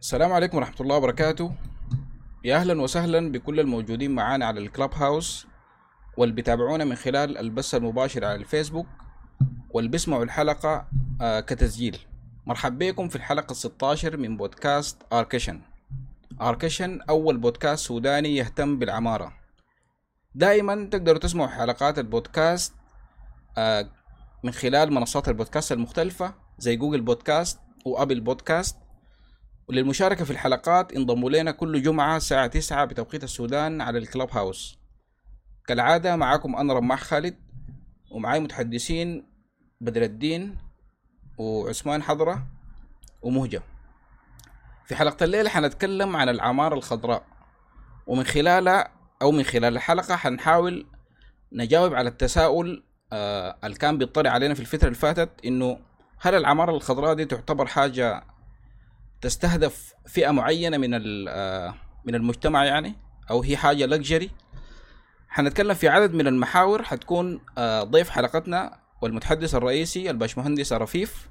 السلام عليكم ورحمة الله وبركاته. يا أهلا وسهلا بكل الموجودين معانا على الكلوب هاوس واللي بيتابعونا من خلال البث المباشر على الفيسبوك واللي بيسمعوا الحلقة آه، كتسجيل. مرحبا بكم في الحلقة 16 من بودكاست آركيشن. آركيشن أول بودكاست سوداني يهتم بالعمارة. دائما تقدروا تسمعوا حلقات البودكاست آه، من خلال منصات البودكاست المختلفة زي جوجل بودكاست وأبل بودكاست. وللمشاركة في الحلقات انضموا لنا كل جمعة الساعة 9 بتوقيت السودان على الكلاب هاوس. كالعادة معاكم أنا رماح خالد ومعاي متحدثين بدر الدين وعثمان حضرة ومهجة. في حلقة الليلة حنتكلم عن العمارة الخضراء ومن خلالها أو من خلال الحلقة حنحاول نجاوب على التساؤل آه اللي كان بيطلع علينا في الفترة اللي فاتت إنه هل العمارة الخضراء دي تعتبر حاجة تستهدف فئة معينة من ال- من المجتمع يعني أو هي حاجة لكجري حنتكلم في عدد من المحاور حتكون آه، ضيف حلقتنا والمتحدث الرئيسي الباشمهندس رفيف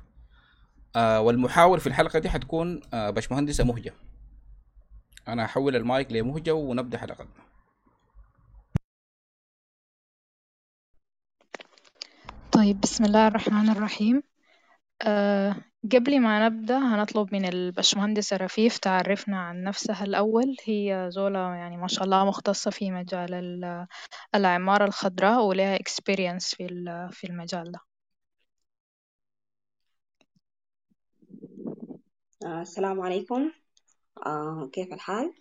آه، والمحاور في الحلقة دي حتكون آه، باشمهندسة مهجة. أنا هحول المايك لمهجة ونبدأ حلقتنا. طيب بسم الله الرحمن الرحيم. قبل ما نبدأ هنطلب من البشمهندسة رفيف تعرفنا عن نفسها الأول. هي زولة يعني ما شاء الله مختصة في مجال ال- العمارة الخضراء ولها experience في في المجال ده. آه، السلام عليكم. آه، كيف الحال؟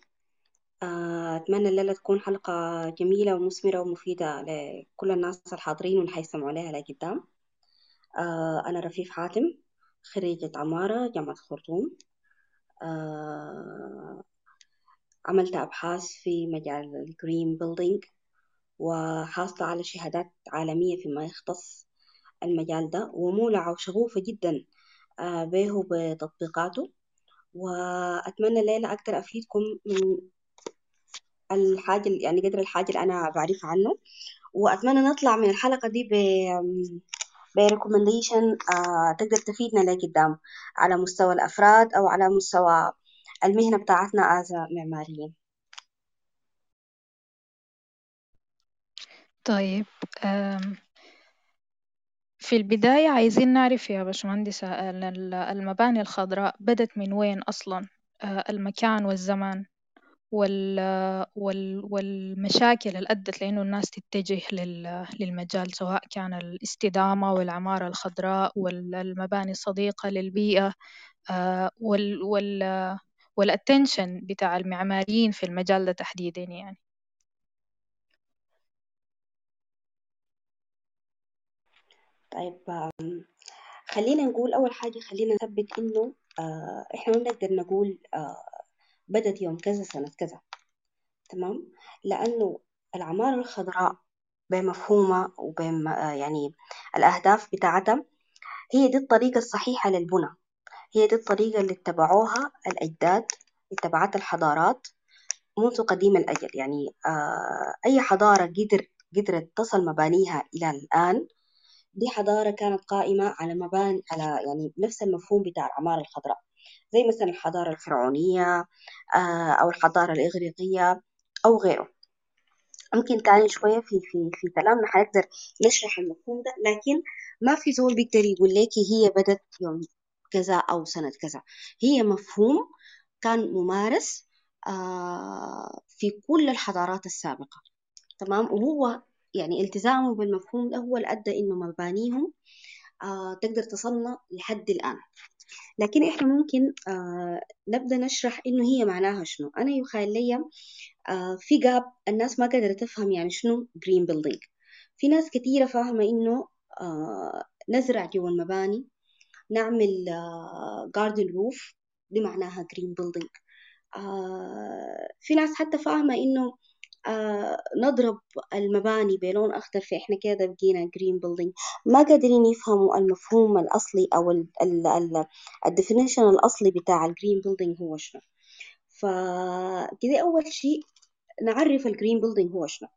آه، أتمنى الليلة تكون حلقة جميلة ومثمرة ومفيدة لكل الناس الحاضرين واللي حيستمعوا لها لقدام. أنا رفيف حاتم. خريجة عمارة جامعة خرطوم. آه، عملت أبحاث في مجال ال green building وحاصلة على شهادات عالمية فيما يختص المجال ده ومولعة وشغوفة جدا آه، به وبتطبيقاته. وأتمنى الليلة أقدر أفيدكم من الحاجة يعني قدر الحاجة اللي أنا بعرفها عنه. وأتمنى نطلع من الحلقة دي ب recommendation تقدر تفيدنا لقدام على مستوى الأفراد أو على مستوى المهنة بتاعتنا as معماريين. طيب في البداية عايزين نعرف يا باشمهندسة ال- ال- المباني الخضراء بدت من وين أصلا؟ أه، المكان والزمان. وال وال والمشاكل اللي أدت لأنه الناس تتجه لل- للمجال سواء كان الاستدامة والعمارة الخضراء والمباني الصديقة للبيئة آه، وال وال والاتنشن بتاع المعماريين في المجال ده تحديدا يعني. طيب خلينا نقول أول حاجة خلينا نثبت إنه آه، إحنا ما بنقدر نقول آه، بدت يوم كذا سنة كذا. تمام؟ لأنه العمارة الخضراء بمفهومها وبم يعني الأهداف بتاعتها هي دي الطريقة الصحيحة للبنى. هي دي الطريقة اللي اتبعوها الأجداد اتبعتها الحضارات منذ قديم الأجل. يعني آه أي حضارة قدر قدرت تصل مبانيها إلى الآن دي حضارة كانت قائمة على مباني على يعني نفس المفهوم بتاع العمارة الخضراء. زي مثلا الحضارة الفرعونية آه أو الحضارة الإغريقية أو غيره. ممكن تاني شوية في في في كلامنا حنقدر نشرح المفهوم ده لكن ما في زول بيقدر يقول لك هي بدت يوم كذا أو سنة كذا. هي مفهوم كان ممارس آه في كل الحضارات السابقة. تمام؟ وهو يعني التزامه بالمفهوم ده هو اللي أدى إنه مبانيهم آه تقدر تصلنا لحد الآن. لكن إحنا ممكن آه نبدأ نشرح إنه هي معناها شنو. أنا يخيل لي آه في gap الناس ما قادرة تفهم يعني شنو green building في ناس كثيرة فاهمة إنه آه نزرع جوا المباني نعمل garden roof دي معناها green building في ناس حتى فاهمة إنه آه نضرب المباني بلون أخضر فإحنا كده بقينا green building ما قادرين يفهموا المفهوم الأصلي أو ال definition الأصلي بتاع ال green building هو شنو. فكده أول شيء نعرف ال green building هو شنو.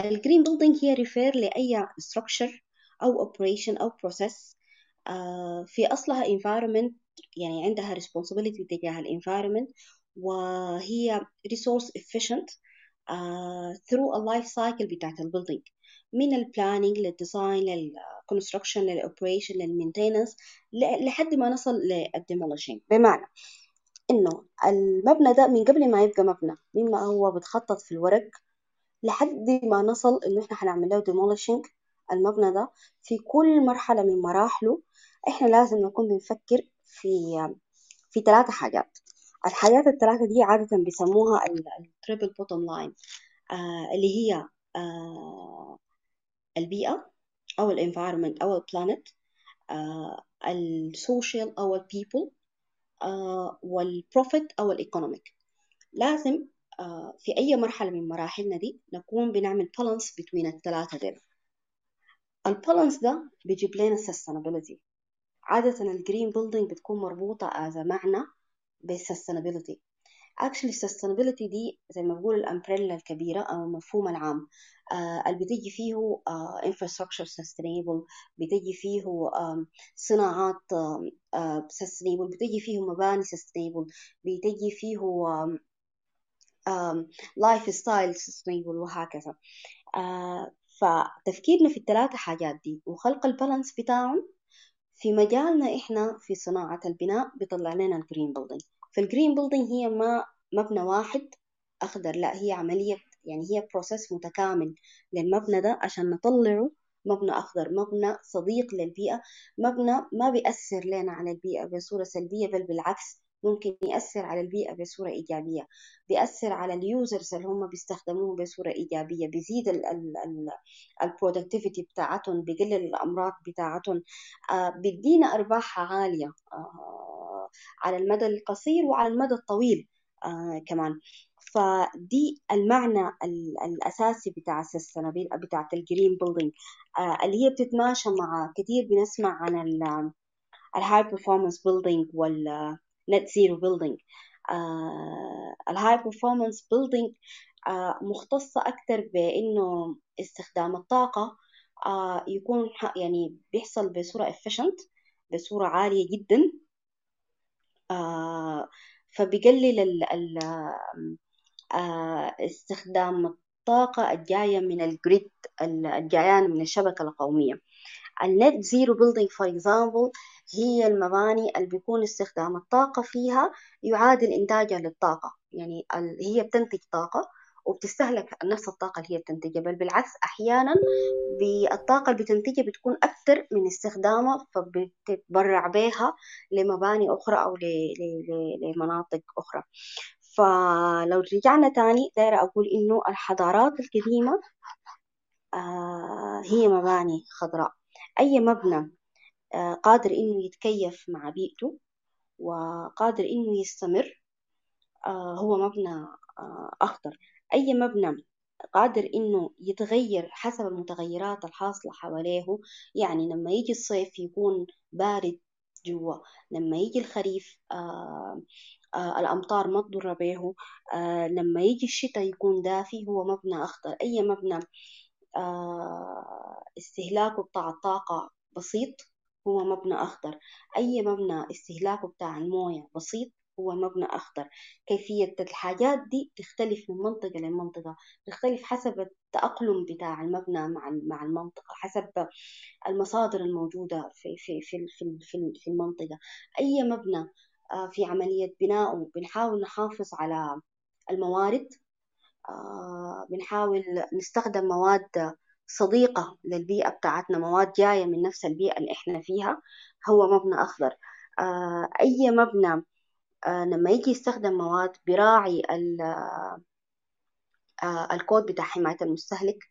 ال green building هي refer لأي structure أو operation أو process آه في أصلها environment يعني عندها responsibility تجاه ال environment وهي resource efficient uh, through a life cycle بتاعت ال building من ال planning لل design لل construction لل operation لل maintenance لحد ما نصل لل demolition بمعنى إنه المبنى ده من قبل ما يبقى مبنى مما هو بتخطط في الورق لحد ما نصل إنه إحنا حنعمل له demolishing المبنى ده في كل مرحلة من مراحله. إحنا لازم نكون بنفكر في في ثلاثة حاجات. الحاجات الثلاثة دي عادة بيسموها ال triple bottom line اللي هي آه البيئة أو ال environment أو ال planet ال social أو ال people وال profit أو ال economic لازم uh, في أي مرحلة من مراحلنا دي نكون بنعمل balance بين الثلاثة دول. ال balance ده بيجيب لنا sustainability. عادة ال green building بتكون مربوطة as معنى بال sustainability actually sustainability دي زي ما بقول ال umbrella الكبيرة أو المفهوم العام. آه اللي بتجي فيه آه infrastructure sustainable بتجي فيه آه صناعات آه sustainable بتجي فيه مباني sustainable بتجي فيه lifestyle sustainable وهكذا. آه فتفكيرنا في الثلاثة حاجات دي وخلق ال balance بتاعهم في مجالنا إحنا في صناعة البناء بيطلع لنا ال green building فال green building هي ما مبنى واحد أخضر لا هي عملية يعني هي process متكامل للمبنى ده عشان نطلعه. مبنى أخضر مبنى صديق للبيئة. مبنى ما بيأثر لنا على البيئة بصورة سلبية بل بالعكس ممكن يأثر على البيئة بصورة إيجابية. بيأثر على ال users اللي هم بيستخدموه بصورة إيجابية. بيزيد ال productivity بتاعتهم بيقلل الأمراض بتاعتهم. آه بيدينا أرباح عالية. آه على المدى القصير وعلى المدى الطويل آه كمان. فدي المعنى الأساسي بتاع ال sustainable بتاعت ال green building اللي هي بتتماشى مع كثير بنسمع عن ال high performance building وال net zero building. ال high performance building uh, مختصة أكتر بإنه استخدام الطاقة يكون يعني بيحصل بصورة efficient بصورة عالية جدا. فبيقلل ال ال استخدام الطاقة الجاية من ال grid الجايان من الشبكة القومية. ال net zero building for example هي المباني اللي بيكون استخدام الطاقة فيها يعادل إنتاجها للطاقة. يعني هي بتنتج طاقة. وبتستهلك نفس الطاقة اللي هي بتنتجها بل بالعكس أحيانا بالطاقة اللي بتنتجها بتكون أكثر من استخدامها فبتتبرع بها لمباني أخرى أو لمناطق أخرى. فلو رجعنا تاني دايرة أقول إنه الحضارات القديمة آه هي مباني خضراء. أي مبنى آه قادر إنه يتكيف مع بيئته وقادر إنه يستمر آه هو مبنى أخضر. أي مبنى قادر إنه يتغير حسب المتغيرات الحاصلة حواليه يعني لما يجي الصيف يكون بارد جوا لما يجي الخريف آه آه الأمطار ما تضر به آه لما يجي الشتاء يكون دافي هو مبنى أخضر. أي مبنى استهلاكه بتاع الطاقة بسيط هو مبنى أخضر. أي مبنى استهلاكه بتاع الموية بسيط هو مبنى أخضر. كيفية الحاجات دي تختلف من منطقة لمنطقة تختلف حسب التأقلم بتاع المبنى مع مع المنطقة حسب المصادر الموجودة في في في في في المنطقة. أي مبنى في عملية بنائه بنحاول نحافظ على الموارد بنحاول نستخدم مواد صديقة للبيئة بتاعتنا مواد جاية من نفس البيئة اللي إحنا فيها هو مبنى أخضر. أي مبنى لما يجي يستخدم مواد براعي الكود بتاع حماية المستهلك.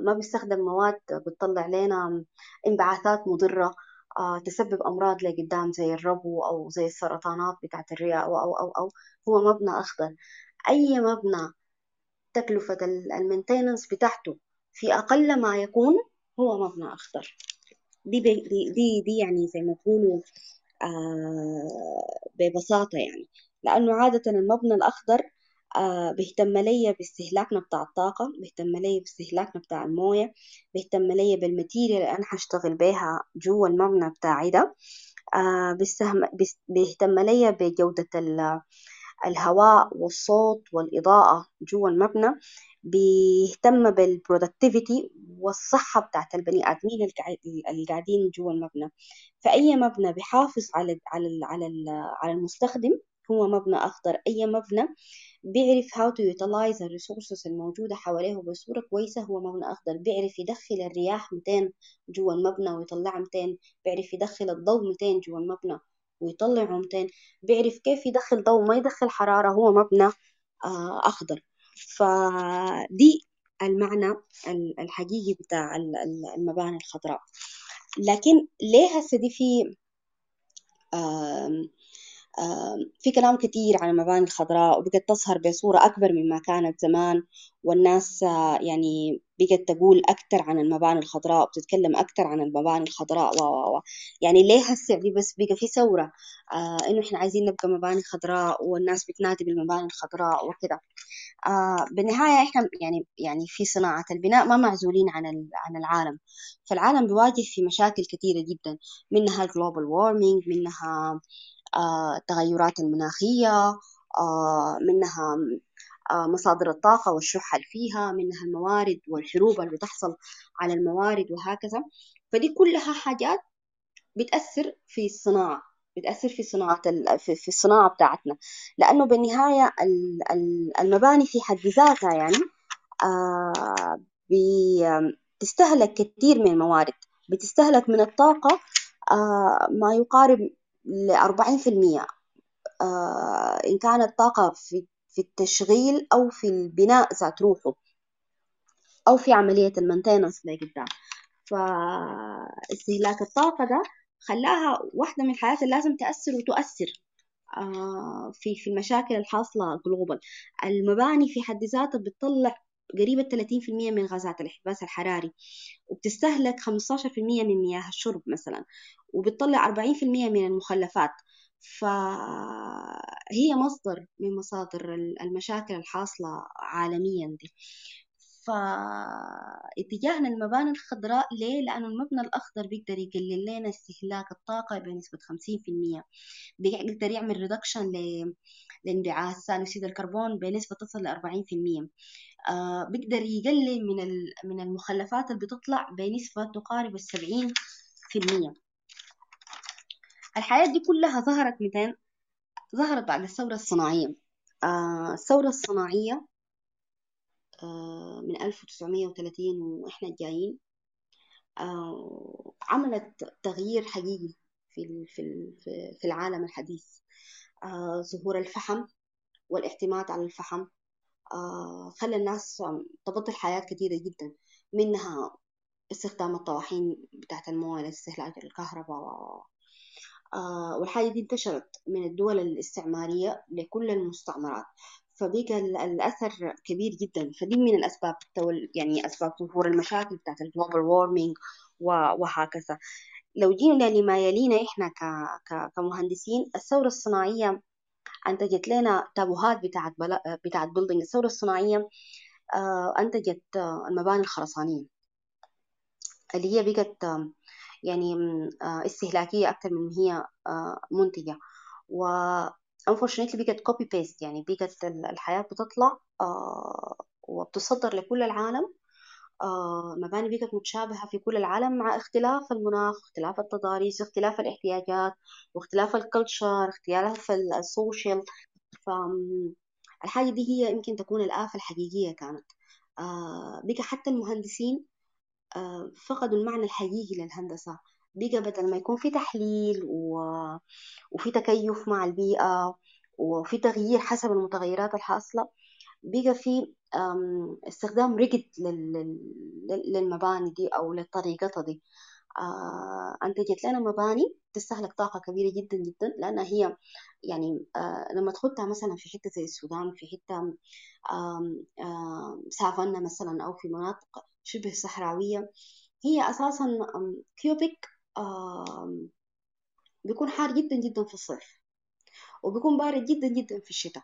ما بيستخدم مواد بتطلع لنا انبعاثات مضرة تسبب أمراض لقدام زي الربو أو زي السرطانات بتاعت الرئة أو أو أو أو هو مبنى أخضر. أي مبنى تكلفة ال maintenance بتاعته في أقل ما يكون هو مبنى أخضر. دي دي دي, يعني زي ما تقولوا آه ببساطة يعني. لأنه عادة المبنى الأخضر آه بيهتم لي باستهلاكنا بتاع الطاقة بيهتم لي باستهلاكنا بتاع الموية بيهتم لي بال material اللي أنا هشتغل بيها جوا المبنى بتاعي ده. آه، بيهتم لي بجودة ال- الهواء والصوت والإضاءة جوا المبنى. بيهتم بال productivity والصحة بتاعت البني آدمين اللي قاعدين جوا المبنى. فأي مبنى بيحافظ على على على على المستخدم هو مبنى أخضر. أي مبنى بيعرف how to utilize ال resources الموجودة حواليه بصورة كويسة هو مبنى أخضر. بيعرف يدخل الرياح 200 جوا المبنى ويطلعها 200 بيعرف يدخل الضوء 200 جوا المبنى ويطلعه 200 بيعرف كيف يدخل ضوء ما يدخل حرارة هو مبنى آه، أخضر. فدي المعنى ال- الحقيقي بتاع ال- ال- المباني الخضراء. لكن ليه هسه دي في في كلام كتير عن المباني الخضراء وبقت تظهر بصورة أكبر مما كانت زمان والناس آه، يعني بقت تقول أكتر عن المباني الخضراء وبتتكلم أكتر عن المباني الخضراء. و و و يعني ليه هسه دي بس بقى في ثورة؟ آه إنه إحنا عايزين نبقى مباني خضراء والناس بتنادي بالمباني الخضراء وكده. آه بالنهاية إحنا يعني يعني في صناعة. البناء ما معزولين عن عن العالم. فالعالم بيواجه في مشاكل كثيرة جدا. منها ال global warming منها التغيرات المناخية آه منها آه مصادر الطاقة والشح اللي فيها منها الموارد والحروب اللي بتحصل على الموارد وهكذا. فدي كلها حاجات بتأثر في الصناعة بتأثر في صناعة في الصناعة بتاعتنا. لأنه بالنهاية ال- ال- المباني في حد ذاتها يعني آه بتستهلك كثير من الموارد. بتستهلك من الطاقة آه ما يقارب لأربعين في المية. إن كانت طاقة في في التشغيل أو في البناء ذات روحه أو في عملية ال maintenance لقدام فاستهلاك الطاقة ده خلاها واحدة من الحاجات اللي لازم تأثر وتؤثر آه، في في المشاكل الحاصلة global المباني في حد ذاتها بتطلع قريبة 30% من غازات الاحتباس الحراري وبتستهلك 15% من مياه الشرب مثلا. وبتطلع 40% من المخلفات. فهي مصدر من مصادر المشاكل الحاصلة عالميا دي. فاتجاهنا المباني الخضراء ليه؟ لأنه المبنى الأخضر بيقدر يقلل لنا استهلاك الطاقة بنسبة 50% بيقدر يعمل reduction لانبعاث ثاني أكسيد الكربون بنسبة تصل ل 40% آه بيقدر يقلل من من المخلفات اللي بتطلع بنسبة تقارب السبعين في المية. الحياة دي كلها ظهرت متين ظهرت بعد الثورة الصناعية. آه الثورة الصناعية آه من 1930 وإحنا جايين آه عملت تغيير حقيقي في في ال- في- في العالم الحديث. آه ظهور الفحم والاعتماد على الفحم. آه خلى الناس تبطل حياة كثيرة جدا منها استخدام الطواحين بتاعت المويه لاستهلاك الكهرباء والحاجة دي انتشرت من الدول الاستعمارية لكل المستعمرات. فبقى ال- الأثر كبير جدا. فدي من الأسباب يعني أسباب ظهور المشاكل بتاعت ال global warming وهكذا. لو جينا لما يلينا إحنا كمهندسين الثورة الصناعية أنتجت لنا تابوهات بتاعت. بتاعت building الثورة الصناعية آه، أنتجت آه، المباني الخرسانية اللي هي بقت يعني آه، استهلاكية أكتر من هي آه، منتجة. و unfortunately بقت copy paste يعني بقت ال- الحياة بتطلع آه، وبتصدر لكل العالم مباني بقت متشابهة في كل العالم مع اختلاف المناخ اختلاف التضاريس اختلاف الاحتياجات واختلاف ال culture اختلاف ال- ال social فالحاجة دي هي يمكن تكون الآفة الحقيقية كانت. بقى حتى المهندسين فقدوا المعنى الحقيقي للهندسة بقى بدل ما يكون في تحليل و... وفي تكيف مع البيئة وفي تغيير حسب المتغيرات الحاصلة بقى في استخدام. لل- للمباني دي أو للطريقة دي آه، أنتجت لنا مباني تستهلك طاقة كبيرة جدا جدا لأنها هي يعني آه، لما تخدها مثلا في حتة زي السودان في حتة سافانا مثلا أو في مناطق شبه صحراوية هي أساسا كيوبيك بيكون حار جدا جدا في الصيف وبيكون بارد جدا جدا في الشتاء.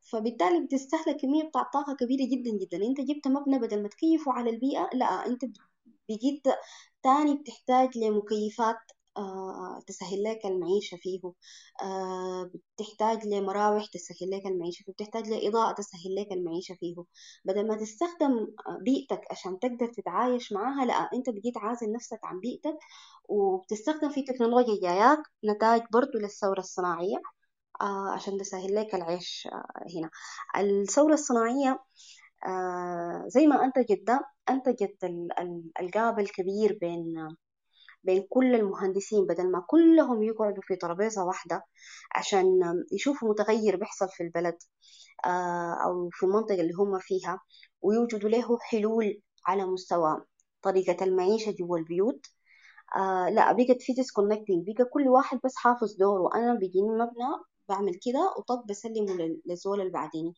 فبالتالي بتستهلك كمية بتاع طاقة كبيرة جدا جدا. أنت جبت مبنى بدل ما تكيفه على البيئة لا أنت بقيت تاني بتحتاج لمكيفات آه، تسهل لك المعيشة فيه آه، بتحتاج لمراوح تسهل لك المعيشة فيه بتحتاج لإضاءة تسهل لك المعيشة فيه. بدل ما تستخدم بيئتك عشان تقدر تتعايش معاها لا أنت بقيت عازل نفسك عن بيئتك وبتستخدم في تكنولوجيا جاياك نتائج برضو للثورة الصناعية آه، عشان تسهل لك العيش هنا. الثورة الصناعية زي ما أنتجت ده أنتجت ال gap الكبير بين بين كل المهندسين بدل ما كلهم يقعدوا في ترابيزة واحدة عشان يشوفوا متغير بيحصل في البلد آه، أو في المنطقة اللي هم فيها ويوجدوا له حلول على مستوى طريقة المعيشة جوا البيوت. آه لا بقت في disconnecting بقى كل واحد بس حافظ دوره أنا بيجيني مبنى بعمل كده وطب بسلمه للزول اللي بعديني.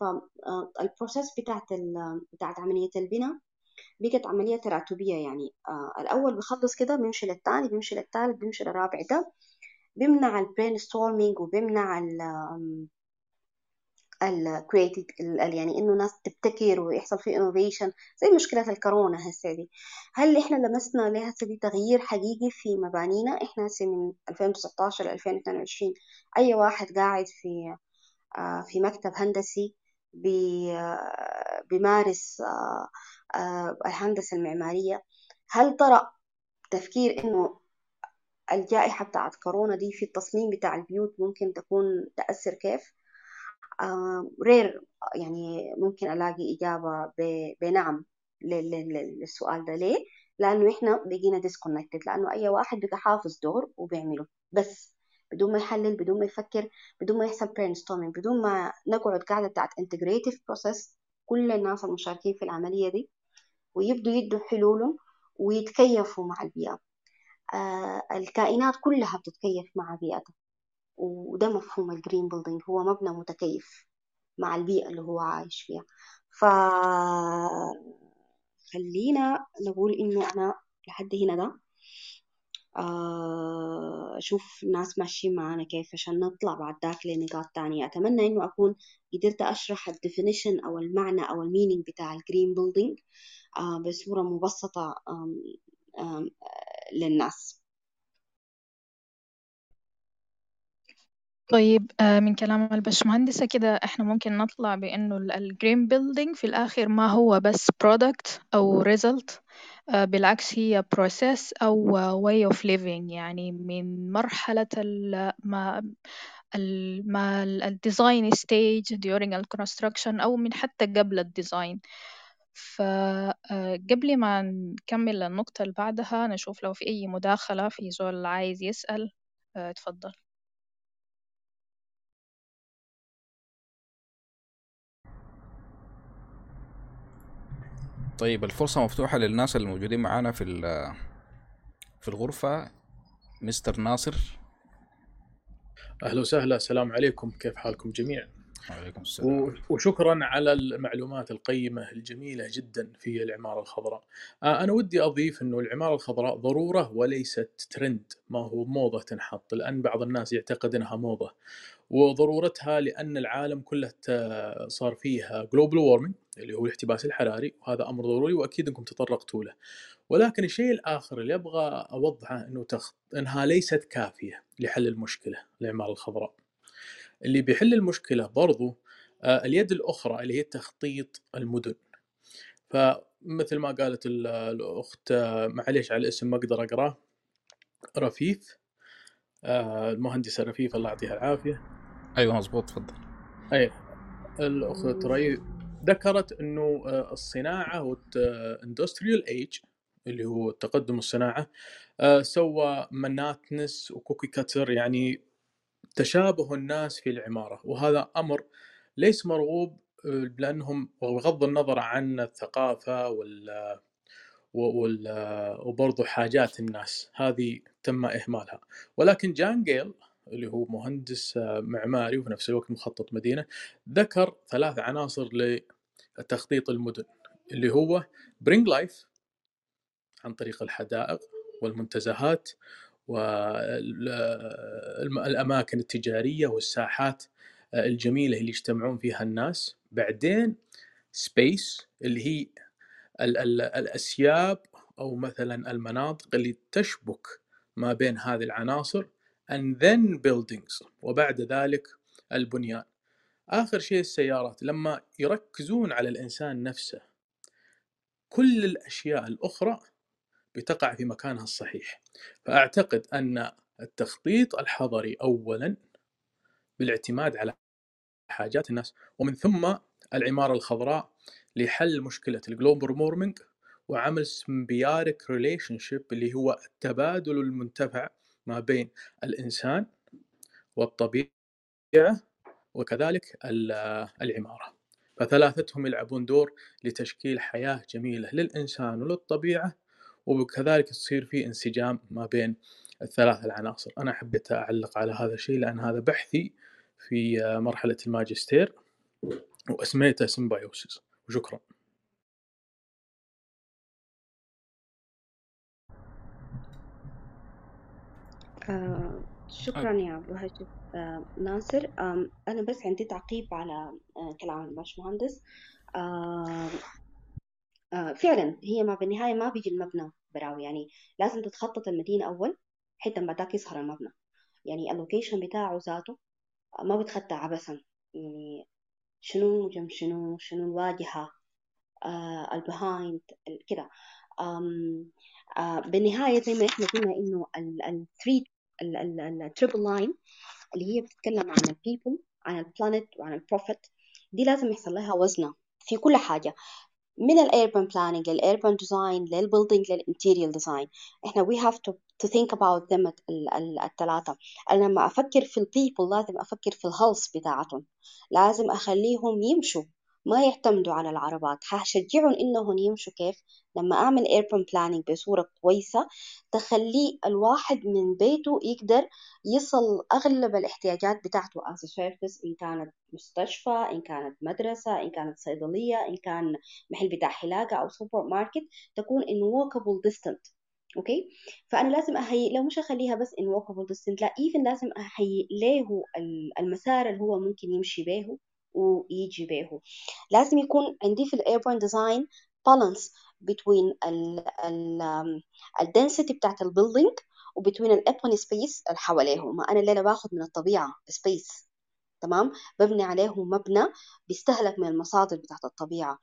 فال process آه، بتاعت بتاعت عملية البناء بقت عملية تراتبية يعني آه الأول بخلص كده بيمشي للتاني بيمشي للتالت بيمشي للرابع ده بيمنع ال brainstorming وبيمنع ال ال creative يعني إنه ناس تبتكر ويحصل في innovation زي مشكلة الكورونا هسه دي. هل إحنا لمسنا لها دي تغيير حقيقي في مبانينا؟ إحنا هسه من 2019 ل 2022 أي واحد قاعد في آه، في مكتب هندسي بيمارس آه، آه، الهندسة المعمارية هل طرأ تفكير إنه الجائحة بتاعت كورونا دي في التصميم بتاع البيوت ممكن تكون تأثر كيف؟ رير يعني ممكن ألاقي إجابة بنعم للسؤال ده ليه؟ لأنه إحنا بقينا ديسكونكتد لأنه أي واحد بقى حافظ دور وبيعمله بس بدون ما يحلل بدون ما يفكر بدون ما يحصل brainstorming بدون ما نقعد قاعدة بتاعت integrative process كل الناس المشاركين في العملية دي ويبدوا يدوا حلولهم ويتكيفوا مع البيئة. آه الكائنات كلها بتتكيف مع بيئتها وده مفهوم ال green building هو مبنى متكيف مع البيئة اللي هو عايش فيها. ف خلينا نقول إنه أنا لحد هنا ده. أشوف الناس ماشيين معانا كيف عشان نطلع بعد ذاك لنقاط تانية. أتمنى إنه أكون قدرت أشرح ال definition أو المعنى أو ال meaning بتاع ال green building آه، بصورة مبسطة للناس. طيب آه، من كلام البشمهندسة كده إحنا ممكن نطلع بأنه ال green building في الآخر ما هو بس product أو result آه، بالعكس هي process أو way of living. يعني من مرحلة ما ما ال design stage during ال construction أو من حتى قبل ال design فقبل آه، ما نكمل النقطة اللي بعدها نشوف لو في أي مداخلة في زول عايز يسأل اتفضل طيب الفرصة مفتوحة للناس الموجودين معانا في في الغرفة. مستر ناصر. أهلا وسهلا السلام عليكم. كيف حالكم جميعا؟ وعليكم السلام. وشكرا على المعلومات القيمة الجميلة جدا في العمارة الخضراء. آه، أنا ودي أضيف أنه العمارة الخضراء ضرورة وليست ترند ما هو موضة تنحط. لأن بعض الناس يعتقد أنها موضة. وضرورتها لأن العالم كله صار فيه global warming اللي هو الاحتباس الحراري وهذا أمر ضروري وأكيد أنكم تطرقتوا له. ولكن الشيء الآخر اللي أبغى أوضحه أنه تخ... أنها ليست كافية لحل المشكلة العمارة الخضراء. اللي بيحل المشكلة برضو آه، اليد الأخرى اللي هي تخطيط المدن. فمثل ما قالت الأخت آه، معليش على الاسم ما أقدر أقراه رفيف آه، المهندسة رفيف الله يعطيها العافية. أيوه مضبوط تفضل. اي الأخت ري ذكرت إنه الصناعة وال industrial age اللي هو تقدم الصناعة سوى monotonous و cookie cutter يعني تشابه الناس في العمارة. وهذا أمر ليس مرغوب آه، لأنهم بغض النظر عن الثقافة وال وال وبرضو حاجات الناس. هذه تم إهمالها. ولكن جان جيل اللي هو مهندس آه، معماري وفي نفس الوقت مخطط مدينة ذكر ثلاث عناصر لتخطيط المدن اللي هو bring life عن طريق الحدائق والمنتزهات والاماكن التجارية والساحات آه، الجميلة اللي يجتمعون فيها الناس. بعدين space اللي هي ال ال الأسياب أو مثلا المناطق اللي تشبك ما بين هذه العناصر and then buildings وبعد ذلك البنيان. آخر شيء السيارات لما يركزون على الإنسان نفسه كل الأشياء الأخرى بتقع في مكانها الصحيح. فأعتقد أن التخطيط الحضري أولا بالاعتماد على حاجات الناس ومن ثم العمارة الخضراء لحل مشكلة ال global warming وعمل سمبياريك ريليشن شيب اللي هو التبادل المنتفع ما بين الإنسان والطبيعة وكذلك العمارة. فثلاثتهم يلعبون دور لتشكيل حياة جميلة للإنسان وللطبيعة وكذلك تصير في انسجام ما بين الثلاث العناصر. أنا حبيت أعلق على هذا الشيء لأن هذا بحثي في مرحلة الماجستير وأسميته سيمبايوسيس وشكرا. آه شكرا يا أبو هاشم آه ناصر. آه أنا بس عندي تعقيب على آه كلام الباشمهندس. آه آه فعلا هي ما بالنهاية ما بيجي المبنى براوي يعني لازم تتخطط المدينة أول حتى ما بعدك يظهر المبنى. يعني ال location بتاعه ذاته ما بتخطى عبثا. يعني شنو جنب شنو شنو الواجهة آه ال behind كده. آه بالنهاية زي ما إحنا قلنا إنه ال three ال triple line اللي هي بتتكلم عن ال people عن ال planet وعن ال profit دي لازم يحصل لها وزنة في كل حاجة من الايربان بلاننج للايربان ديزاين للبيلدينج للانتيريال ديزاين إحنا we have to to think about them الثلاثة أنا لما أفكر في ال people لازم أفكر في ال health بتاعتهم. لازم أخليهم يمشوا ما يعتمدوا على العربات. هشجعهم إنهم يمشوا كيف؟ لما أعمل urban planning بصورة كويسة تخلي الواحد من بيته يقدر يصل أغلب الاحتياجات بتاعته. أي service إن كانت مستشفى إن كانت مدرسة إن كانت صيدلية إن كان محل بتاع حلاقة أو سوبر ماركت تكون in walkable distance okay فأنا لازم اهيئ لو مش اخليها بس in walkable distance لا even لازم أهيئ له المسار اللي هو ممكن يمشي به ويجي به لازم يكون عندي في ال urban design balance ال ال density بتاعت ال building و between ال open space اللي حواليه ما أنا الليلة باخذ من الطبيعة space تمام؟ ببني عليه مبنى بيستهلك من المصادر بتاعت الطبيعة.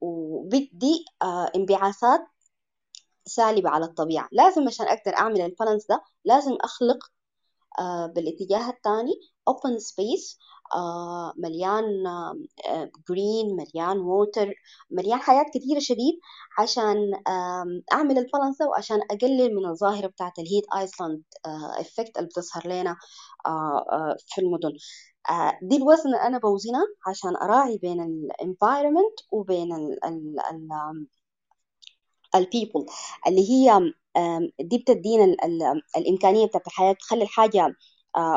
وبدي آه انبعاثات سالبة على الطبيعة. لازم عشان أقدر أعمل ال balance ده لازم أخلق آه بالاتجاه الثاني open space مليان green مليان water مليان حياة كثيرة شديد عشان أعمل ال balance وعشان أقلل من الظاهرة بتاعت ال heat island effect اللي بتظهر لنا في المدن. دي الوزن أنا بوزنها عشان أراعي بين ال environment وبين ال ال ال ال people اللي هي دي بتدينا الإمكانية بتاعت الحياة تخلي الحاجة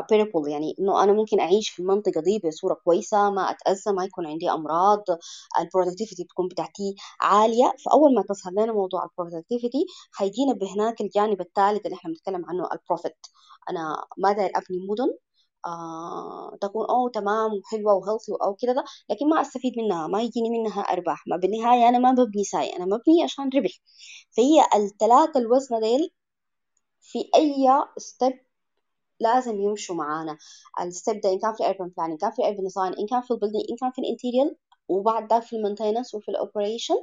bearable يعني إنه أنا ممكن أعيش في المنطقة دي بصورة كويسة ما أتأذى ما يكون عندي أمراض. ال productivity بتكون بتاعتي عالية. فأول ما تظهر لنا موضوع ال productivity هيجينا بهناك الجانب الثالث اللي إحنا بنتكلم عنه ال profit أنا ما داير أبني مدن. آه تكون أوه تمام وحلوة و healthy أو كده ده لكن ما أستفيد منها ما يجيني منها أرباح. ما بالنهاية أنا ما ببني ساي أنا ببني عشان ربح. فهي الثلاثة الوزن ديل في أي step لازم يمشوا معانا. ال step ده إن كان في ال urban planning كان في ال urban design إن كان في ال building إن كان في ال interior وبعد ده في ال maintenance وفي ال operation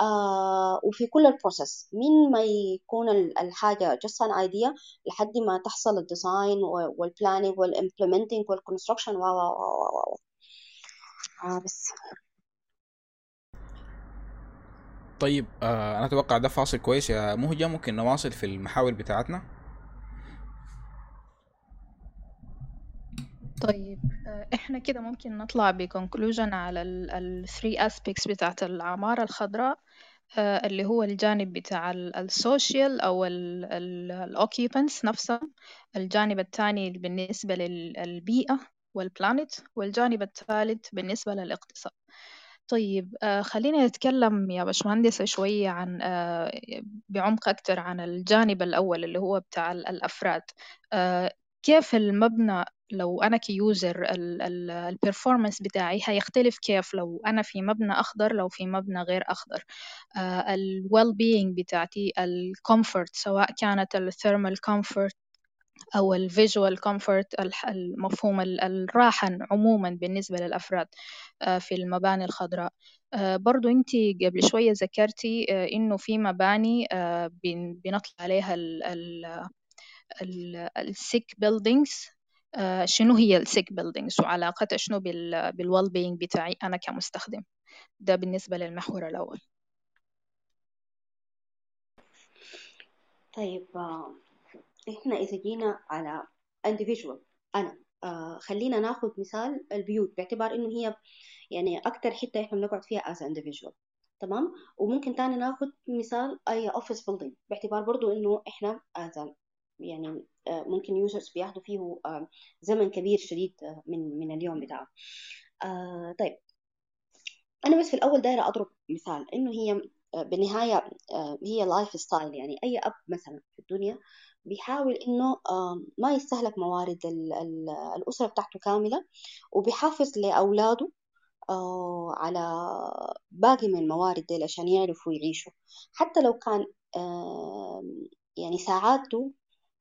آه وفي كل ال process من ما يكون الحاجة just an idea لحد ما تحصل الديزاين والبلاننج والامبلمنتنج والكونستراكشن و و و آه بس. طيب آه أنا أتوقع ده فاصل كويس يا مهجة ممكن نواصل في المحاور بتاعتنا. طيب إحنا كده ممكن نطلع ب conclusion على ال three aspects بتاعت العمارة الخضراء اللي هو الجانب بتاع ال social أو ال occupants نفسهم الجانب الثاني بالنسبة للبيئة وال planet والجانب الثالث بالنسبة للاقتصاد. طيب خلينا نتكلم يا باشمهندسة شوية عن بعمق أكتر عن الجانب الأول اللي هو بتاع الأفراد. كيف المبنى لو أنا ك user ال performance بتاعي هيختلف كيف لو أنا في مبنى أخضر لو في مبنى غير أخضر. ال well-being بتاعتي ال comfort سواء كانت ال thermal comfort أو ال visual comfort المفهوم الراحة عموما بالنسبة للأفراد آه، في المباني الخضراء. آه، برضو أنت قبل شوية ذكرتي آه، إنه في مباني بنطلع عليها ال sick buildings شنو هي ال sick buildings وعلاقتها شنو بال well-being بتاعي أنا كمستخدم؟ ده بالنسبة للمحور الأول. طيب إحنا إذا جينا على individual أنا آه خلينا ناخذ مثال البيوت باعتبار إنه هي يعني أكتر حتة إحنا بنقعد فيها as individual. تمام؟ وممكن تاني ناخذ مثال أي office building باعتبار برضو إنه إحنا as يعني آه ممكن يوزرز بياخدوا فيه آه زمن كبير شديد آه، من من اليوم بتاعه. طيب. أنا بس في الأول دايرة أضرب مثال إنه هي بالنهاية آه، هي lifestyle يعني أي أب مثلا في الدنيا بيحاول إنه ما يستهلك موارد الأسرة بتاعته كاملة وبيحافظ لأولاده على باقي من الموارد دي عشان يعرفوا يعيشوا. حتى لو كان يعني سعادته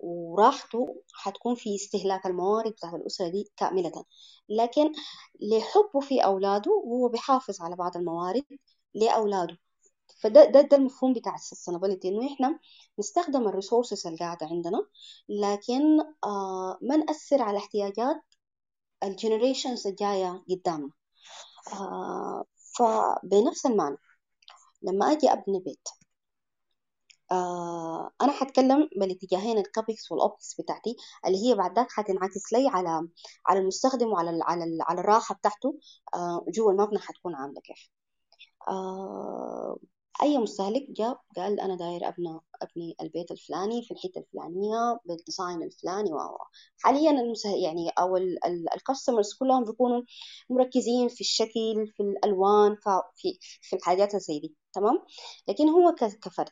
وراحته حتكون في استهلاك الموارد بتاعت الأسرة دي كاملة. لكن لحبه في أولاده هو بيحافظ على بعض الموارد لأولاده. فده ده ده المفهوم بتاع ال sustainability إنه إحنا نستخدم ال resources اللي قاعدة عندنا لكن آه ما نأثر على احتياجات ال generations الجاية قدامنا. آه فبنفس المعنى لما أجي أبني بيت آه أنا حتكلم بالاتجاهين ال CAPEX وال OPEX بتاعتي اللي هي بعد ذاك حتنعكس لي على على المستخدم وعلى على على الراحة بتاعته آه جوا المبنى حتكون عاملة كيف. آه أي مستهلك جا قال أنا داير أبنى أبني البيت الفلاني في الحتة الفلانية بال design الفلاني و حاليا. يعني أو ال customers كلهم بيكونوا مركزين في الشكل في الألوان في في الحاجات زي دي تمام؟ لكن هو كفرد.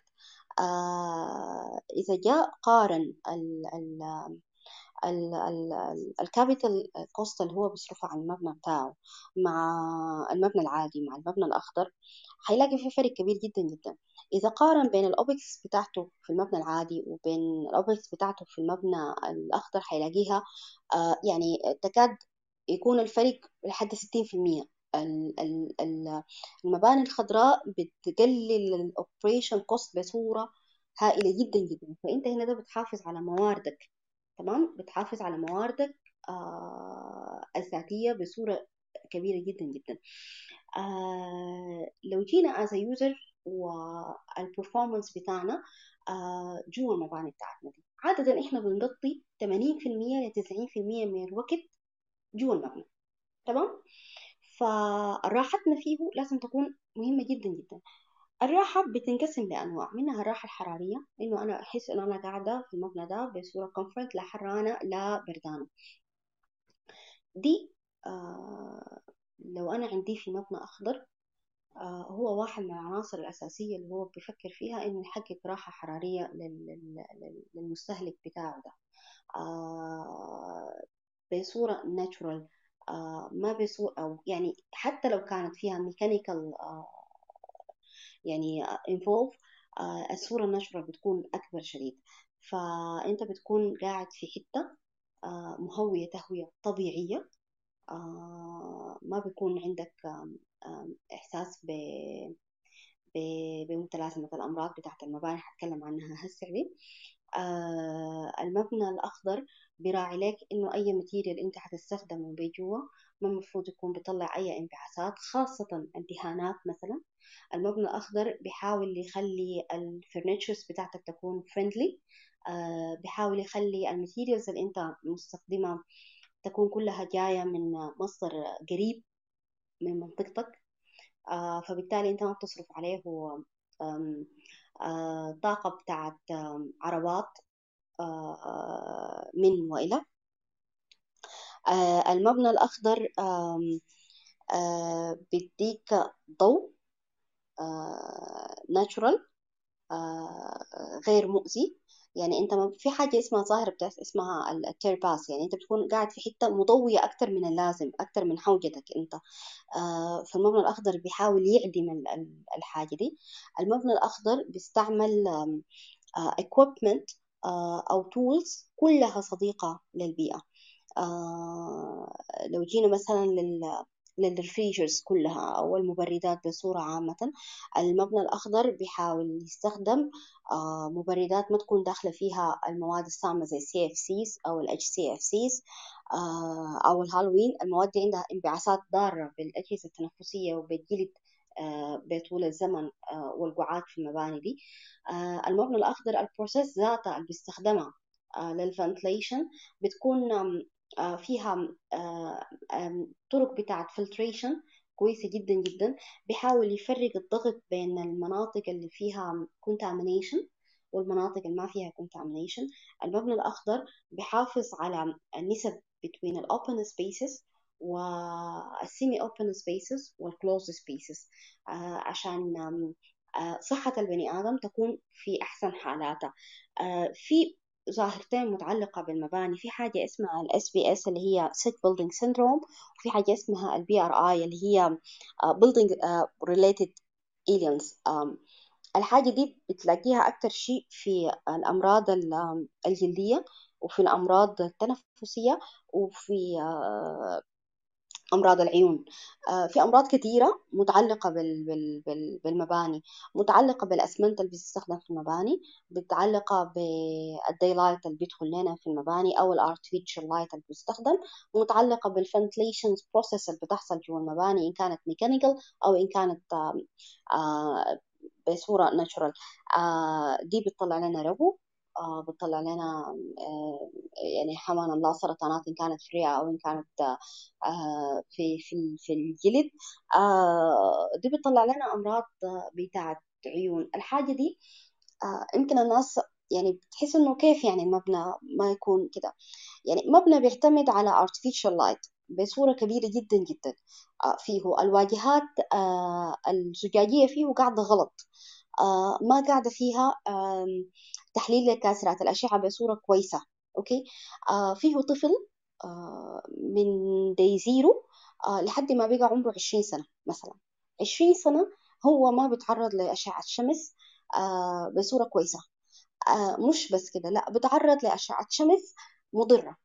إذا جاء قارن ال ال capital cost اللي هو بيصرفه على المبنى بتاعه مع المبنى العادي مع المبنى الأخضر هيلاقي في فرق كبير جدا جدا. إذا قارن بين ال OPEX بتاعته في المبنى العادي وبين ال OPEX بتاعته في المبنى الأخضر هيلاقيها آه يعني تكاد يكون الفرق لحد ستين في المية. المباني الخضراء بتقلل ال operation cost بصورة هائلة جدا جدا. فأنت هنا ده بتحافظ على مواردك تمام؟ بتحافظ على مواردك آه الذاتية بصورة كبيرة جدا جدا. آه لو جينا a user والperformance بتاعنا آه جوا المباني بتاعتنا دي. عادة إحنا بنغطي 80% ل 90% من الوقت جوا المبنى تمام؟ فراحتنا فيه لازم تكون مهمة جدا جدا. الراحة بتنقسم لأنواع منها الراحة الحرارية إنه أنا أحس إنه أنا قاعدة في المبنى ده بصورة comfort لا حرانة لا بردانة. دي آه لو أنا عندي في مبنى أخضر آه هو واحد من العناصر الأساسية اللي هو بيفكر فيها إنه يحقق راحة حرارية للمستهلك بتاعه ده. آه بصورة natural ما بصورة أو يعني حتى لو كانت فيها mechanical آه يعني involve آه، الصورة النشرة بتكون أكبر شديد. فأنت بتكون قاعد في حتة آه، مهوية تهوية طبيعية آه، ما بيكون عندك إحساس ب بمتلازمة الأمراض بتاعت المباني. حتكلم عنها هسه المبنى الأخضر بيراعي لك إنه أي ماتيريال أنت حتستخدمه بجوا ما المفروض يكون بيطلع أي انبعاثات خاصة الدهانات مثلا. المبنى الأخضر بيحاول يخلي ال furnitures بتاعتك تكون friendly آه بيحاول يخلي ال materials اللي أنت مستخدمها تكون كلها جاية من مصدر قريب من منطقتك. آه فبالتالي أنت ما بتصرف عليه آه طاقة بتاعت عربات آه من وإلى آه المبنى الأخضر آه بيديك ضوء ناتشورال آه، غير مؤذي. يعني أنت ما في حاجة اسمها ظاهره بتاعت اسمها التيرباس يعني أنت بتكون قاعد في حتة مضوية أكثر من اللازم أكثر من حوجتك أنت. آه فالمبنى الأخضر بيحاول يعدم الحاجة دي. المبنى الأخضر بيستعمل آه equipment آه أو tools كلها صديقة للبيئة. آه لو جينا مثلا لل لل refrigerants كلها أو المبردات بصورة عامة. المبنى الأخضر بيحاول يستخدم آه، مبردات ما تكون داخلة فيها المواد السامة زي ال CFCs أو الاتش سي اف سيز أو ال halon. المواد دي عندها انبعاثات ضارة بالأجهزة التنفسية وبالجلد آه، بطول الزمن آه، والقعاد في المباني دي. المبنى الأخضر ال process ذاتها اللي بيستخدمها لل ventilation بتكون فيها آه، طرق بتاعة filtration كويسة جدا جدا. بيحاول يفرق الضغط بين المناطق اللي فيها contamination والمناطق اللي ما فيها contamination. المبنى الأخضر بيحافظ على النسب between ال open spaces وال semi open spaces وال closed spaces. آه، عشان صحة البني آدم تكون في أحسن حالاتها. في ظاهرتين متعلقة بالمباني. في حاجة اسمها SBS اللي هي Sick Building Syndrome وفي حاجة اسمها BRI اللي هي آه، Building آه، Related Illness. الحاجة دي بتلاقيها أكتر شيء في الأمراض الجلدية وفي الأمراض التنفسية وفي آه، أمراض العيون. آه، في أمراض كثيرة متعلقة بالمباني متعلقة بالأسمنت اللي بتستخدم في المباني متعلقة بال daylight اللي بيدخل لنا في المباني أو ال artificial light اللي بيستخدم متعلقة بال ventilation process اللي بتحصل جوا المباني إن كانت mechanical أو إن كانت آه، بصورة natural آه، دي بتطلع لنا ربو. آه، بتطلع لنا آه، يعني حمان الله سرطانات إن كانت في الرئة أو إن كانت آه، في في في الجلد. دي بتطلع لنا أمراض بتاعت عيون. الحاجة دي يمكن الناس يعني بتحس إنه كيف يعني المبنى ما يكون كده. يعني مبنى بيعتمد على artificial light بصورة كبيرة جدا جدا. فيه الواجهات الزجاجية فيه قاعدة غلط. ما قاعدة فيها تحليل لكاسرات الأشعة بصورة كويسة أوكي؟ آه فيه طفل آه من day zero آه لحد ما بقى عمره عشرين سنة مثلا. عشرين سنة هو ما بيتعرض لأشعة الشمس آه بصورة كويسة. آه مش بس كده لا بتعرض لأشعة شمس مضرة.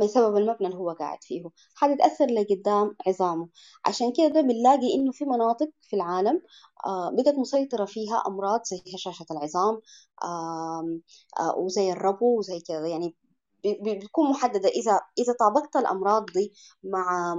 بسبب المبنى اللي هو قاعد فيه. حتتأثر لقدام عظامه. عشان كده بنلاقي إنه في مناطق في العالم آه بقت مسيطرة فيها أمراض زي هشاشة العظام آه وزي الربو وزي كده يعني بتكون محددة. إذا إذا طابقت الأمراض دي مع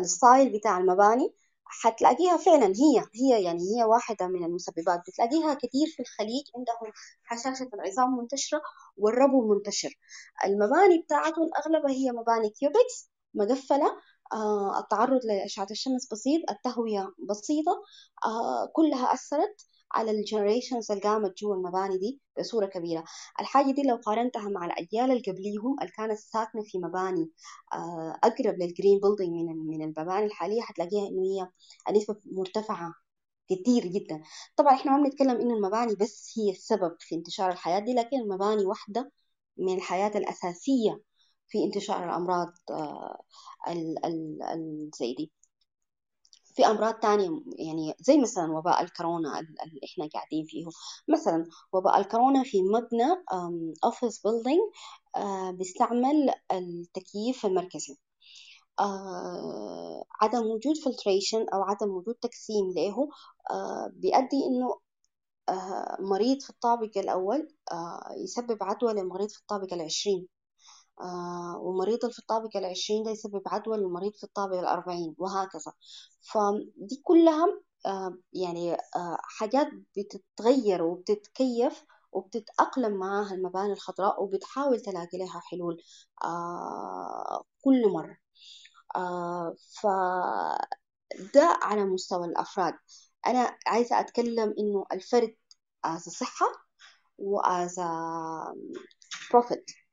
الستايل بتاع المباني حتلاقيها فعلا هي هي يعني هي واحدة من المسببات. بتلاقيها كثير في الخليج عندهم هشاشة العظام منتشرة والربو منتشر. المباني بتاعتهم أغلبها هي مباني cubics مقفلة. آه التعرض لأشعة الشمس بسيط التهوية بسيطة. آه كلها أثرت. على ال generations اللي قامت جوا المباني دي بصورة كبيرة. الحاجة دي لو قارنتها مع الأجيال اللي قبليهم اللي كانت ساكنة في مباني آه، أقرب لل green building من من المباني الحالية حتلاقيها إنه هي النسبة مرتفعة كتير جدا. طبعا إحنا ما بنتكلم إنه المباني بس هي السبب في انتشار الحاجات دي لكن المباني واحدة من الحاجات الأساسية في انتشار الأمراض آه، زي دي. في أمراض تانية يعني زي مثلا وباء الكورونا اللي إحنا قاعدين فيه. مثلا وباء الكورونا في مبنى office building آه، بيستعمل التكييف المركزي. آه، عدم وجود filtration أو عدم وجود تقسيم له آه، بيؤدي إنه مريض في الطابق الأول يسبب عدوى لمريض في الطابق العشرين. آه، ومريض في الطابق العشرين ده يسبب عدوى للمريض في الطابق الأربعين وهكذا. فدي كلها آه، يعني آه، حاجات بتتغير وبتتكيف وبتتأقلم معاها المباني الخضراء وبتحاول تلاقي لها حلول كل مرة. فده على مستوى الأفراد. أنا عايزة أتكلم إنه الفرد as صحة و as profit. آه،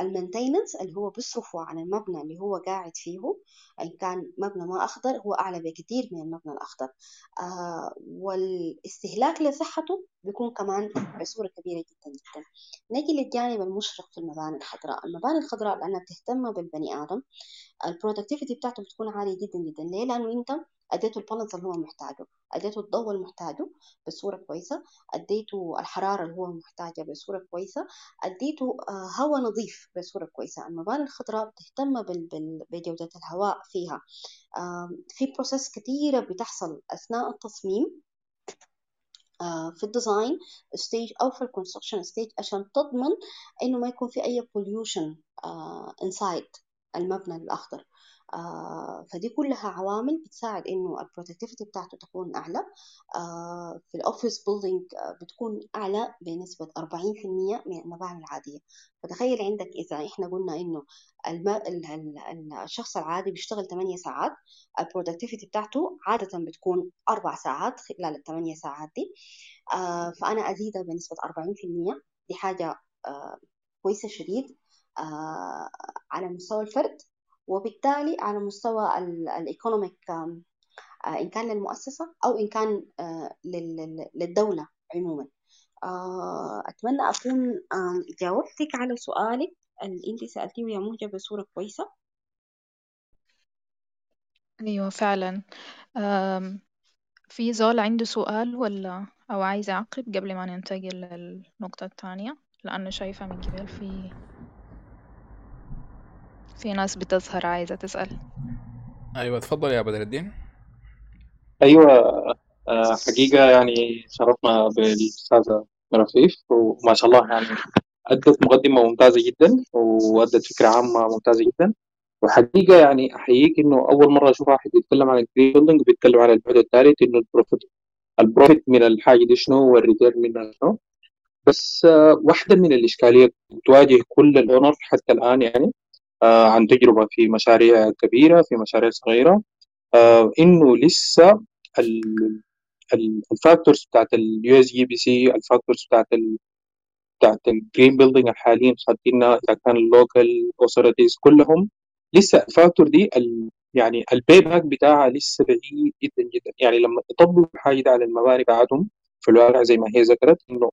المينتيننس اللي هو بيصرفوا على المبنى اللي هو قاعد فيه إن كان مبنى ما أخضر هو أعلى بكثير من المبنى الأخضر. آه والاستهلاك لصحته بيكون كمان بصورة كبيرة جدا جدا. نجي للجانب المشرق في المباني الخضراء. المباني الخضراء لأنها بتهتم بالبني آدم. ال productivity بتاعته بتكون عالية جدا جدا. ليه؟ لأنه أنت أديته ال balance اللي هو محتاجه أديته الضوء اللي محتاجه بصورة كويسة أديته الحرارة اللي هو محتاجها بصورة كويسة أديته هواء نظيف بصورة كويسة. المباني الخضراء بتهتم بجودة الهواء فيها. في process كثيره بتحصل أثناء التصميم في ال design stage أو في ال construction stage عشان تضمن إنه ما يكون في أي pollution inside المبنى الأخضر. آه فدي كلها عوامل بتساعد إنه ال productivity بتاعته تكون أعلى. آه في ال office building بتكون أعلى بنسبة 40% من المباني العادية. فتخيل عندك إذا إحنا قلنا إنه. الشخص العادي بيشتغل 8 ساعات ال productivity بتاعته عادة بتكون 4 ساعات خلال ال 8 ساعات دي. آه فأنا أزيدها بنسبة 40% دي حاجة كويسة شديد. على مستوى الفرد وبالتالي على مستوى الإيكونوميك إن كان للمؤسسة أو إن كان للدولة عموما. أتمنى أكون جاوبتك على سؤالك اللي انت سألتيه يا مهجة بصورة كويسة. أيوه فعلا. في زول عنده سؤال ولا أو عايز يعقب قبل ما ننتقل للنقطة الثانية؟ لأنه شايفه من قبل في في ناس بتظهر عايزة تسأل. أيوة تفضل يا بدر الدين. أيوة حقيقة يعني شرفنا بالأستاذة رفيف وما شاء الله يعني أدت مقدمة ممتازة جدا وأدت فكرة عامة ممتازة جدا. وحقيقة يعني أحييك إنه أول مرة أشوف واحد بيتكلم عن ال green building وبيتكلم عن البعد الثالث إنه ال profit ال profit من الحاجة دي شنو وال return منها شنو. بس واحدة من الإشكاليات بتواجه كل ال owner حتى الآن يعني. عن تجربة في مشاريع كبيرة في مشاريع صغيرة. إنه لسه ال factors بتاعت ال USGBC ال factors بتاعت ال بتاعت ال green building الحاليين خاطينها إذا كان ال local authorities كلهم لسه ال factor دي ال يعني ال payback بتاعها لسه بعيد جدا جدا. يعني لما تطبقوا الحاجة دي على المباني بعدهم في الواقع زي ما هي ذكرت إنه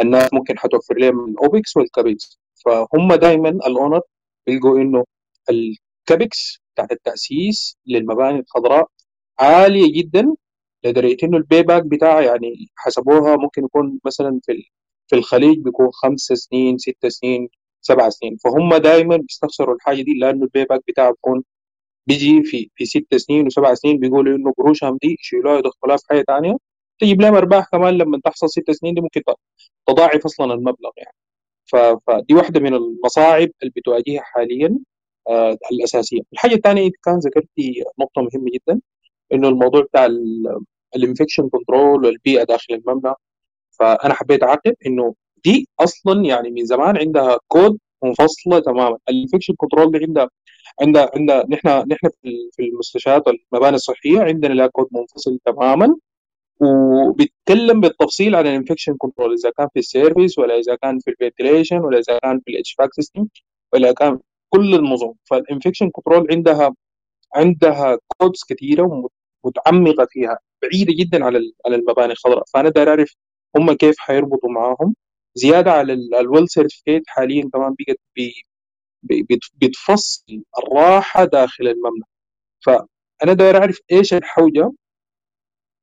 الناس ممكن حتوفر لهم ال OPEX وال CAPEX فهم دائما ال owner بيلقوا إنه ال CAPEX بتاعت التأسيس للمباني الخضراء عالية جدا لدرجة إنه ال payback بتاعها يعني حسبوها ممكن يكون مثلا في في الخليج بيكون خمس سنين ست سنين سبع سنين. فهم دائما بيستخسروا الحاجة دي لأنه ال payback بتاعها بيكون بيجي في في ست سنين وسبع سنين بيقولوا إنه قروشهم دي يشيلوها يدخلوها في حاجة ثانية تجيب لهم أرباح كمان لما تحصل ست سنين دي ممكن تضاعف أصلا المبلغ يعني. فدي واحدة من المصاعب اللي بتواجهها حاليا آه الأساسية. الحاجة الثانية كان ذكرتي نقطة مهمة جدا إنه الموضوع بتاع ال infection control والبيئة داخل المبنى فأنا حبيت أعقب إنه دي أصلا يعني من زمان عندها كود منفصلة تماما. ال infection control دي عندها عندها عندها نحن نحن في المستشفيات والمباني الصحية عندنا لها كود منفصل تماما. وبيتكلم بالتفصيل عن ال infection control إذا كان في ال service ولا إذا كان في ال ventilation ولا إذا كان في ال HVAC system ولا كان كل النظم. فال infection control عندها عندها codes كثيرة ومتعمقة فيها بعيدة جدا على على المباني الخضراء. فأنا داير أعرف هم كيف حيربطوا معاهم. زيادة على ال WELL certificate حاليا كمان بقت بتفصل الراحة داخل المبنى. فأنا داير أعرف إيش الحوجة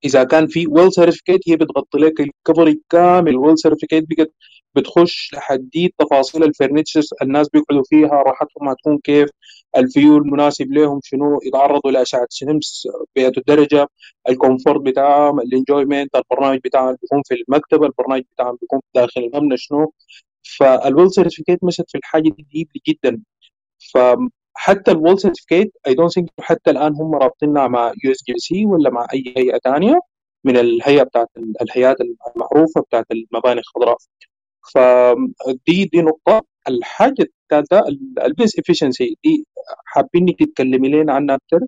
إذا كان في WELL certificate هي بتغطي لك ال coverage كامل ال WELL certificate بتخش لحدي تفاصيل ال furnitures الناس بيقعدوا فيها راحتهم هتكون كيف ال view المناسب لهم شنو يتعرضوا لأشعة الشمس بيئه الدرجة ال comfort بتاعهم ال enjoyment البرنامج بتاعهم بيكون في المكتب البرنامج بتاعهم بيكون داخل المبنى شنو. فال WELL certificate مشت في الحاجة دي جدا. فحتى ال WELL certificate I don't think حتى الآن هم رابطينها مع USGBC ولا مع أي هيئة ثانية من الهيئة بتاعت الهيئات المعروفة بتاعت المباني الخضراء. فدي دي نقطة. الحاجة الثالثه ال price efficiency دي حابين انك تتكلمي لنا عنها أكثر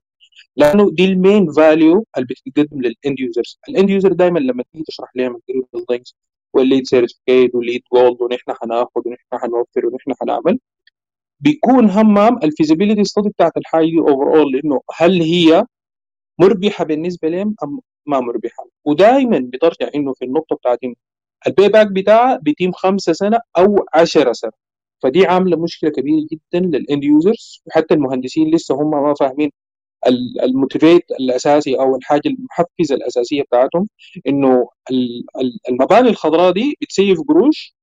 لأنه دي ال main value اللي بتقدم لل end users ال end user دائما لما تيجي تشرح لهم ال green buildings وال LEED certificate وال LEED Gold ونحن حناخذ ونحن حنوفر ونحن حنعمل بيكون همهم ال feasibility study بتاعت الحاجة دي overall انه هل هي مربحة بالنسبة لهم أم ما مربحة؟ ودائما بترجع إنه في النقطة بتاعت ال payback بتاعها بيتم خمسة سنة أو 10 سنة. فدي عاملة مشكلة كبيرة جدا لل end users وحتى المهندسين لسه هم ما فاهمين ال motivate الأساسي أو الحاجة المحفزة الأساسية بتاعتهم إنه المباني الخضراء دي بت save قروش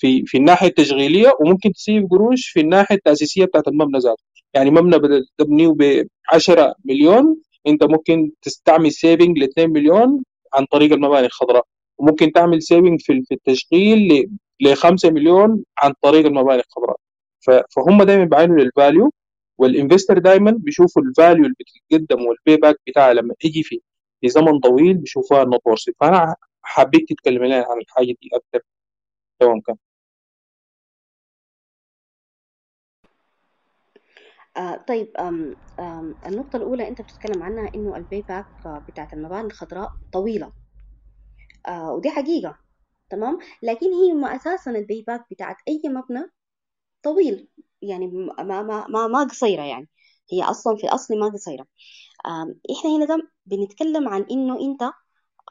في في الناحية التشغيلية وممكن ت save قروش في الناحية التأسيسية بتاعت المبنى ذاته. يعني مبنى بدل تبنيه ب 10 مليون انت ممكن تستعمل saving ل 2 مليون عن طريق المباني الخضراء. وممكن تعمل saving في التشغيل ل 5 مليون عن طريق المباني الخضراء. فهم دايما بعينوا لل value وال investor دايما بيشوفوا ال value اللي بتتقدم وال payback بتاعها لما يجي في في زمن طويل بيشوفوها not فأنا حبيت تتكلم عن الحاجة دي أكثر تمام كان. آه طيب آم آم النقطة الأولى أنت بتتكلم عنها إنه ال payback بتاعت المباني الخضراء طويلة. آه ودي حقيقة تمام؟ لكن هي ما أساسا payback بتاعت أي مبنى طويل يعني ما ما ما, ما قصيرة يعني. هي أصلا في الأصل ما قصيرة. إحنا هنا ده بنتكلم عن إنه أنت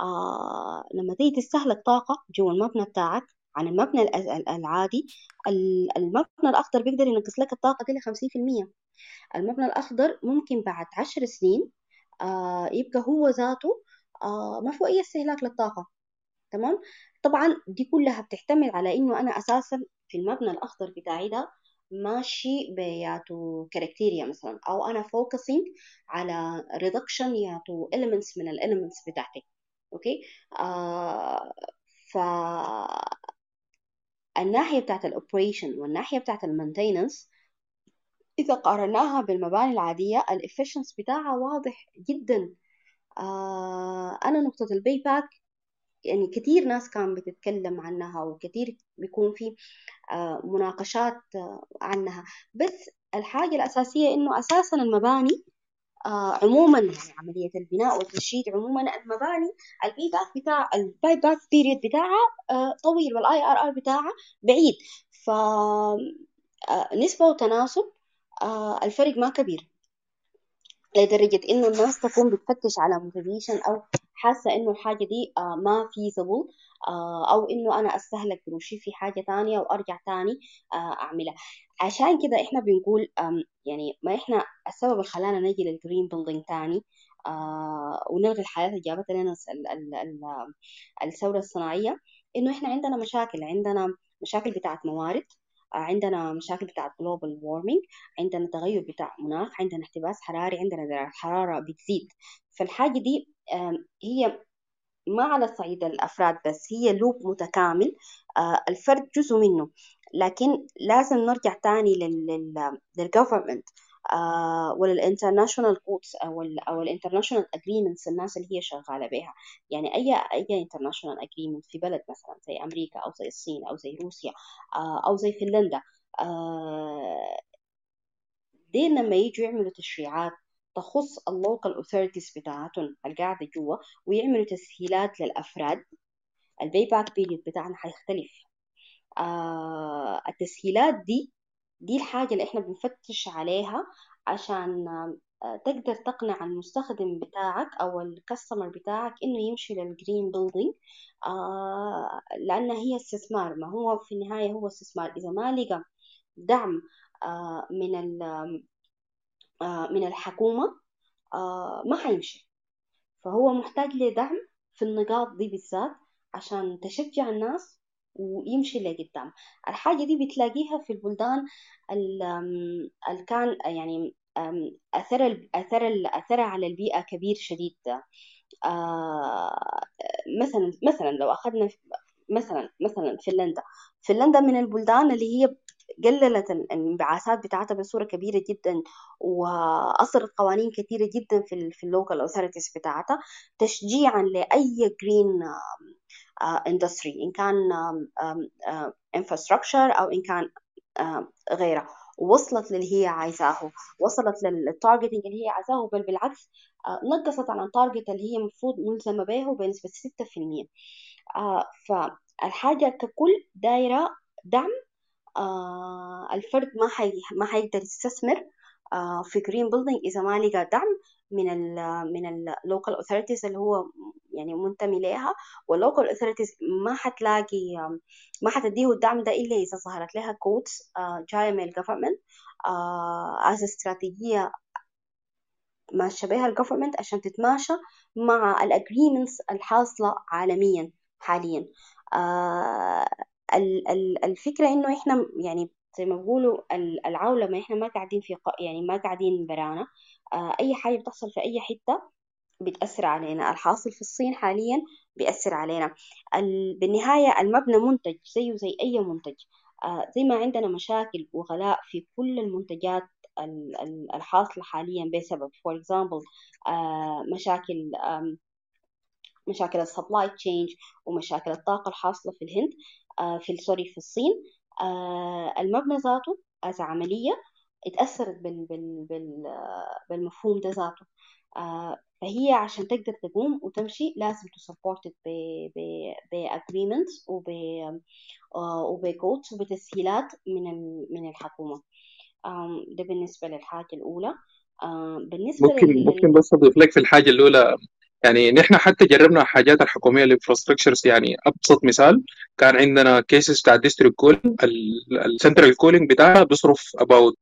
آه لما تيجي تستهلك طاقة جوا المبنى بتاعك عن المبنى العادي المبنى الأخضر بيقدر ينقص لك الطاقة دي لخمسين في المية. المبنى الأخضر ممكن بعد عشر سنين آه يبقى هو ذاته آه ما فيه أي استهلاك للطاقة. تمام؟ طبعا دي كلها بتحتمل على إنه أنا أساسا في المبنى الأخضر بتاعي ده ماشي بياتو criteria مثلا أو أنا focusing على reduction ياتو elements من ال elements بتاعتي. okay؟ آه ف الناحية بتاعت ال operation والناحية بتاعت ال maintenance إذا قارناها بالمباني العادية ال efficiency بتاعها واضح جدا. آه أنا نقطة ال payback يعني كتير ناس كان بتتكلم عنها وكتير بيكون في آه مناقشات آه عنها. بس الحاجة الأساسية إنه أساسا المباني آه عموما يعني عملية البناء والتشييد عموما المباني ال payback بتاع ال payback period بتاعها آه طويل وال IRR بتاعها بعيد. ف آه نسبة وتناسب آه الفرق ما كبير. لدرجة إنه الناس تكون بتفتش على motivation أو حاسة إنه الحاجة دي آه ما feasible آه أو إنه أنا أستهلك قروشي في حاجة تانية وأرجع تاني آه أعملها. عشان كده إحنا بنقول يعني ما إحنا السبب اللي خلانا نجي لل green building تاني ونلغي الحياة اللي جابت لنا الثورة الصناعية إنه إحنا عندنا مشاكل عندنا مشاكل بتاعت موارد. عندنا مشاكل بتاعت global warming عندنا تغير بتاع مناخ عندنا احتباس حراري عندنا درجة حرارة بتزيد. فالحاجة دي هي ما على صعيد الأفراد بس هي loop متكامل. الفرد جزء منه. لكن لازم نرجع تاني لل government آه ولل international codes أو ال أو ال international agreements الناس اللي هي شغالة بها يعني أي أي international agreement في بلد مثلا زي أمريكا أو زي الصين أو زي روسيا آه أو زي فنلندا آه دي لما يجوا يعملوا تشريعات تخص ال local authorities بتاعتهم القاعدة جوا ويعملوا تسهيلات للأفراد. ال payback period بتاعنا حيختلف. آه التسهيلات دي دي الحاجة اللي إحنا بنفتش عليها عشان تقدر تقنع المستخدم بتاعك أو ال customer بتاعك إنه يمشي لل green building آه لأن هي استثمار. ما هو في النهاية هو استثمار. إذا ما لقى دعم آه من آه من الحكومة آه ما حيمشي. فهو محتاج لدعم في النقاط دي بالذات عشان تشجع الناس ويمشي لقدام الحاجة دي بتلاقيها في البلدان اللي كان يعني أثر أثر أثرها على البيئة كبير شديد. آه مثلا مثلا لو أخذنا مثلا مثلا فنلندا. فنلندا من البلدان اللي هي قللت الانبعاثات بتاعتها بصورة كبيرة جدا وأصدرت قوانين كثيرة جدا في ال local authorities بتاعتها تشجيعا لأي green industry إن كان infrastructure أو إن كان غيره. وصلت للي هي عايزاه وصلت لل targeting اللي هي عايزاه بل بالعكس نقصت عن ال target اللي هي المفروض ملزمة به بنسبة 6% فالحاجة ككل دايرة دعم آه الفرد ما حي ما حيقدر يستثمر. آه في green building إذا ما لقى دعم من ال من ال local authorities اللي هو يعني منتمي لها وال local authorities ما حتلاقي ما حتديه الدعم ده إلا إذا ظهرت لها codes جاية من ال government as استراتيجية ماشية بها ال government عشان تتماشى مع الاجريمنتس الحاصلة عالميا حاليا. آه الفكرة إنه إحنا يعني زي ما بيقولوا العولمة إحنا ما قاعدين في يعني ما قاعدين برانا. آه، أي حاجة بتحصل في أي حتة بتأثر علينا. الحاصل في الصين حاليا بيأثر علينا. بالنهاية المبنى منتج زيه زي أي منتج. آه، زي ما عندنا مشاكل وغلاء في كل المنتجات الحاصلة حاليا بسبب for example آه، مشاكل مشاكل ال supply chain ومشاكل الطاقة الحاصلة في الهند. في سوري في الصين. المبنى ذاته as عملية اتأثرت بال بال بال بالمفهوم ده ذاته. آه، فهي عشان تقدر تقوم وتمشي لازم to supported ب ب agreements وب آه، وب codes وبتسهيلات من من الحكومة. ده بالنسبة للحاجة الأولى. بالنسبة ممكن لل... ممكن بس أضيف لك في الحاجة الأولى. يعني نحن حتى جربنا حاجات الحكومية ال infrastructures يعني أبسط مثال كان عندنا cases بتاع district cooling ال central cooling بتاعها بيصرف about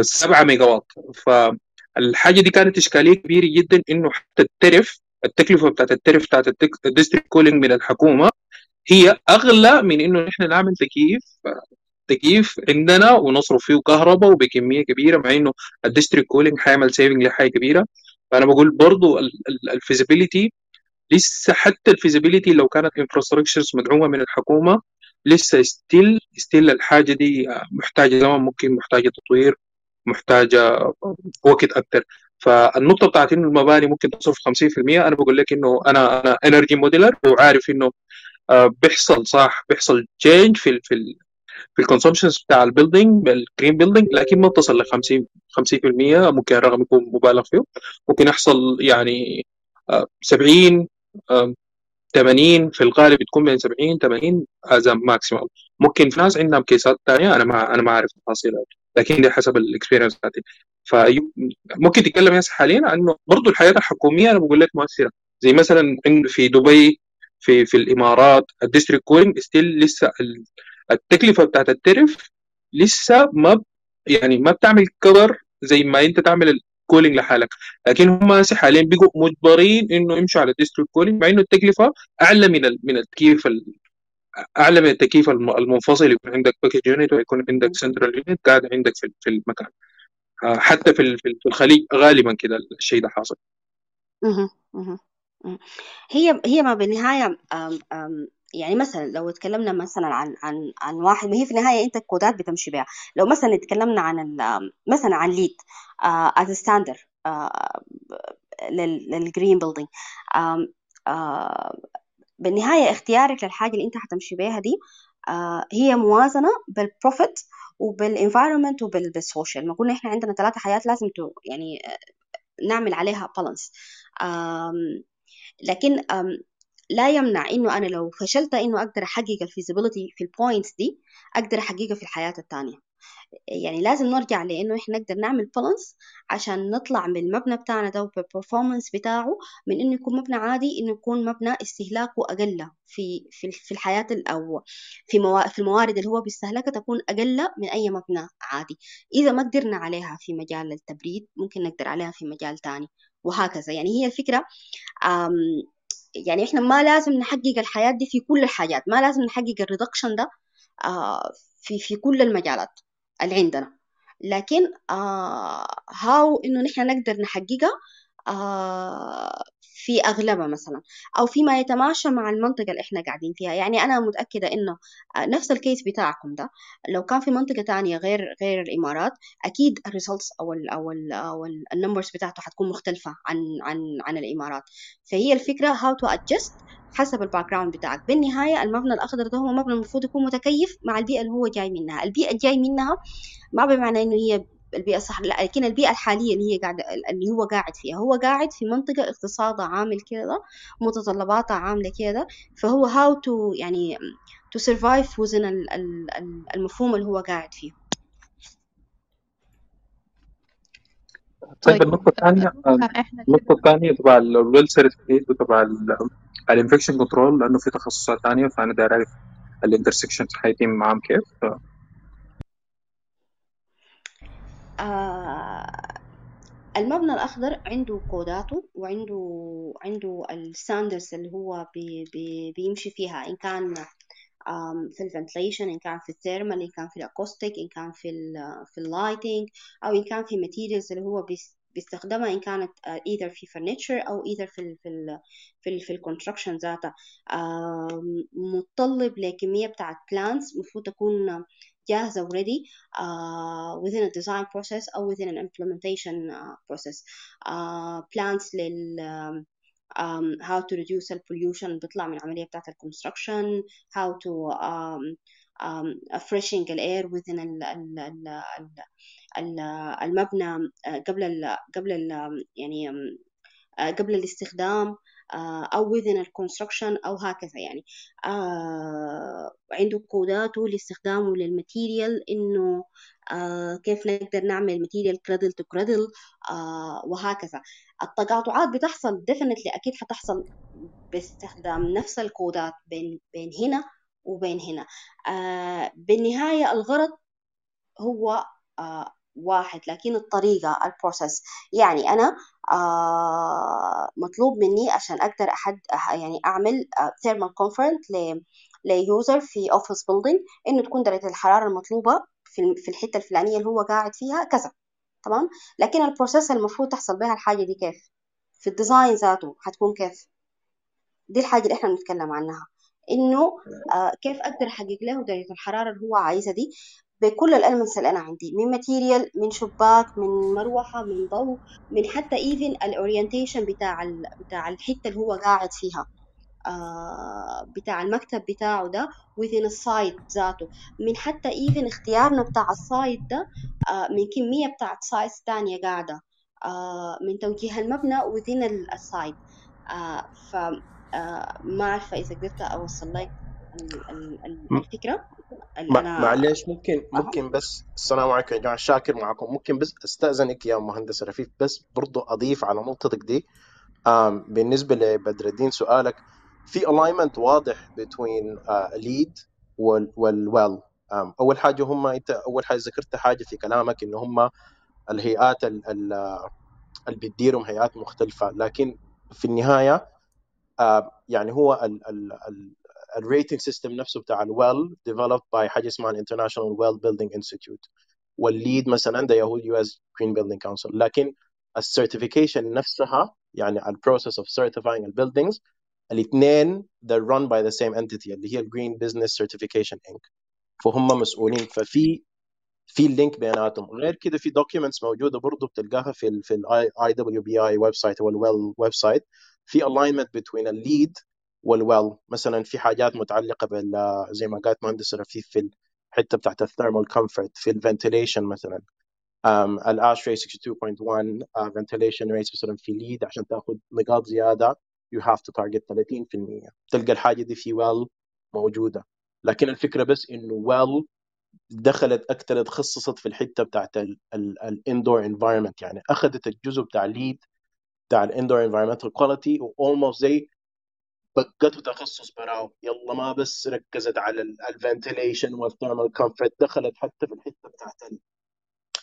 7 ميجا وات فالحاجة دي كانت إشكالية كبيرة جدا إنه حتى ال tariff التكلفة بتاعت ال tariff بتاعت ال district cooling من الحكومة هي أغلى من إنه نحن نعمل تكييف تكييف عندنا ونصرف فيه كهرباء وبكمية كبيرة مع إنه ال district cooling حيعمل saving لحاجة كبيرة. فأنا بقول برضو ال feasibility لسه حتى ال feasibility لو كانت infrastructures مدعومة من الحكومة لسه still still الحاجة دي محتاجة زمان ممكن محتاجة تطوير محتاجة وقت أكثر فالنقطة بتاعت إنه المباني ممكن تصرف 50% أنا بقول لك إنه أنا أنا energy modeler وعارف إنه آه، بيحصل صح بيحصل change في ال في ال في ال consumptions بتاع ال building ال green building لكن ما تصل ل 50 50% ممكن الرقم يكون مبالغ فيه. ممكن يحصل يعني 70 آه، 80 في الغالب بتكون بين 70 80 as maximum ممكن في ناس عندهم case ات ثانية أنا ما أنا ما أعرف تفاصيلها لكن دي حسب ال experience بتاعتي فممكن تتكلم هسه حاليا إنه برضه الحاجة الحكومية أنا بقول لك مؤثرة. زي مثلا في دبي في في الإمارات ال district cooling still لسه التكلفة بتاعت ال tariff لسه ما يعني ما بتعمل cover زي ما انت تعمل cooling لحالك. لكن هم حاليا بقوا مجبرين إنه يمشوا على ال district cooling مع إنه التكلفة أعلى من من التكييف أعلى من التكييف المنفصل يكون عندك package unit ويكون عندك central unit قاعد عندك في المكان. آه، حتى في في الخليج غالبا كده الشيء ده حاصل. هي هي ما بالنهاية يعني مثلا لو تكلمنا مثلا عن عن عن واحد ما هي في النهاية أنت الكودات بتمشي بها لو مثلا تكلمنا عن مثلا عن LEED as standard لل green building بالنهاية اختيارك للحاجة اللي أنت حتمشي بيها دي uh, هي موازنة بال profit وبال environment وبال social ما قلنا إحنا عندنا ثلاثة حاجات لازم يعني نعمل عليها balance لكن لا يمنع إنه أنا لو فشلت إنه أقدر أحقق ال feasibility في ال points دي أقدر أحققها في الحاجة الثانية يعني لازم نرجع لإنه إحنا نقدر نعمل balance عشان نطلع من المبنى بتاعنا ده وال performance بتاعه من إنه يكون مبنى عادي إنه يكون مبنى استهلاكه أقل في في في الحاجة أو في في الموارد اللي هو بيستهلكها تكون أقل من أي مبنى عادي. إذا ما قدرنا عليها في مجال التبريد ممكن نقدر عليها في مجال تاني وهكذا. يعني هي الفكرة يعني إحنا ما لازم نحقق الحياة دي في كل الحاجات ما لازم نحقق الريدكشن ده آه، في في كل المجالات اللي عندنا. لكن هاو آه، إنه نحن نقدر نحققها آه، في أغلبها مثلا أو فيما يتماشى مع المنطقة اللي إحنا قاعدين فيها. يعني أنا متأكدة إنه آه، نفس ال case بتاعكم ده لو كان في منطقة تانية غير غير الإمارات أكيد ال results أو ال أو ال أو ال numbers بتاعته حتكون مختلفة عن عن عن الإمارات. فهي الفكرة how to adjust حسب ال background بتاعك. بالنهاية المبنى الأخضر ده هو مبنى المفروض يكون متكيف مع البيئة اللي هو جاي منها. البيئة الجاي منها ما بمعنى إنه هي البيئة الصح لا لكن البيئة الحالية اللي هي قاعد اللي هو قاعد فيها هو قاعد في منطقة اقتصادها عامل كذا متطلباتها عاملة كذا فهو how to يعني to survive within المفهوم اللي هو قاعد فيه. طيب, طيب، النقطة الثانية النقطة الثانية تبع ال WELL certificate وتبع ال infection control لأنه في تخصصات ثانية فأنا داير أعرف ال intersections حيتم معاهم كيف ف... آه المبنى الأخضر عنده كوداته وعنده عنده ال standards اللي هو بي بي بيمشي فيها إن كان في ال ventilation إن كان في ال thermal إن كان في ال acoustic إن كان في ال في ال lighting أو إن كان في materials اللي هو بيستخدمها إن كانت either في furniture أو either في ال في ال في ال في ال construction ذاتها. متطلب لكمية بتاعت plans المفروض تكون جاهزة already uh, within a design process أو within an implementation uh, process uh, plans لل um, how to reduce the pollution بيطلع من العملية بتاعة construction how to um, um, freshing air within ال ال ال المبنى قبل ال قبل ال يعني قبل الاستخدام أو within الكونستراكشن أو هكذا يعني. عنده كوداته لاستخدامه لل material إنه كيف نقدر نعمل material cradle to cradle وهكذا. التقاطعات بتحصل definitely أكيد حتحصل باستخدام نفس الكودات بين بين هنا وبين هنا. بالنهاية الغرض هو واحد لكن الطريقة ال process يعني أنا آه مطلوب مني عشان أقدر أحد يعني أعمل thermal comfort ل user في office building إنه تكون درجة الحرارة المطلوبة في الحتة الفلانية اللي هو قاعد فيها كذا. تمام؟ لكن ال process المفروض تحصل بها الحاجة دي كيف؟ في ال design ذاته حتكون كيف؟ دي الحاجة اللي إحنا بنتكلم عنها. إنه آه كيف أقدر أحقق له درجة الحرارة اللي هو عايزها دي؟ بكل ال elements اللي أنا عندي من material من شباك من مروحة من ضوء من حتى even ال orientation بتاع بتاع الحتة اللي هو قاعد فيها آه بتاع المكتب بتاعه ده within ال site ذاته. من حتى even اختيارنا بتاع ال site ده آه من كمية بتاعت sites تانية قاعدة آه من توجيه المبنى within ال site آه ف ما عارفة إذا قدرت أوصل لك. الفكرة. أنا... معلش ممكن ممكن بس السلام عليكم يا جماعة شاكر معكم. ممكن بس أستأذنك يا مهندس رفيف بس برضو أضيف على نقطتك دي. بالنسبة لبدر الدين سؤالك في alignment واضح بين LEED وال WELL أول حاجة هم أنت أول حاجة ذكرت حاجة في كلامك إن هم الهيئات اللي بتديرهم هيئات مختلفة. لكن في النهاية يعني هو ال ال ال ال rating system نفسه بتاع ال WELL developed by حاجة اسمها ال International WELL Building Institute وال LEED مثلا ده هو ال US Green Building Council لكن ال certification نفسها يعني ال process of certifying ال buildings الاثنين they're run by the same entity اللي هي ال Green Business Certification Inc فهم مسؤولين. ففي في ال link بيناتهم. غير كده في documents موجودة برضه بتلقاها في ال في ال IWBI website أو ال WELL website في alignment between ال LEED وال WELL. مثلا في حاجات متعلقة بال زي ما قالت مهندس رفيف في الحته بتاعت ال thermal comfort في ال ventilation مثلا. ال ASHRAE 62.1 ventilation rate مثلا في LEED عشان تأخذ نقاط زيادة. you have to target 30% تلقى الحاجة دي في WELL موجودة. لكن الفكرة بس إنه WELL دخلت أكثر تخصصت في الحتة بتاعت ال indoor environment يعني أخذت الجزء بتاع LEED بتاع ال indoor environmental quality و almost زي بقته تخصص براو يلا ما بس ركزت على ال ventilation وال thermal comfort دخلت حتى في الحتة بتاعت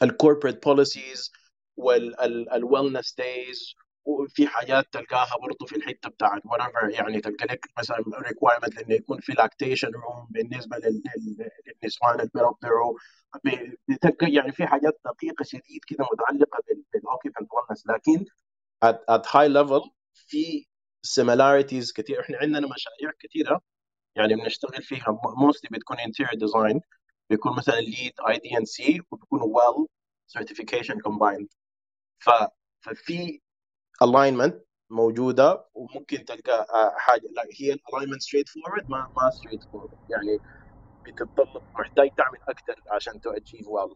ال corporate policies وال wellness days وفي حاجات تلقاها برضه في الحتة بتاعت whatever يعني تلقى لك مثلا requirement إنه يكون في lactation room بالنسبة للنسوان اللي بيرضعوا بتلقى يعني في حاجات دقيقة شديد كده متعلقة بال occupant wellness لكن at high level في similarities كثير إحنا عندنا مشاريع كثيره يعني بنشتغل فيها. mostly بتكون interior design بيكون مثلا LEED ID and C وبيكون WELL certification combined. ف ففي alignment موجودة وممكن تلقى حاجة. لا هي ال alignment straightforward ما ما straightforward يعني بتتطلب محتاج تعمل أكثر عشان to achieve WELL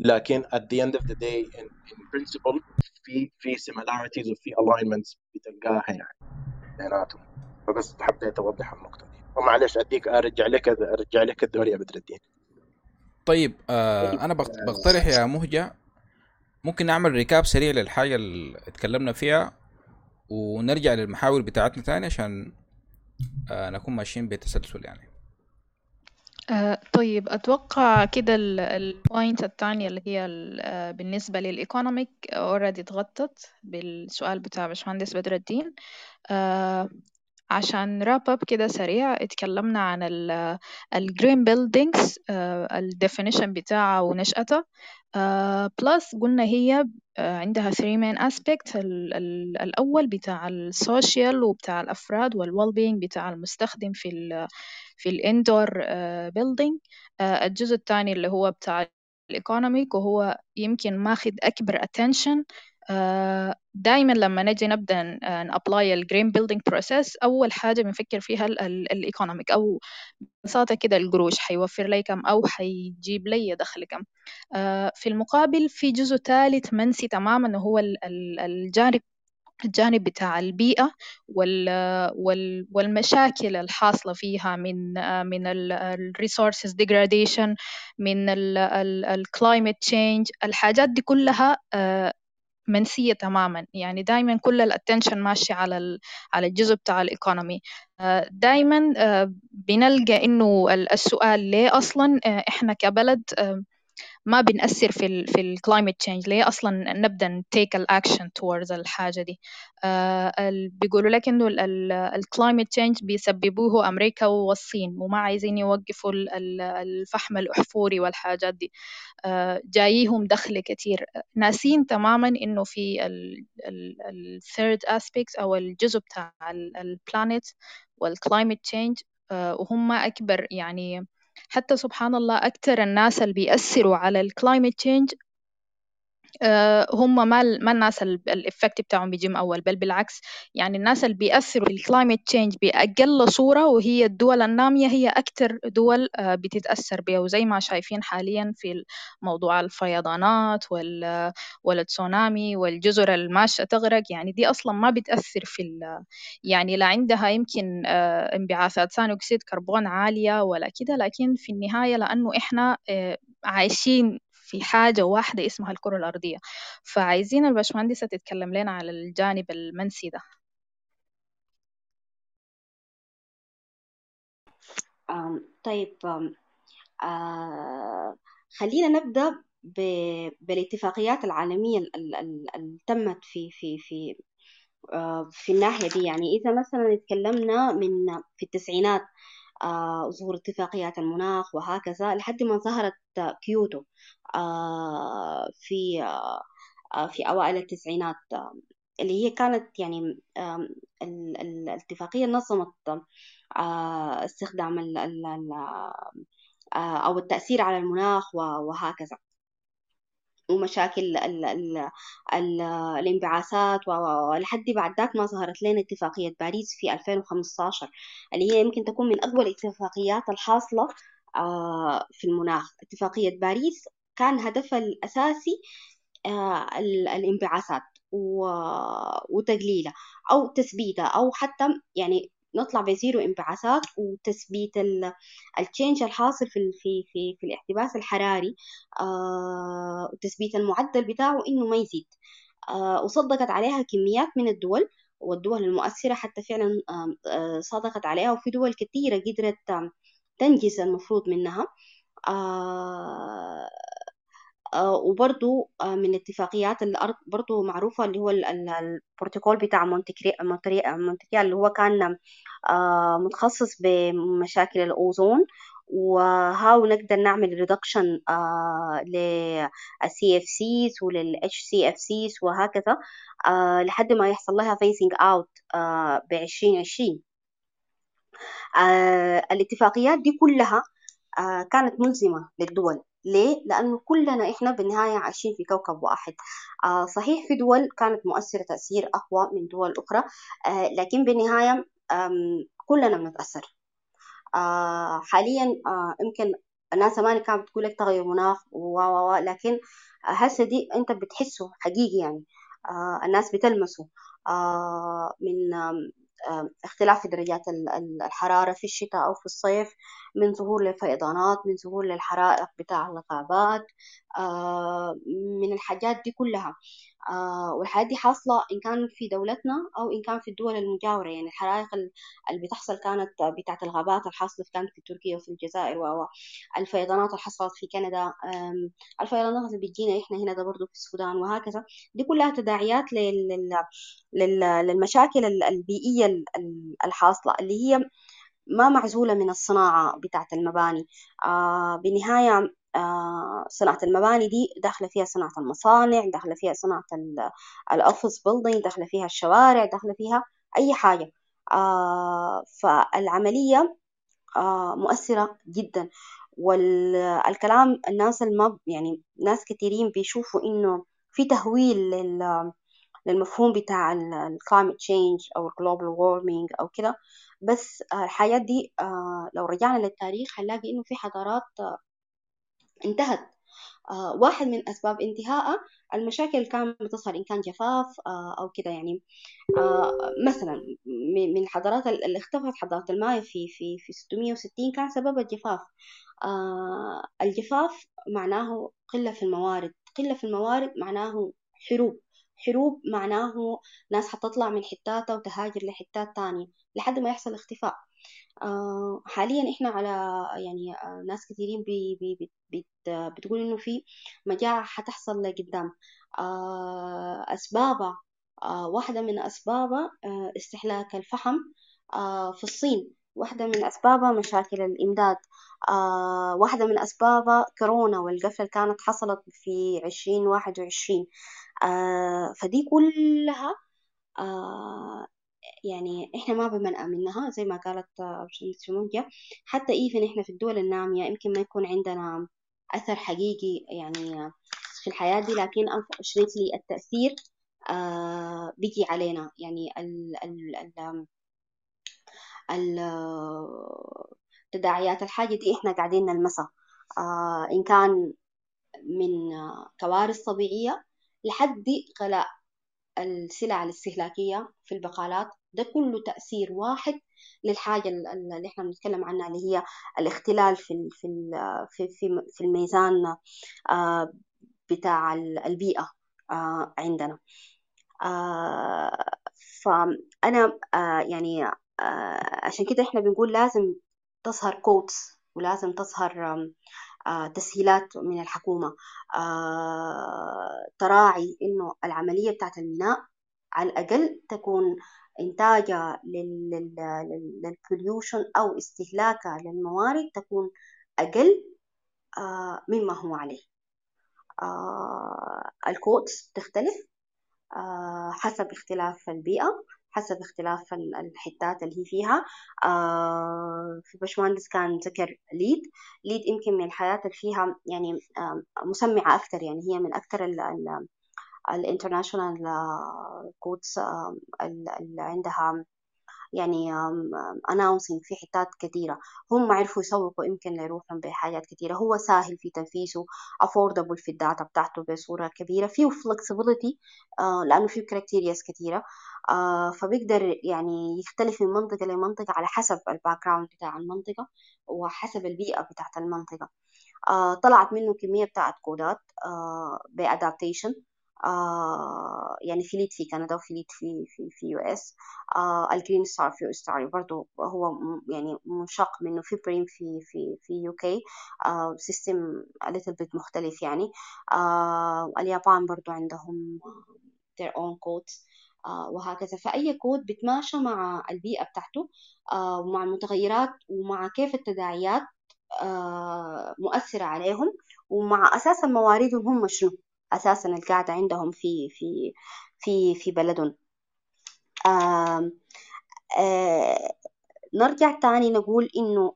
لكن at the end of the day in, in principle في في similarities وفي alignments بتلقاها يعني بيناتهم. فبس حبيت اوضح النقطة دي. ومعلش أديك أرجع لك أرجع لك الدور يا بدر الدين. طيب آه أنا بقترح يا مهجة ممكن نعمل recap سريع للحاجة اللي اتكلمنا فيها ونرجع للمحاور بتاعتنا تاني عشان آه نكون ماشيين بتسلسل يعني. آه طيب أتوقع كده ال point الثانية اللي هي آه بالنسبة لل economic already اتغطت بالسؤال بتاع باشمهندس بدر الدين. آه عشان wrap up كده سريع اتكلمنا عن ال green buildings ال definition بتاعها ونشأتها plus قلنا هي عندها three main aspects الأول بتاع ال social وبتاع الأفراد وال well being بتاع المستخدم في ال في ال indoor building الجزء الثاني اللي هو بتاع ال economic وهو يمكن ماخذ أكبر attention دائما لما نجي نبدأ ن apply ال green building process أول حاجة بنفكر فيها ال economic أو ببساطة كده القروش حيوفر لي كم أو حيجيب لي دخل كم. في المقابل في جزء ثالث منسي تماما وهو الجانب الجانب بتاع البيئة وال وال والمشاكل الحاصلة فيها من من ال resources degradation من ال climate change الحاجات دي كلها منسية تماما. يعني دائما كل ال attention ماشي على على الجزء بتاع ال economy دائما بنلقى إنه السؤال ليه أصلا إحنا كبلد ما بنأثر في ال في ال climate change ليه أصلا نبدأ ن take ال action towards الحاجة دي؟ بيقولوا لك إنه ال climate change بيسببوه أمريكا والصين وما عايزين يوقفوا الفحم الأحفوري والحاجات دي. جاييهم دخل كتير. ناسين تماما إنه في ال third aspect أو الجزء بتاع ال planet وال climate change وهم أكبر يعني حتى سبحان الله أكثر الناس اللي بيأثروا على ال climate change هم ما ما الناس ال effect بتاعهم بيجي أول بل بالعكس يعني الناس اللي بيأثروا في ال climate change بأقل صورة وهي الدول النامية هي أكثر دول بتتأثر بها وزي ما شايفين حاليا في موضوع الفيضانات وال والتسونامي والجزر الماشية تغرق يعني دي أصلا ما بتأثر في يعني لا عندها يمكن انبعاثات ثاني أكسيد كربون عالية ولا كده لكن في النهاية لأنه إحنا عايشين في حاجة واحدة اسمها الكرة الأرضية. فعايزين الباشمهندسة تتكلم لنا على الجانب المنسي ده. طيب آه خلينا نبدأ بالاتفاقيات العالمية اللي تمت في في في آه في الناحية دي. يعني إذا مثلا اتكلمنا من في التسعينات آه ظهور اتفاقيات المناخ وهكذا لحد ما ظهرت كيوتو. آه في آه في أوائل التسعينات اللي هي كانت يعني الاتفاقية نظمت استخدام أو التأثير على المناخ وهكذا. ومشاكل ال ال ال الانبعاثات ولحد بعد ذاك ما ظهرت لنا اتفاقية باريس في 2015 اللي هي يمكن تكون من أقوى الاتفاقيات الحاصلة في المناخ. اتفاقية باريس كان هدفها الأساسي الانبعاثات وتقليلها أو تثبيتها أو حتى يعني نطلع ب zero انبعاثات وتثبيت ال change الحاصل في في في في الاحتباس الحراري آه وتثبيت المعدل بتاعه إنه ما يزيد. آه وصدقت عليها كميات من الدول والدول المؤثرة حتى فعلا آه صادقت عليها وفي دول كثيرة قدرت تنجز المفروض منها. آه وبرضو من اتفاقيات الأرض برضو معروفة اللي هو البروتوكول بتاع مونتريال اللي هو كان متخصص بمشاكل الأوزون. و how نقدر نعمل reduction لل CFCs ولل HCFCs وهكذا لحد ما يحصل لها phasing out ب 2020 الاتفاقيات دي كلها كانت ملزمة للدول. ليه؟ لأنه كلنا إحنا بالنهاية عايشين في كوكب واحد. آه صحيح في دول كانت مؤثرة تأثير أقوى من دول أخرى آه لكن بالنهاية كلنا بنتأثر. آه حاليا يمكن الناس زمان كانت بتقول لك تغير مناخ و و لكن هسه دي أنت بتحسه حقيقي يعني. الناس بتلمسه. من اختلاف درجات الحرارة في الشتاء أو في الصيف. من ظهور للفيضانات من ظهور للحرائق بتاع الغابات من الحاجات دي كلها. آه والحاجات دي حاصلة إن كان في دولتنا أو إن كان في الدول المجاورة. يعني الحرائق اللي بتحصل كانت بتاعت الغابات الحاصلة كانت في تركيا وفي الجزائر والفيضانات اللي حصلت في كندا. الفيضانات اللي بتجينا إحنا هنا ده برضه في السودان وهكذا. دي كلها تداعيات لل... لل... للمشاكل البيئية الحاصلة اللي هي ما معزولة من الصناعة بتاعت المباني. آه بالنهاية آه صناعة المباني دي داخلة فيها صناعة المصانع داخلة فيها صناعة ال office building داخلة فيها الشوارع داخلة فيها أي حاجة. آه فالعملية مؤثرة جدا. والكلام الناس الما يعني ناس كثيرين بيشوفوا إنه في تهويل لل للمفهوم بتاع ال climate change أو ال global warming أو كده. بس الحاجات دي لو رجعنا للتاريخ هنلاقي إنه في حضارات انتهت. آه واحد من أسباب انتهائها المشاكل اللي كانت بتظهر إن كان جفاف آه أو كده يعني. آه مثلا من الحضارات اللي اختفت حضارة المايا في في في 660 كان سبب الجفاف. الجفاف معناه قلة في الموارد. قلة في الموارد معناه حروب. حروب معناه ناس حتطلع من حتاتها وتهاجر لحتات تانية لحد ما يحصل اختفاء. آه حاليا إحنا على يعني آه ناس كثيرين بي بي بي بتقول إنه في مجاعة حتحصل لقدام. آه أسبابها واحدة من أسبابها استهلاك الفحم في الصين. واحدة من أسبابها مشاكل الإمداد. آه واحدة من أسبابها كورونا والقفلة اللي كانت حصلت في عشرين واحد وعشرين. آه فدي كلها آه يعني إحنا ما بمنأى منها زي ما قالت شمونجة حتى إيفن إحنا في الدول النامية يمكن ما يكون عندنا أثر حقيقي يعني في الحياة دي لكن unfortunately التأثير آه بيجي علينا. يعني ال ال تداعيات الحاجة دي إحنا قاعدين نلمسها. آه إن كان من كوارث طبيعية لحد غلاء السلع الاستهلاكية في البقالات. ده كله تأثير واحد للحاجة اللي إحنا بنتكلم عنها اللي هي الاختلال في في في في, في الميزان آه بتاع البيئة آه عندنا. آه فأنا يعني عشان كده إحنا بنقول لازم تظهر codes ولازم تظهر تسهيلات من الحكومة. آه تراعي إنه العملية بتاعت المبنى على الأقل تكون إنتاجها لل pollution أو استهلاكها للموارد تكون أقل مما هو عليه. ال codes تختلف حسب اختلاف البيئة. حسب اختلاف الحتات اللي هي فيها. آه في باشمهندس كان ذكر ليد. ليد يمكن من الحاجات اللي فيها يعني آه مسمعة أكتر يعني هي من أكتر ال international codes اللي عندها يعني announcing في حتات كثيرة هم عرفوا يسوقوا يمكن لروحهم بحاجات كثيرة هو سهل في تنفيذه affordable في ال data بتاعته بصورة كبيرة. فيه flexibility آه لأنه فيه criterias كثيرة آه فبيقدر يعني يختلف من منطقة لمنطقة على حسب ال background بتاع المنطقة وحسب البيئة بتاعت المنطقة. آه طلعت منه كمية بتاعت كودات ب adaptation آه يعني في ليد في كندا وفي ليد في في في US. آه الجرين ستار في أستراليا برضه هو يعني منشق منه في بريم في في في UK. system little bit مختلف يعني. آه اليابان برضه عندهم their own codes آه وهكذا. فأي كود بتماشى مع البيئة بتاعته آه ومع المتغيرات ومع كيف التداعيات مؤثرة عليهم ومع أساس مواردهم هم شنو؟ أساسا القاعدة عندهم في في في في بلدهم. آه آه نرجع تاني نقول إنه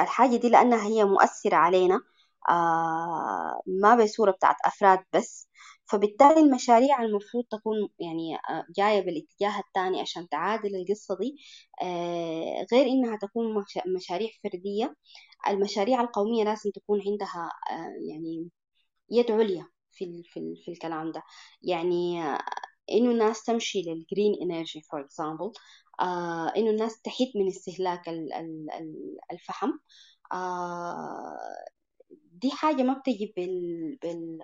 الحاجة دي لأنها هي مؤثرة علينا آه ما بصورة بتاعت أفراد بس. فبالتالي المشاريع المفروض تكون يعني جاية بالاتجاه الثاني عشان تعادل القصة دي. آه غير إنها تكون مشاريع فردية المشاريع القومية لازم تكون عندها آه يعني يد عليا. في في, في الكلام ده. يعني إنه الناس تمشي لل green energy for example إنه الناس تحيد من استهلاك الفحم آه دي حاجة ما بتجي بال, بال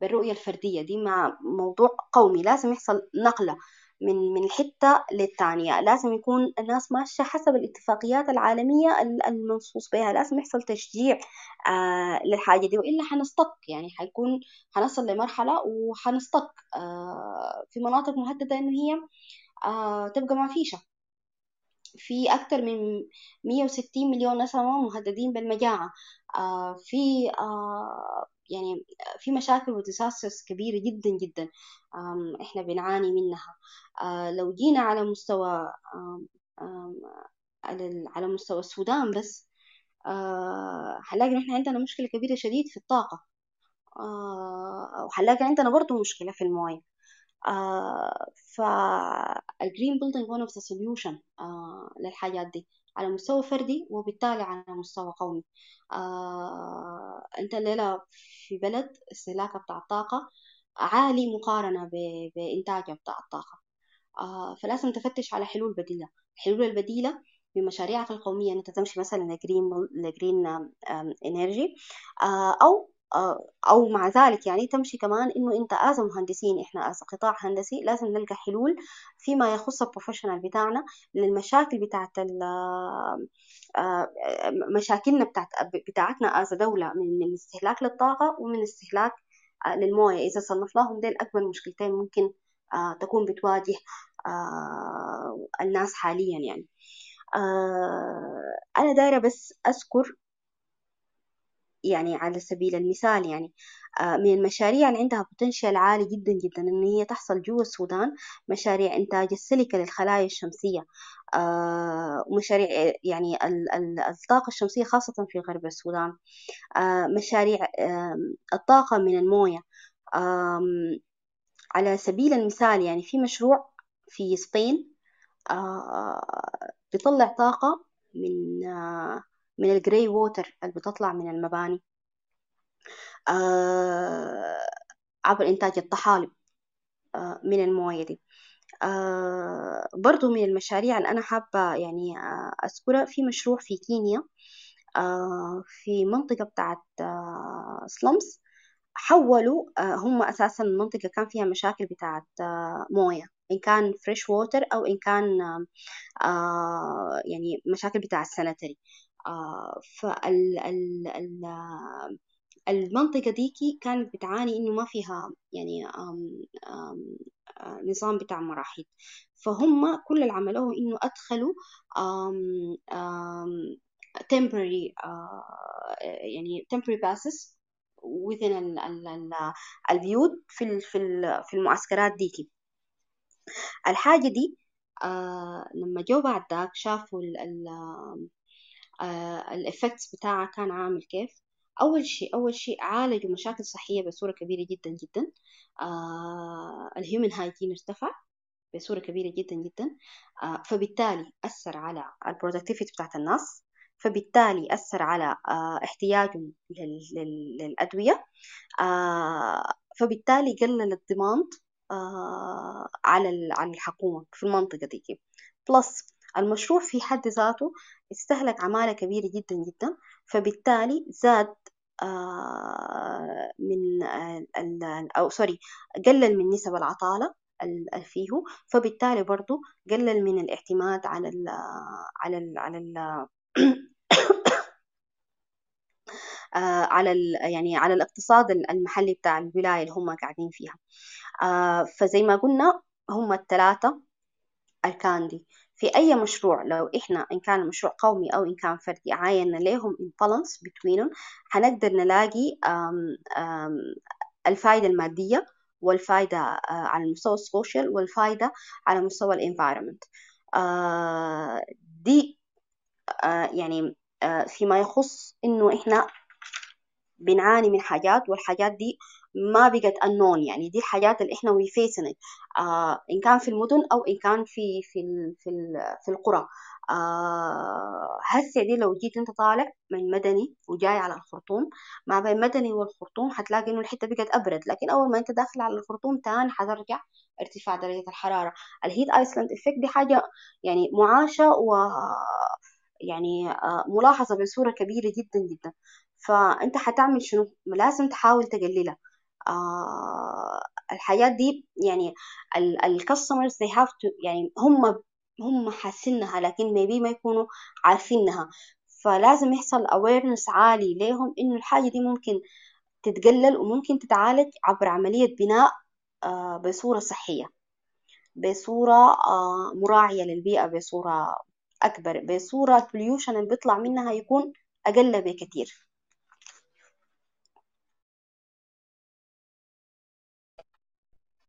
بالرؤية الفردية. دي مع موضوع قومي لازم يحصل نقلة. من من الحتة للتانية. لازم يكون الناس ماشية حسب الاتفاقيات العالمية المنصوص بها. لازم يحصل تشجيع آه للحاجة دي. وإلا حنستق يعني حيكون حنصل لمرحلة وحنستق آه في مناطق مهددة إنه هي آه تبقى ما فيشة في أكثر من 160 مليون نسمة مهددين بالمجاعة. آه في آه يعني في مشاكل وديساسترز كبيرة جدا جدا إحنا بنعاني منها. آه لو جينا على مستوى على مستوى السودان بس هنلاقي إن إحنا عندنا مشكلة كبيرة شديد في الطاقة. وهنلاقي عندنا برضو مشكلة في الموية. آه فال green building of the solution آه للحاجات دي. على مستوى فردي وبالتالي على مستوى قومي. آه أنت الليلة في بلد استهلاكها بتاع الطاقة عالي مقارنة بإنتاجها بتاع الطاقة. آه فلازم تفتش على حلول بديلة. الحلول البديلة بمشاريعك القومية أن أنت تمشي مثلا ل green ل green energy أو أو مع ذلك يعني تمشي كمان إنه أنت as مهندسين إحنا as قطاع هندسي لازم نلقى حلول فيما يخص ال professional بتاعنا للمشاكل بتاعت مشاكلنا بتاعت بتاعتنا as دولة من من استهلاك للطاقة ومن استهلاك للموية. إذا صنفناهم ديل أكبر مشكلتين ممكن تكون بتواجه الناس حاليا يعني. أنا دايرة بس أذكر يعني على سبيل المثال يعني من المشاريع اللي عندها potential عالي جدا جدا إن هي تحصل جوا السودان مشاريع إنتاج السيليكا للخلايا الشمسية ومشاريع يعني الطاقة الشمسية خاصة في غرب السودان مشاريع الطاقة من الموية على سبيل المثال يعني في مشروع في Spain بيطلع طاقة من من ال grey water اللي بتطلع من المباني. آه عبر إنتاج الطحالب آه من الموية دي. آه برضو من المشاريع اللي أنا حابة يعني أذكرها في مشروع في كينيا في منطقة بتاعت slums حولوا هم أساسا المنطقة كان فيها مشاكل بتاعت موية. إن كان fresh water أو إن كان يعني مشاكل بتاع ال sanitary فال ال ال المنطقة ديكي كانت بتعاني إنه ما فيها يعني آم نظام بتاع مراحيض فهم كل اللي عملوه إنه أدخلوا temporary يعني temporary passes within ال ال ال البيوت في في في المعسكرات ديكي. الحاجة دي آه لما جو بعد ذاك شافوا آه ال effects بتاعها كان عامل كيف. أول شيء أول شيء عالجوا مشاكل صحية بصورة كبيرة جدا جدا. آه ال human hygiene ارتفع بصورة كبيرة جدا جدا. آه فبالتالي أثر على ال productivity بتاعت الناس. فبالتالي أثر على احتياجهم للأدوية. فبالتالي قلل الضمان على على الحكومة في المنطقة دي. plus المشروع في حد ذاته استهلك عمالة كبيرة جدا جدا. فبالتالي زاد آه من ال أو سوري قلل من نسب العطالة فيه. فبالتالي برضو قلل من الاعتماد على ال على ال على ال على ال يعني على الاقتصاد المحلي بتاع الولاية اللي هم قاعدين فيها. فزي ما قلنا هم الثلاثة أركان دي. في أي مشروع لو إحنا إن كان مشروع قومي أو إن كان فردي عاينا لهم imbalance betweenهم حنقدر نلاقي الفائدة المادية والفائدة على المستوى ال social والفائدة على مستوى ال environment دي يعني فيما يخص إنه إحنا بنعاني من حاجات والحاجات دي ما بقت unknown يعني دي الحاجات اللي إحنا it. آه إن كان في المدن أو إن كان في في في في القرى. آه هسه دي لو جيت أنت طالع من مدني وجاي على الخرطوم ما بين مدني والخرطوم حتلاقي إنه الحتة بقت أبرد. لكن أول ما أنت داخل على الخرطوم تاني حترجع ارتفاع درجة الحرارة. ال heat island effect دي حاجة يعني معاشة و يعني آه ملاحظة بصورة كبيرة جدا جدا. فأنت حتعمل شنو؟ لازم تحاول تقللها. الحاجات دي يعني الكاستمرز they have to يعني هم هم حاسينها لكن maybe ما يكونوا عارفينها. فلازم يحصل awareness عالي ليهم إنه الحاجة دي ممكن تتقلل وممكن تتعالج عبر عملية بناء آه بصورة صحية بصورة آه مراعية للبيئة بصورة أكبر بصورة البوليوشن اللي بيطلع منها يكون أقل بكثير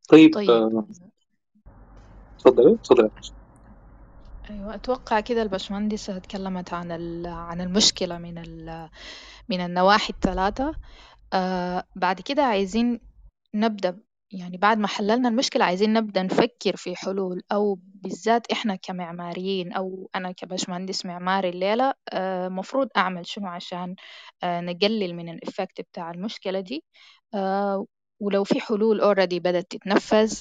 طيب طيب. آه، تفضلي تفضلي أيوة أتوقع كده البشمهندسة تكلمت عن عن المشكلة من من النواحي الثلاثة. آه بعد كده عايزين نبدأ يعني بعد ما حللنا المشكلة عايزين نبدأ نفكر في حلول أو بالذات إحنا كمعماريين أو أنا كبشمهندس معماري الليلة آه مفروض أعمل شنو عشان آه نقلل من الإفكت بتاع المشكلة دي. آه ولو في حلول already بدأت تتنفذ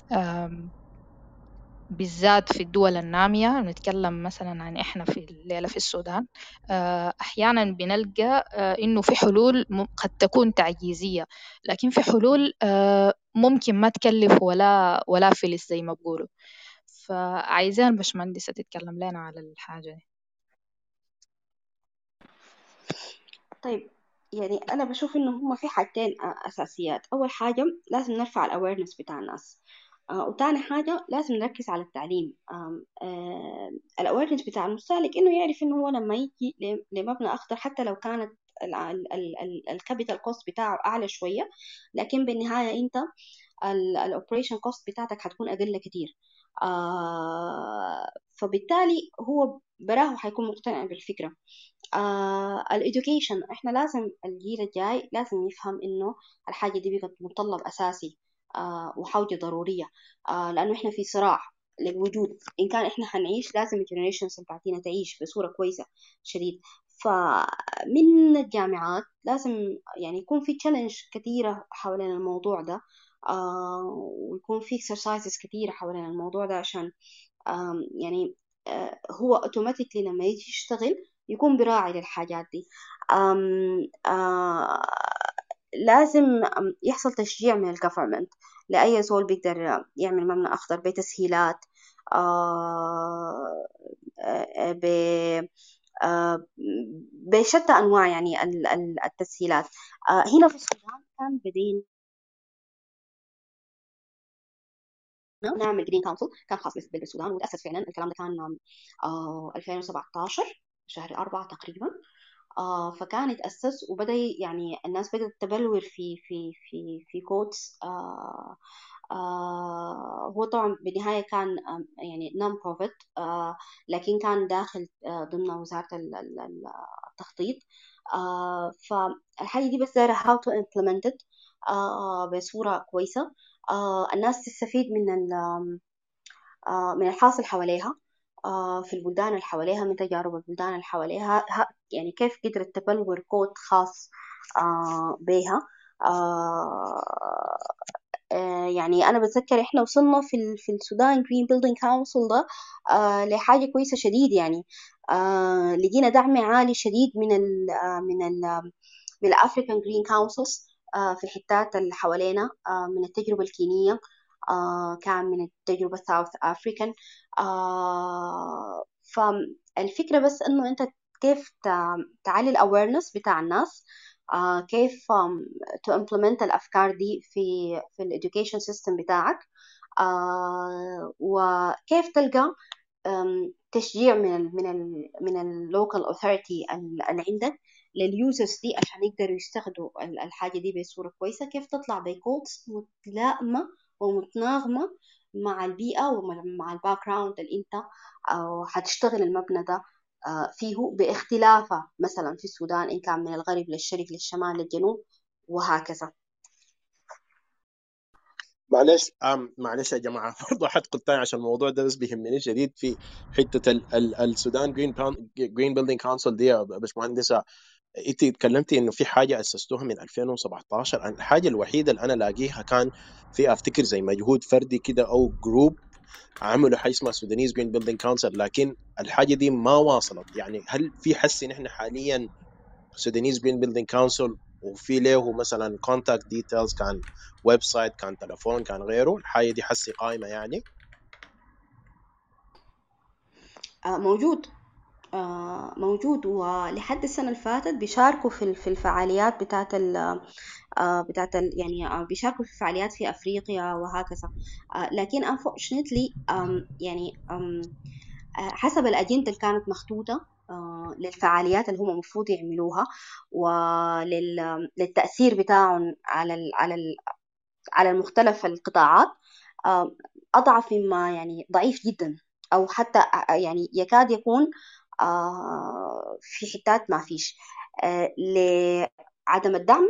بالذات في الدول النامية نتكلم مثلا عن إحنا في الليلة في السودان آه، أحيانا بنلقى آه، إنه في حلول قد تكون تعجيزية لكن في حلول آه، ممكن ما تكلف ولا ولا فلس زي ما بقولوا. فعايزين البشمهندسة تتكلم لنا على الحاجة دي. طيب يعني أنا بشوف إنه هم في حاجتين أساسيات. أول حاجة لازم نرفع ال awareness بتاع الناس. آه وتاني حاجة لازم نركز على التعليم. آه ال awareness بتاع المستهلك إنه يعرف إنه هو لما يجي لمبنى أخضر حتى لو كانت ال capital cost بتاعه أعلى شوية لكن بالنهاية أنت ال operation cost بتاعتك هتكون أقل كتير. آه فبالتالي هو براه حيكون مقتنع بالفكرة. آه ال education إحنا لازم الجيل الجاي لازم يفهم إنه الحاجة دي بقت متطلب أساسي آه وحاجة ضرورية آه لأنه إحنا في صراع للوجود. إن كان إحنا حنعيش لازم ال generations بتاعتنا تعيش بصورة كويسة شديد. فمن الجامعات لازم يعني يكون في challenge كثيرة حوالين الموضوع ده آه ويكون في exercises كثيرة حوالين الموضوع ده عشان آه يعني آه هو اوتوماتيكلي لما يجي يشتغل يكون براعي للحاجات دي. آم آه لازم يحصل تشجيع من الجفرمنت لأي زول بيقدر يعمل مبنى أخضر بتسهيلات آه ب آه بشتى أنواع يعني التسهيلات. آه هنا في السودان كان بدينا نعمل green council كان خاص بالسودان وتأسس فعلا الكلام ده كان آه 2017 شهر أربعة تقريبا. آه فكان اتأسس وبدأ يعني الناس بدأت تبلور في في في في codes آه آه هو طبعا بالنهاية كان يعني non-profit آه لكن كان داخل آه ضمن وزارة التخطيط. آه فالحاجة دي بس دايرة how to implement it. آه بصورة كويسة. آه الناس تستفيد من آه من الحاصل حواليها. في البلدان اللي حواليها من تجارب البلدان اللي حواليها يعني كيف قدرت تبلور كود خاص آه بها آه يعني أنا بتذكر إحنا وصلنا في في السودان green building council ده آه لحاجة كويسة شديد يعني. آه لقينا دعم عالي شديد من ال من ال من ال African green councils في الحتات اللي حوالينا آه من التجربة الكينية. آه كان من التجربة ال South African فالفكرة بس إنه أنت كيف تعلي ال awareness بتاع الناس آه كيف to implement الأفكار دي في في ال education system بتاعك. آه وكيف تلقى تشجيع من ال من ال من ال local authority اللي عندك لل users دي عشان يقدروا يستخدموا الحاجة دي بصورة كويسة. كيف تطلع ب codes متلائمة ومتناغمه مع البيئة ومع ال background اللي انت حتشتغل المبنى ده فيه باختلافة. مثلا في السودان إن كان من الغرب للشرق للشمال للجنوب وهكذا. معلش آم معلش يا جماعة برضه حدخل تاني عشان الموضوع ده بس بيهمني شديد في حتة ال ال السودان green green building council دي يا باشمهندسة. انت اتكلمتي انه في حاجة أسستوها من 2017 الحاجة الوحيدة اللي أنا لاقيها كان في أفتكر زي مجهود فردي كده أو group عملوا حاجة اسمها Sudanese Green Building Council لكن الحاجة دي ما واصلت. يعني هل في حس إن إحنا حاليا Sudanese Green Building Council وفي له مثلا contact details كان website كان تليفون كان غيره؟ الحاجة دي حسي قائمه يعني؟ آه، موجود. موجود. ولحد السنة اللي فاتت بيشاركوا في في الفعاليات بتاعت ال آه، بتاعت ال يعني بيشاركوا في فعاليات في أفريقيا وهكذا. لكن unfortunately يعني حسب الأجندة اللي كانت مخطوطة للفعاليات اللي هم المفروض يعملوها وللتأثير بتاعهم على ال على ال على المختلف القطاعات أضعف مما يعني ضعيف جدا. أو حتى يعني يكاد يكون في حتات ما فيش. لعدم الدعم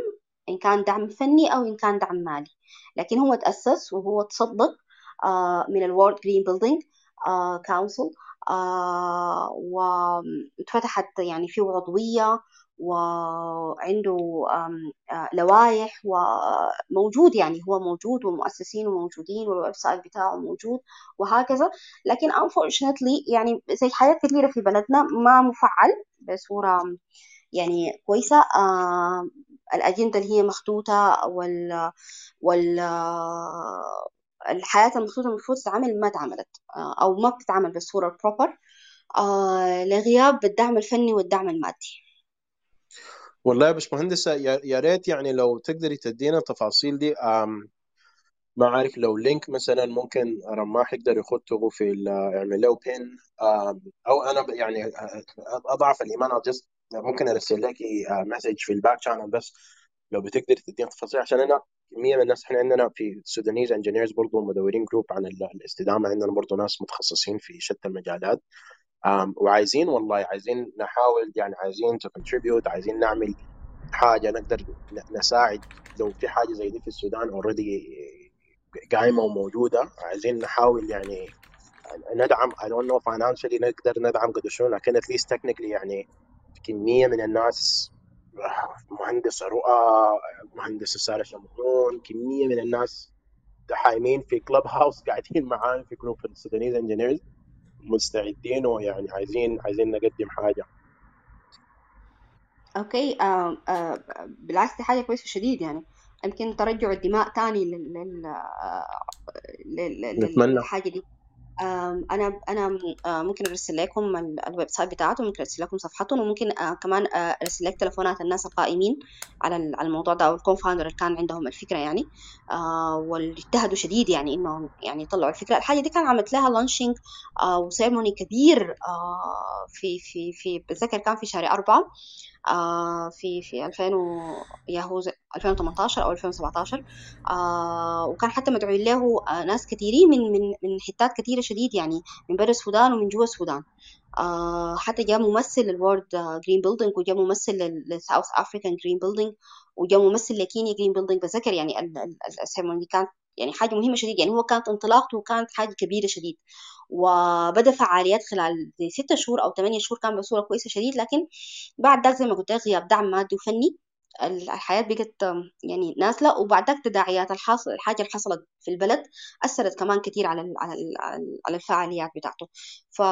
إن كان دعم فني أو إن كان دعم مالي. لكن هو تأسس وهو تصدق من ال World Green Building Council واتفتحت يعني فيه عضوية وعنده لوائح وموجود يعني هو موجود والمؤسسين موجودين وال website بتاعه موجود وهكذا. لكن unfortunately يعني زي حاجات كثيرة في بلدنا ما مفعل بصورة يعني كويسة. الأجندة اللي هي مخطوطة وال وال الحياة المخطوطة المفروض تتعمل ما تعملت أو ما بتتعمل بالصورة البروبر لغياب الدعم الفني والدعم المادي. والله يا باشمهندسة يا ريت يعني لو تقدري تدينا التفاصيل دي ما عارف لو link مثلا ممكن رماح يقدر يخته في يعمل له pin أو أنا يعني أضعف الإيمان ممكن أرسل لك message في ال back channel بس. لو بتقدر تدينا تفاصيل عشان أنا كمية من الناس إحنا عندنا في Sudanese Engineers برضه مدورين group عن الاستدامة. عندنا برضه ناس متخصصين في شتى المجالات. وعايزين والله عايزين نحاول يعني عايزين to عايزين نعمل حاجة نقدر نساعد لو في حاجة زي دي في السودان already قايمة وموجودة. عايزين نحاول يعني ندعم don't know financially نقدر ندعم قد شنو لكن least technically يعني كمية من الناس مهندس رؤى مهندس ساره شمعون كمية من الناس حايمين في كلوب هاوس قاعدين معانا في group ال Sudanese Engineers مستعدين ويعني عايزين عايزين نقدم حاجة. okay آه آه بالعكس دي حاجة كويسة شديد يعني. يمكن ترجع الدماء تاني لل لل للحاجة دي. أنا أنا ممكن أرسل لكم ال website بتاعتهم ممكن أرسل لكم صفحتهم وممكن كمان أرسل لك تلفونات الناس القائمين على الموضوع ده أو ال co-founder اللي كان عندهم الفكرة يعني. واللي اجتهدوا شديد يعني إنهم يعني يطلعوا الفكرة. الحاجة دي كان عملت لها launching و ceremony كبير في في في بتذكر كان في شهر أربعة. آه في في 2000 ياهو 2018 أو 2017 آه وكان حتى مدعوين له آه ناس كثيرين من من من حتات كثيرة شديد يعني من برا السودان ومن جوا السودان. آه حتى جاء ممثل لل World Green Building وجاء ممثل لل South African Green Building وجاء ممثل ل Kenya Green Building بذكر يعني ال ceremony كانت يعني حاجة مهمة شديد يعني هو كانت انطلاقته كانت حاجة كبيرة شديد. وبدأ فعاليات خلال ستة شهور أو ثمانية شهور كان بصورة كويسة شديد لكن بعد ذاك زي ما قلت لك غياب دعم مادي وفني الحاجة بقت يعني نازلة. وبعد ذاك تداعيات الحاصل الحاجة اللي حصلت في البلد أثرت كمان كتير على على الفعاليات بتاعته. فا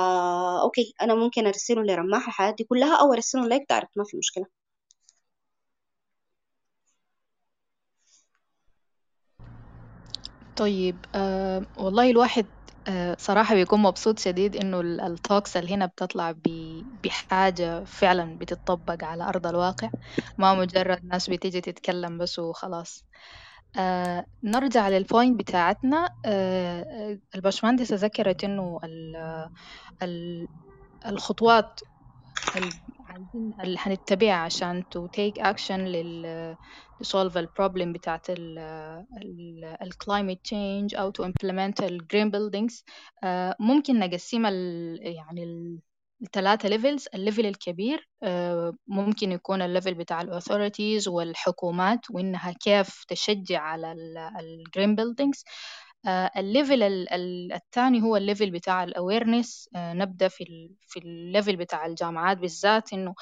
okay أنا ممكن أرسله لرماح الحاجة دي كلها أو أرسله لك direct ما في مشكلة. طيب آه والله الواحد آه صراحة بيكون مبسوط شديد إنه ال talks اللي هنا بتطلع بحاجة فعلا بتطبق على أرض الواقع. ما مجرد ناس بتيجي تتكلم بس وخلاص. آه نرجع لل point بتاعتنا. آه الباشمهندسة ذكرت إنه الخطوات عايزين اللي هنتبعها عشان to take action لل solve ال problem بتاعت ال ال climate change أو to implement ال green buildings. ممكن نقسم ال يعني ال ثلاثة levels ال level الكبير آه، ممكن يكون ال level بتاع ال authorities والحكومات وإنها كيف تشجع على ال green buildings ال level الثاني هو ال level بتاع ال awareness نبدأ في في ال level بتاع الجامعات بالذات إنه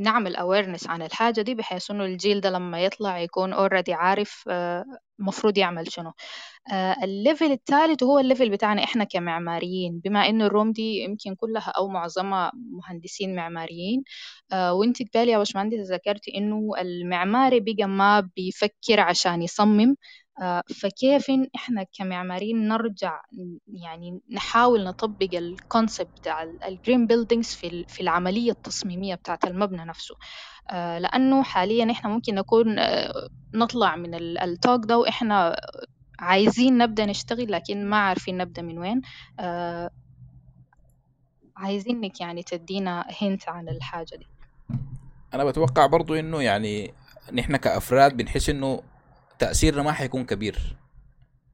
نعمل awareness عن الحاجة دي بحيث إنه الجيل ده لما يطلع يكون already عارف آه، يعمل شنو. آه، ال level الثالث هو ال level بتاعنا إحنا كمعماريين. بما إنه ال room دي يمكن كلها أو معظمها مهندسين معماريين آه، وإنت قبالي يا باشمهندس ذكرتي إنه المعماري بقى ما بيفكر عشان يصمم. آه، فكيف إن إحنا كمعماريين نرجع يعني نحاول نطبق ال concept بتاع ال green buildings في في العملية التصميمية بتاعت المبنى نفسه. آه، لأنه حاليا إحنا ممكن نكون آه، نطلع من التوك ده وإحنا عايزين نبدأ نشتغل لكن ما عارفين نبدأ من وين. عايزينك يعني تدينا هنت عن الحاجة دي. أنا بتوقع برضو إنه يعني نحن كأفراد بنحس إنه تاثيرنا ما حيكون كبير.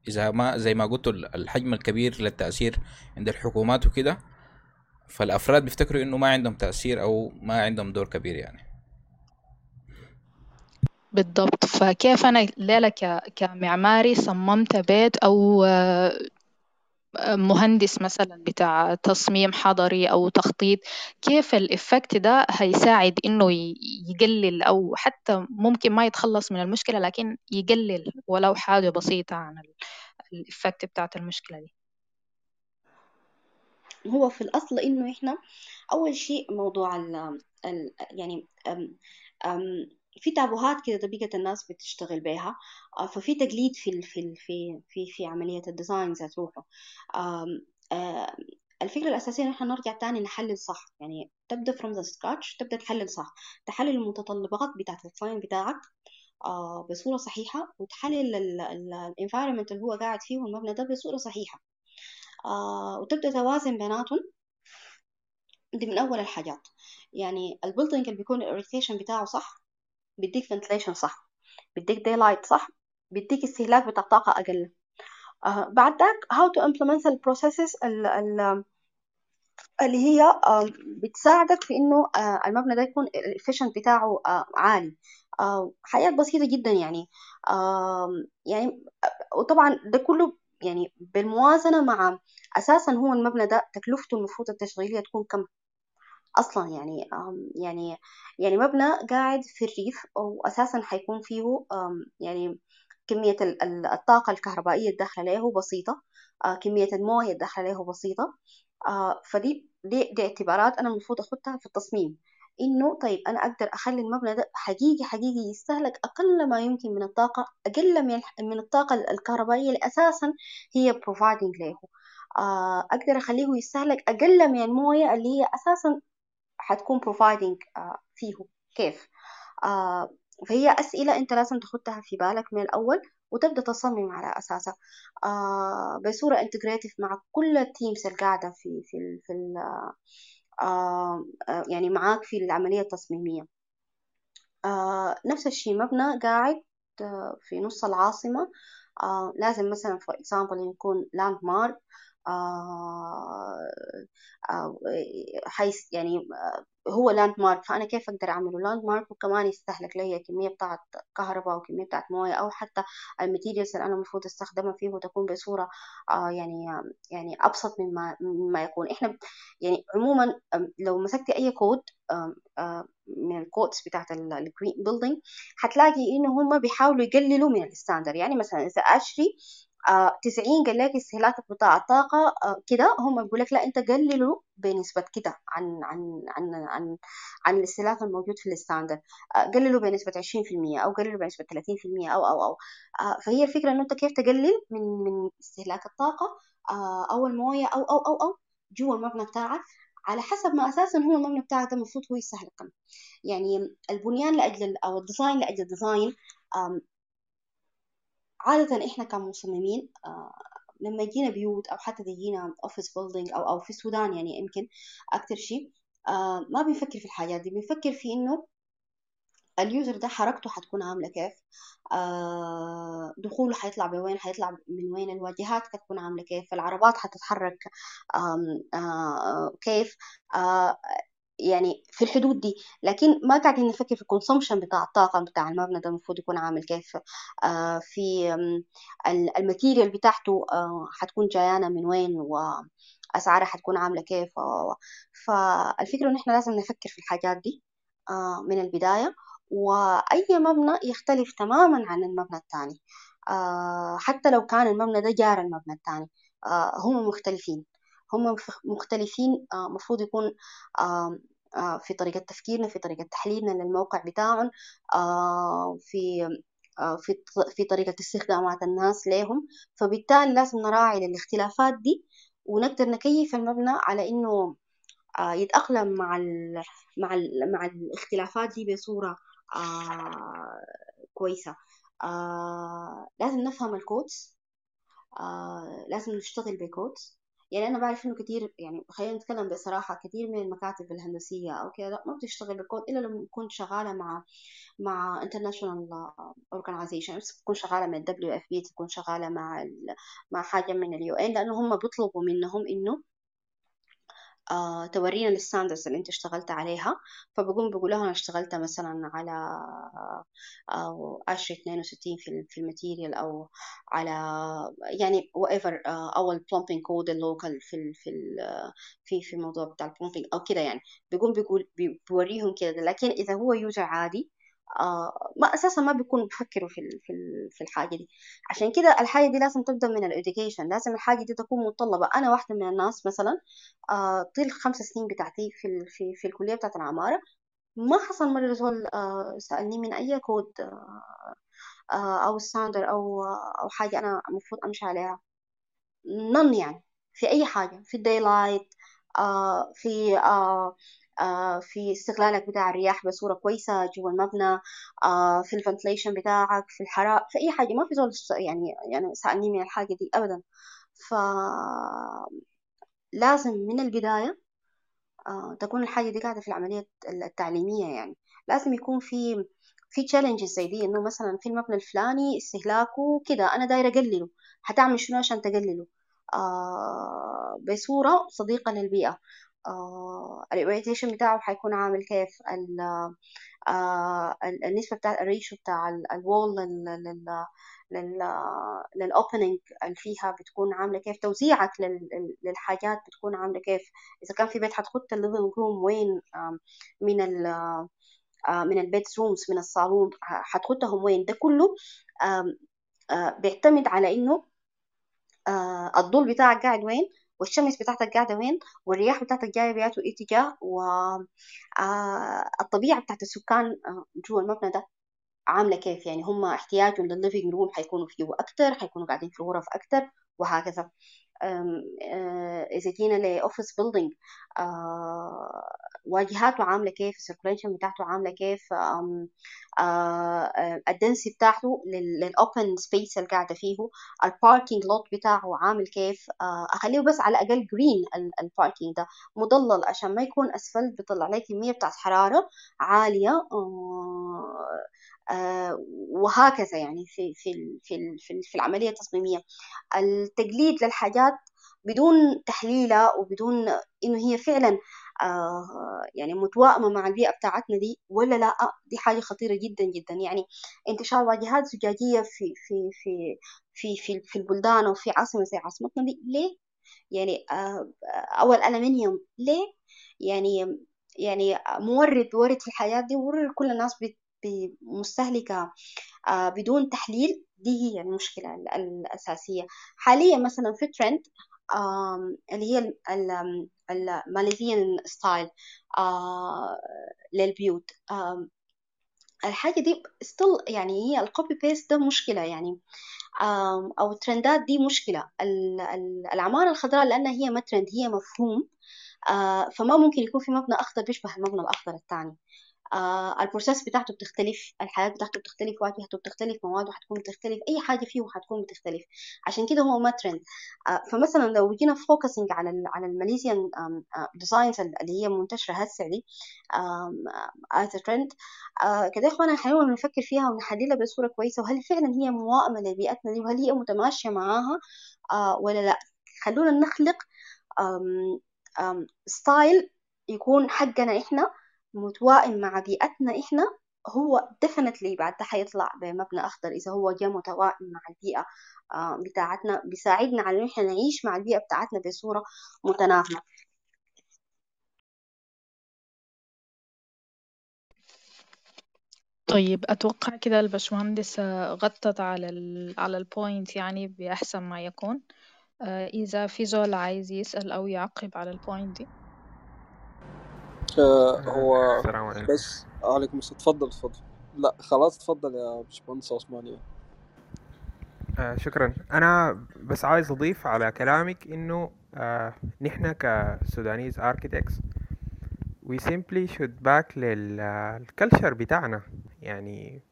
إذا ما زي ما قلت الحجم الكبير للتأثير عند الحكومات وكده فالأفراد بيفتكروا إنه ما عندهم تأثير أو ما عندهم دور كبير يعني. بالضبط. فكيف أنا ليلة كمعماري صممت بيت أو مهندس مثلا بتاع تصميم حضري أو تخطيط كيف الإفكت ده هيساعد إنه يقلل أو حتى ممكن ما يتخلص من المشكلة لكن يقلل ولو حاجة بسيطة عن ال effect بتاعت المشكلة دي؟ هو في الأصل إنه إحنا أول شيء موضوع ال يعني أم أم في تابوهات كده طبيعة الناس بتشتغل بيها آه، ففي تقليد في في في في في عملية ال design ذات روحه. الفكرة الأساسية إن إحنا نرجع تاني نحلل صح. يعني تبدأ from the scratch تبدأ تحلل صح. تحلل المتطلبات بتاعة ال design بتاعك آه، بصورة صحيحة وتحلل ال environment اللي هو قاعد فيه والمبنى ده بصورة صحيحة. آه، وتبدأ توازن بيناتهم. دي من أول الحاجات. يعني ال building اللي بيكون ال orientation بتاعه صح. بيديك ventilation صح. بيديك daylight صح. بيديك استهلاك بتاع طاقة أقل. آه بعد ذاك how to implement the processes ال ال اللي هي آه بتساعدك في إنه آه المبنى ده يكون ال efficient بتاعه آه عالي. حاجات بسيطة جدا يعني. يعني وطبعا ده كله يعني بالموازنة مع أساسا هو المبنى ده تكلفته المفروض التشغيلية تكون كم. أصلا يعني يعني يعني مبنى قاعد في الريف وأساسا حيكون فيه يعني كمية الطاقة الكهربائية الداخلة له بسيطة آه، كمية الموية الداخلة له بسيطة آه، فدي دي, دي اعتبارات أنا المفروض أخدها في التصميم. إنه طيب أنا أقدر أخلي المبنى ده حقيقي حقيقي يستهلك أقل ما يمكن من الطاقة أقل من من الطاقة الكهربائية اللي أساسا هي providing له. آه، أقدر أخليه يستهلك أقل من الموية اللي هي أساسا حتكون providing uh, فيه. كيف؟ uh, فهي أسئلة أنت لازم تخطها في بالك من الأول وتبدأ تصمم على أساسها. uh, بصورة integrative مع كل ال teams القاعدة في في في يعني معاك في العملية التصميمية. نفس الشيء مبنى قاعد في نص العاصمة. لازم مثلا for example يكون landmark آه، آه، حيث يعني آه، هو landmark فأنا كيف أقدر أعمله؟ landmark وكمان يستهلك لي كمية بتاعت كهرباء وكمية بتاعت موية أو حتى ال materials اللي أنا المفروض أستخدمها فيه تكون بصورة يعني يعني أبسط مما مما يكون. إحنا يعني عموما لو مسكتي أي كود من ال codes بتاعت ال green building حتلاقي إنه هم بيحاولوا يقللوا من ال standard يعني مثلا إذا ASHRAE آه، تسعين قال لك استهلاكك بتاع الطاقة آه، كده هم بيقول لك لا أنت قللوا بنسبة كده عن عن عن عن عن الاستهلاك الموجود في ال standard. آه، قللوا بنسبة عشرين في المية أو قللوا بنسبة ثلاثين في المية أو أو أو. فهي الفكرة إنه أنت كيف تقلل من من استهلاك الطاقة أو الموية أو أو أو أو جوا المبنى بتاعك. على حسب ما أساسا هو المبنى بتاعك المفروض هو يستهلك. يعني البنيان لأجل أو ال design لأجل ال design عادة إحنا كمصممين آه، لما يجينا بيوت أو حتى يجينا office building أو أو في السودان يعني يمكن أكتر شيء آه، ما بنفكر في الحاجات دي بنفكر في إنه ال user ده حركته حتكون عاملة كيف؟ آه دخوله حيطلع بوين حيطلع من وين؟ الواجهات حتكون عاملة كيف؟ العربات حتتحرك كيف؟ يعني في الحدود دي. لكن ما قاعدين نفكر في ال consumption بتاع الطاقة بتاع المبنى ده المفروض يكون عامل كيف آه في ال material بتاعته آه حتكون جايانا من وين وأسعارها حتكون عاملة كيف فالفكرة إن إحنا لازم نفكر في الحاجات دي آه من البداية. وأي مبنى يختلف تماما عن المبنى الثاني حتى لو كان المبنى ده جار المبنى الثاني هم مختلفين. هم مختلفين مفروض يكون في طريقة تفكيرنا في طريقة تحليلنا للموقع بتاعهم في في في طريقة استخدامات الناس لهم فبالتالي لازم نراعي الاختلافات دي ونقدر نكيف المبنى على إنه يتأقلم مع مع مع الاختلافات دي بصورة كويسة. لازم نفهم ال codes لازم نشتغل ب codes يعني أنا بعرف إنه كتير يعني خلينا نتكلم بصراحة كتير من المكاتب الهندسية أو لا ما بتشتغل بالكود إلا لما تكون شغالة مع مع international organization تكون شغالة من ال WFP تكون شغالة مع مع حاجة من ال UN لأنه هم بيطلبوا منهم إنه آه تورينا ال standards اللي انت اشتغلت عليها. فبقوم بقول لها أنا اشتغلت مثلا على أو ASHRAE 62 في في ال material أو على يعني whatever آه أو ال plumbing code ال local في في في في الموضوع بتاع ال plumbing أو كده يعني. بيقوم بيقول بيوريهم كده. لكن إذا هو user عادي آه ما أساسا ما بيكونوا بيفكروا في في في الحاجة دي. عشان كده الحاجة دي لازم تبدأ من ال education لازم الحاجة دي تكون متطلبة. أنا واحدة من الناس مثلا آه طيلة خمس سنين بتاعتي في في في الكلية بتاعت العمارة. ما حصل مرة زول آه سألني من أي كود أو standard أو أو حاجة أنا المفروض أمشي عليها. none يعني. في أي حاجة. في ال daylight آه في في استغلالك بتاع الرياح بصورة كويسة جوا المبنى آه في ال ventilation بتاعك في الحرارة في أي حاجة. ما في زول يعني يعني سألني من الحاجة دي أبدا. ف لازم من البداية آه تكون الحاجة دي قاعدة في العملية التعليمية يعني. لازم يكون في في challenges زي دي إنه مثلا في المبنى الفلاني استهلاكه كده أنا دايره أقلله. حتعمل شنو عشان تقلله؟ آه بصورة صديقة للبيئة. آه ال orientation بتاعه حيكون عامل كيف؟ ال آه النسبة بتاع ال ratio بتاع ال wall لل لل لل opening اللي فيها بتكون عاملة كيف؟ توزيعك للحاجات بتكون عاملة كيف؟ إذا كان في بيت حتخط ال living room وين؟ من ال من ال bedrooms من الصالون حتخطهم وين؟ ده كله بيعتمد على إنه الضوء بتاعك قاعد وين؟ والشمس بتاعتك قاعدة وين؟ والرياح بتاعتك جاية بياتو اتجاه والطبيعة بتاعت السكان جوا المبنى ده عاملة كيف؟ يعني هم احتياجهم للل living room حيكونوا فيه أكتر حيكونوا قاعدين في غرف أكتر وهكذا. إذا جينا ل office building واجهاته عاملة كيف ال circulation بتاعته عاملة كيف ال density بتاعته لل open space اللي قاعدة فيه ال parking lot بتاعه عامل كيف أخليه بس على الأقل green ال parking ده مضلل عشان ما يكون أسفلت بيطلع لك كمية بتاعت حرارة عالية آه وهكذا يعني في في في في, العملية التصميمية. التقليد للحاجات بدون تحليلها وبدون إنه هي فعلا آه يعني متوائمة مع البيئة بتاعتنا دي ولا لا دي حاجة خطيرة جدا جدا يعني انتشار واجهات زجاجية في في في في في, في البلدان وفي عاصمة زي عاصمتنا دي ليه؟ يعني آه أو الالمنيوم ليه؟ يعني يعني مورد ورد في الحياة دي ورد كل الناس مستهلكة بدون تحليل دي هي المشكلة الأساسية حاليا مثلا في ترند اللي هي ال Malaysian style للبيوت. الحاجة دي still يعني هي ال copy paste ده مشكلة يعني. أو ال trendات دي مشكلة. العمارة الخضراء لأنها هي ما ترند هي مفهوم. فما ممكن يكون في مبنى أخضر بيشبه المبنى الأخضر الثاني. آه ال process بتاعته بتختلف الحياة بتاعته بتختلف واجهته بتختلف مواده حتكون بتختلف أي حاجة فيه حتكون بتختلف. عشان كده هو ما ترند آه فمثلا لو جينا focusing على على ال Malaysian designs اللي هي منتشرة هسه دي as trend كده يا اخوانا حنحاول نفكر فيها ونحللها بصورة كويسة وهل فعلا هي موائمة لبيئتنا دي وهل هي متماشية معاها آه ولا لا. خلونا نخلق style يكون حقنا إحنا متوائم مع بيئتنا إحنا هو definitely بعد حيطلع بمبنى أخضر إذا هو جاء متوائم مع البيئة بتاعتنا بيساعدنا على إن إحنا نعيش مع البيئة بتاعتنا بصورة متناغمة. طيب أتوقع كده البشمهندس غطت على ال على ال point يعني بأحسن ما يكون. إذا في زول عايز يسأل أو يعقب على ال point دي. آه هو السلام عليكم. بس عليكم السلام. تفضل تفضل. لا خلاص تفضل يا باشمهندس عثمان آه شكرا. أنا بس عايز أضيف على كلامك إنه آه نحن ك Sudanese architects we simply should back لل culture بتاعنا. يعني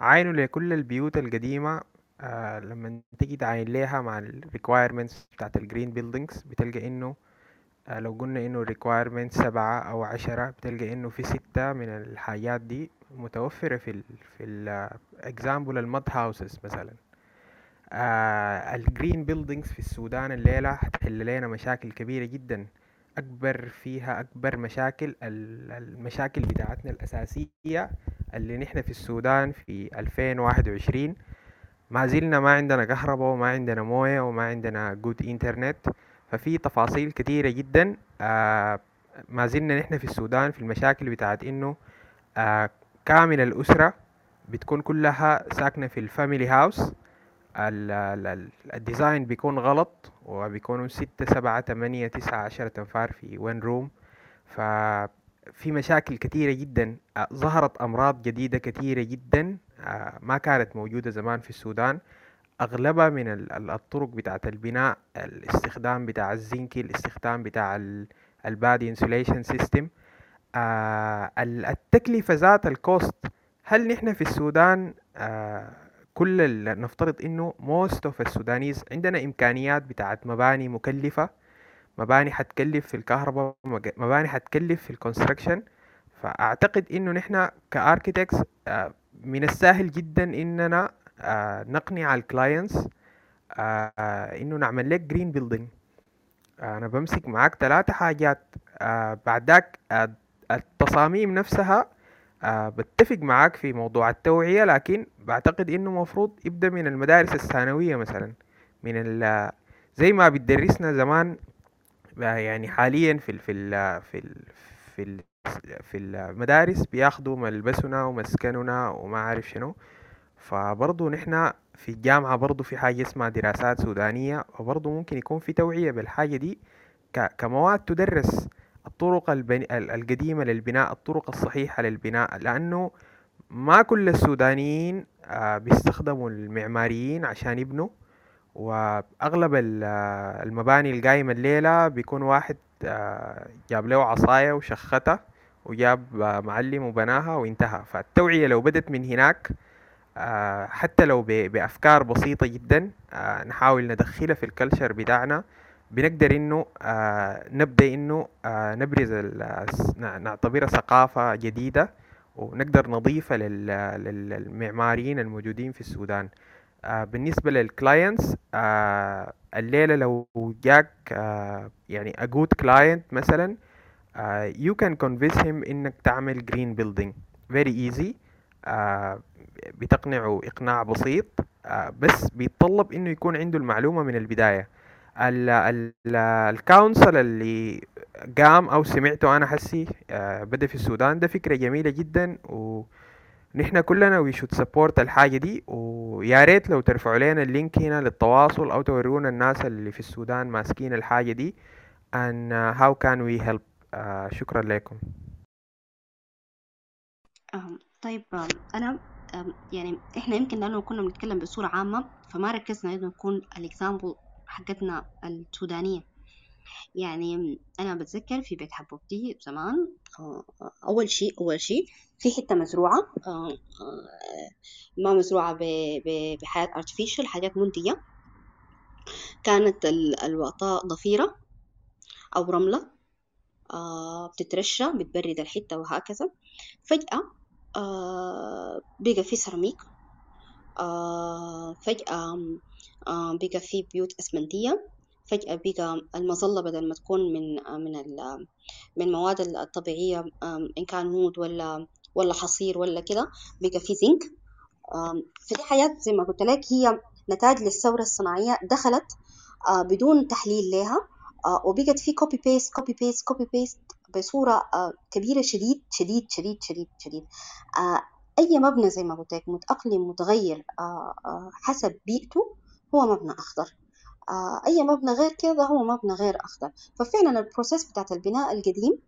عاينوا لكل البيوت القديمة آه لما تيجي تعاين ليها مع ال requirements بتاعت ال green buildings بتلقى إنه آه لو قلنا إنه requirement سبعة أو عشرة بتلقى إنه في ستة من الحاجات دي متوفرة في ال في ال example ال mud houses مثلا. آه ال green buildings في السودان الليلة هتحل لنا مشاكل كبيرة جدا. أكبر فيها أكبر مشاكل المشاكل بتاعتنا الأساسية اللي نحن في السودان في 2021 ما زلنا ما عندنا كهرباء وما عندنا موية وما عندنا good internet ففي تفاصيل كتيرة جدا. آه ما زلنا نحن في السودان في المشاكل بتاعت إنه آه كامل الأسرة بتكون كلها ساكنة في ال family house. ال design بيكون غلط وبيكونوا ستة سبعة تمانية تسعة عشرة تنفار في one room ففي مشاكل كثيرة جدا. ظهرت أمراض جديدة كثيرة جدا. ما كانت موجودة زمان في السودان. أغلبها من الطرق بتاعة البناء الاستخدام بتاع الزنكي الاستخدام بتاع ال bad insulation system التكلفة ذات ال cost هل نحن في السودان؟ كل نفترض إنه most of ال Sudanese عندنا إمكانيات بتاعت مباني مكلفة. مباني حتكلف في الكهرباء مباني حتكلف في ال construction فأعتقد إنه نحن ك architects من السهل جدا إننا نقنع ال clients إنه نعمل لك green building أنا بمسك معاك ثلاثة حاجات. بعد ذاك التصاميم نفسها بتفق معاك في موضوع التوعية لكن بعتقد إنه مفروض يبدأ من المدارس الثانوية مثلا. من ال زي ما بتدرسنا زمان يعني حاليا في ال في ال في ال في ال في المدارس بياخدوا ملبسنا ومسكننا وما عارف شنو. فبرضو نحن في الجامعة برضو في حاجة اسمها دراسات سودانية وبرضو ممكن يكون في توعية بالحاجة دي كمواد تدرس الطرق. القديمة للبناء الطرق الصحيحة للبناء لأنه ما كل السودانيين بيستخدموا المعماريين عشان يبنوا وأغلب المباني القايمة الليلة بيكون واحد جاب له عصاية وشختها وجاب معلم وبناها وانتهى فالتوعية لو بدت من هناك حتى لو بأفكار بسيطة جدا نحاول ندخلها في ال culture بتاعنا. بنقدر إنه آه نبدأ إنه آه نبرز نعتبرها ثقافة جديدة ونقدر نضيفها للمعماريين الموجودين في السودان. آه بالنسبة لل clients آه الليلة لو جاك آه يعني a good client مثلا آه you can convince him إنك تعمل green building. Very easy. آه بتقنعه إقناع بسيط آه بس بيتطلب إنه يكون عنده المعلومة من البداية. ال council اللي قام أو سمعته أنا حسي بدأ في السودان ده فكرة جميلة جدا ونحن كلنا we should support الحاجة دي ويا ريت لو ترفعوا لنا ال link هنا للتواصل أو تورونا الناس اللي في السودان ماسكين الحاجة دي and how can we help uh, شكرا لكم. طيب أنا يعني إحنا يمكن لأنه كنا بنتكلم بصورة عامة فما ركزنا إنه يكون الاكزامبل حقتنا السودانية. يعني أنا بتذكر في بيت حبوبتي زمان أول شيء أول شيء في حتة مزروعة ما مزروعة بحياة artificial حاجات منتجة. كانت الوطاء ضفيرة أو رملة بتترشى بتبرد الحتة وهكذا. فجأة بقى في سيراميك. فجأة بقى في بيوت أسمنتية. فجأة بقى المظلة بدل ما تكون من من من المواد الطبيعية إن كان مود ولا ولا حصير ولا كده بقى في زنك. فدي حاجات زي ما قلت لك هي نتاج للثورة الصناعية دخلت بدون تحليل لها. وبقت في copy paste copy paste copy paste بصورة كبيرة شديد شديد شديد شديد شديد. أي مبنى زي ما قلت لك متأقلم متغير حسب بيئته هو مبنى أخضر. أي مبنى غير كذا هو مبنى غير أخضر. ففعلا ال process بتاعت البناء القديم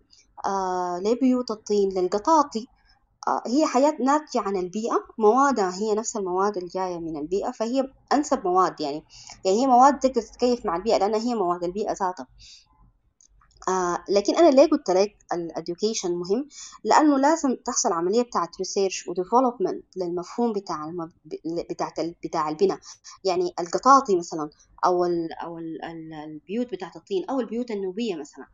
لبيوت الطين للقطاطي هي حياة ناتجة عن البيئة. موادها هي نفس المواد الجاية من البيئة فهي أنسب مواد يعني. يعني هي مواد تقدر تتكيف مع البيئة لأنها هي مواد البيئة ذاتها. آه لكن أنا ليه قلت لك ال education مهم؟ لأنه لازم تحصل عملية بتاعة research و development للمفهوم بتاع المب... بتاع بتاع البناء. يعني القطاطي مثلا أو ال... أو ال... البيوت بتاعة الطين أو البيوت النوبية مثلا.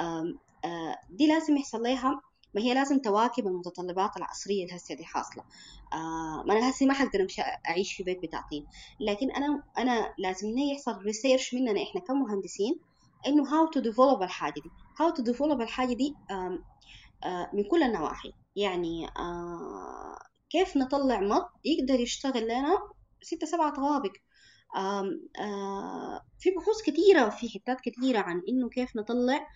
آه دي لازم يحصل لها ما هي لازم تواكب المتطلبات العصرية اللي هسه دي حاصلة. آه ما أنا هسه ما حقدر أمشي أعيش في بيت بتاع طين. لكن أنا أنا لازم يحصل ريسيرش مننا إحنا كمهندسين إنه how to develop الحاجة دي. How to develop الحاجة دي من كل النواحي. يعني كيف نطلع مط يقدر يشتغل لنا ستة سبعة طوابق. في بحوث كثيرة في حتات كثيرة عن إنه كيف نطلع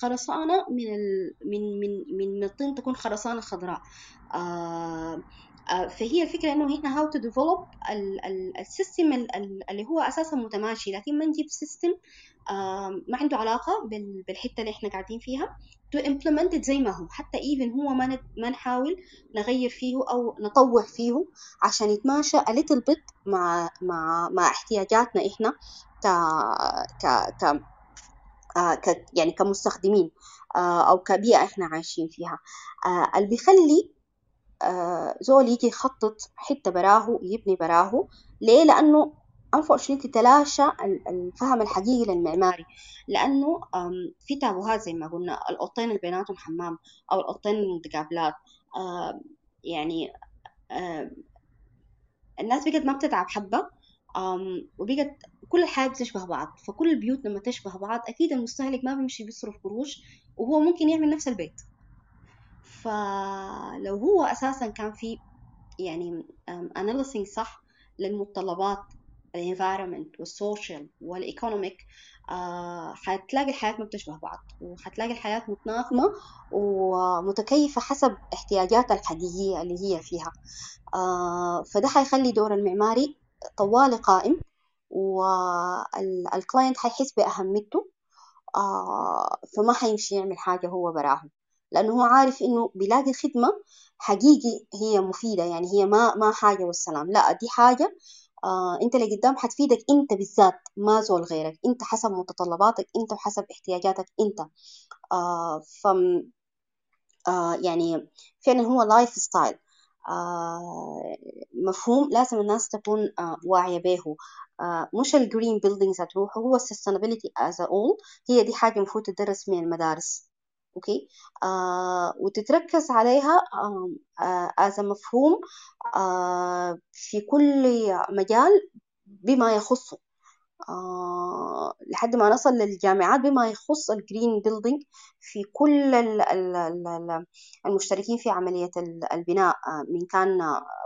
خرسانة من ال من من من الطين تكون خرسانة خضراء. فهي الفكرة إنه إحنا how to develop السيستم اللي هو أساسا متماشي لكن ما نجيب سيستم ما عنده علاقة بالحتة اللي إحنا قاعدين فيها to implement زي ما هو. حتى even هو ما ما نحاول نغير فيه أو نطوع فيه عشان يتماشى a little bit مع مع مع احتياجاتنا إحنا ك ك ك ك يعني كمستخدمين أو كبيئة إحنا عايشين فيها. اللي بيخلي زول يجي يخطط حتة براهو يبني براهو ليه؟ لأنه unfortunately تتلاشى الفهم الحقيقي للمعماري. لأنه في تابوهات زي ما قلنا الأوضتين اللي بيناتهم حمام أو الأوضتين المتقابلات يعني الناس بقت ما بتتعب حبة. وبقت كل الحياة بتشبه بعض. فكل البيوت لما تشبه بعض أكيد المستهلك ما بيمشي بيصرف قروش وهو ممكن يعمل نفس البيت. فلو هو أساسا كان في يعني analyzing صح للمتطلبات ال environment وال social وال economic آه حتلاقي الحياة ما بتشبه بعض وحتلاقي الحياة متناغمة ومتكيفة حسب احتياجاتها الحقيقية اللي هي فيها. آه فده حيخلي دور المعماري طوالي قائم والكلاينت حيحس بأهميته آه فما حيمشي يعمل حاجة هو براه لأنه هو عارف إنه بيلاقي خدمة حقيقي هي مفيدة يعني هي ما ما حاجة والسلام. لا دي حاجة آه أنت اللي قدام حتفيدك أنت بالذات ما زول غيرك. أنت حسب متطلباتك أنت وحسب احتياجاتك أنت. آه ف آه يعني فعلا هو lifestyle آه مفهوم؟ لازم الناس تكون آه واعية به. آه مش ال green buildings ذات هو ال sustainability از اول هي دي حاجة المفروض تدرس من المدارس. okay؟ آه وتتركز عليها از آه مفهوم آه في كل مجال بما يخصه آه لحد ما نصل للجامعات بما يخص ال green building في كل ال ال ال المشتركين في عملية البناء من كان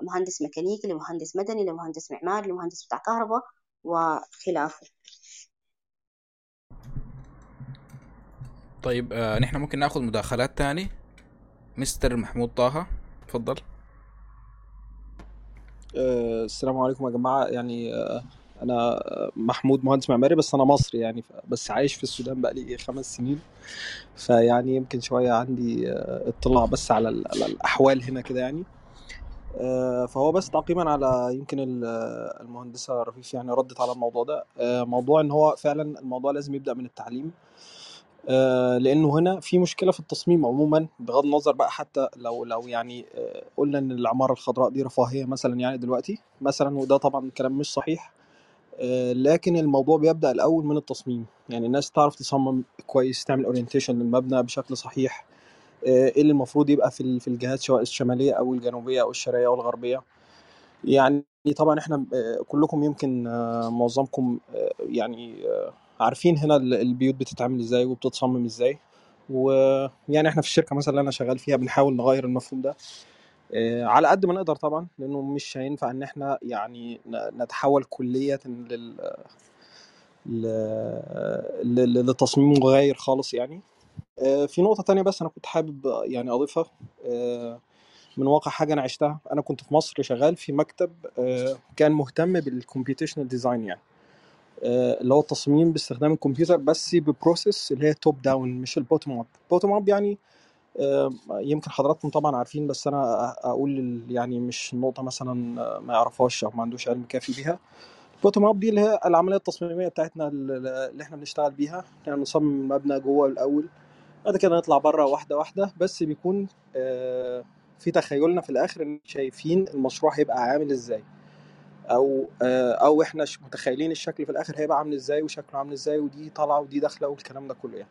مهندس ميكانيكي لمهندس مدني لمهندس معماري لمهندس بتاع كهرباء وخلافه. طيب آه نحن ممكن ناخذ مداخلات تاني؟ مستر محمود طه تفضل. آه السلام عليكم يا جماعة. يعني آه أنا محمود مهندس معماري بس أنا مصري يعني بس عايش في السودان بقالي خمس سنين. فيعني يمكن شوية عندي آه اطلاع بس على الأحوال هنا كده يعني. فهو بس تعقيبا على يمكن المهندسة رفيف يعني ردت على الموضوع ده. موضوع إن هو فعلا الموضوع لازم يبدأ من التعليم. آه، لأنه هنا في مشكلة في التصميم عموما بغض النظر بقى حتى لو لو يعني آه، قلنا إن العماره الخضراء دي رفاهية مثلا يعني دلوقتي مثلا وده طبعا كلام مش صحيح آه، لكن الموضوع بيبدأ الأول من التصميم. يعني الناس تعرف تصمم كويس تعمل اورينتيشن للمبنى بشكل صحيح إيه اللي المفروض يبقى في في الجهات سواء الشمالية أو الجنوبية أو الشرقية أو الغربية. يعني طبعا إحنا كلكم يمكن معظمكم يعني عارفين هنا البيوت بتتعمل إزاي وبتتصمم إزاي. ويعني إحنا في الشركة مثلا اللي أنا شغال فيها بنحاول نغير المفهوم ده. آه، على قد ما نقدر طبعا لأنه مش هينفع إن إحنا يعني نتحول كلية لل لتصميم مغاير خالص يعني. آه، في نقطة تانية بس أنا كنت حابب يعني أضيفها. آه، من واقع حاجة أنا عشتها. أنا كنت في مصر شغال في مكتب كان مهتم بال computational design يعني. اللي هو التصميم باستخدام الكمبيوتر بس ب process اللي هي top down مش ال bottom up bottom up يعني آه، يمكن حضراتكم طبعا عارفين بس أنا أقول يعني مش النقطه مثلا ما يعرفهاش أو ما عندوش علم كافي بيها. ال bottom up دي اللي هي العملية التصميمية بتاعتنا اللي إحنا بنشتغل بيها. يعني نصمم المبنى جوه الأول بعد كده نطلع بره واحدة واحدة. بس بيكون آه، في تخيلنا في الآخر إن شايفين المشروع هيبقى عامل إزاي. أو آه، أو إحنا متخيلين الشكل في الآخر هيبقى عامل إزاي وشكله عامل إزاي ودي طالعة ودي داخلة والكلام ده كله يعني.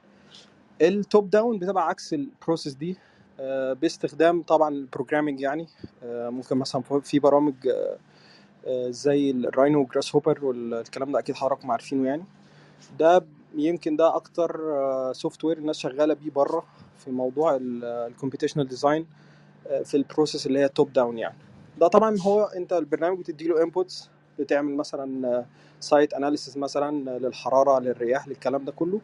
ال top down بتبقى عكس ال process دي آه، باستخدام طبعا ال programming يعني آه، ممكن مثلا في برامج زي ال Rhino Grasshopper والكلام ده أكيد حضراتكم عارفينه يعني. ده يمكن ده أكتر software الناس شغالة بيه بره في موضوع ال computational design في ال process اللي هي top down يعني. ده طبعا هو أنت البرنامج بتدي له inputs بتعمل مثلا site analysis مثلا للحرارة للرياح للكلام ده كله.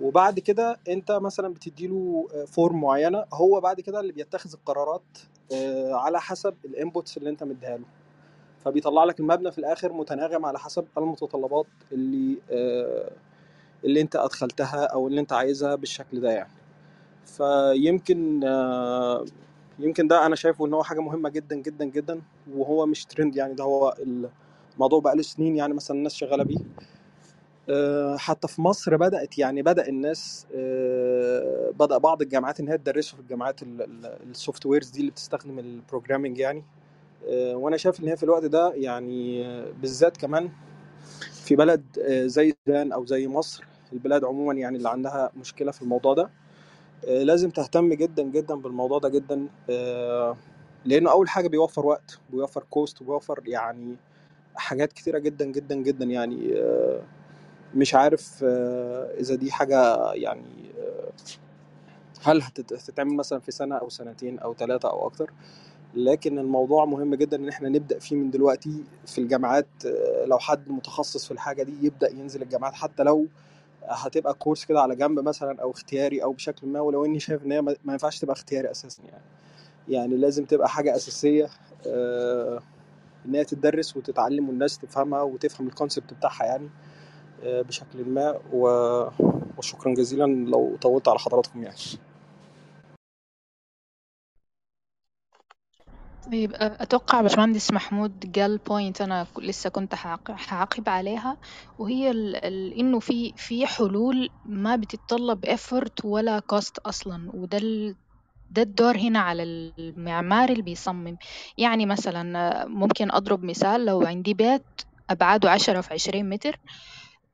وبعد كده أنت مثلا بتدي له form معينة هو بعد كده اللي بيتخذ القرارات آه، على حسب ال inputs اللي أنت مديها له. فبيطلع لك المبنى في الآخر متناغم على حسب المتطلبات اللي آه، اللي أنت أدخلتها أو اللي أنت عايزها بالشكل ده يعني. فيمكن آه، يمكن ده أنا شايفه إن هو حاجة مهمة جدا جدا جدا وهو مش ترند يعني ده هو الموضوع بقى له سنين يعني مثلا الناس شغالة بيه. آه، حتى في مصر بدأت يعني بدأ الناس آه، بدأ بعض الجامعات إن هي تدرسه في الجامعات ال softwares دي اللي بتستخدم ال programming يعني. آه، وأنا شايف إن هي في الوقت ده يعني بالذات كمان في بلد زي السودان أو زي مصر البلاد عموما يعني اللي عندها مشكلة في الموضوع ده. لازم تهتم جدا جدا بالموضوع ده جدا آه، لأنه أول حاجة بيوفر وقت بيوفر cost وبيوفر يعني حاجات كتيرة جدا جدا جدا يعني آه، مش عارف إذا دي حاجة يعني هل هتتعمل مثلا في سنة أو سنتين أو ثلاثة أو أكتر. لكن الموضوع مهم جدا إن إحنا نبدأ فيه من دلوقتي في الجامعات لو حد متخصص في الحاجة دي يبدأ ينزل الجامعات حتى لو هتبقى كورس كده على جنب مثلا أو اختياري أو بشكل ما ولو إني شايف إن هي ما ينفعش تبقى اختياري أساسا يعني. يعني لازم تبقى حاجة أساسية آه إن هي تدرس وتتعلم والناس تفهمها وتفهم الكونسبت بتاعها يعني آه بشكل ما. وشكرا جزيلا لو طولت على حضراتكم يعني. طيب أتوقع باشمهندس محمود قال بوينت أنا لسه كنت حعقب عليها وهي ال إنه في في حلول ما بتتطلب effort ولا cost أصلا وده ده الدور هنا على المعماري اللي بيصمم. يعني مثلا ممكن أضرب مثال لو عندي بيت أبعاده عشرة في عشرين متر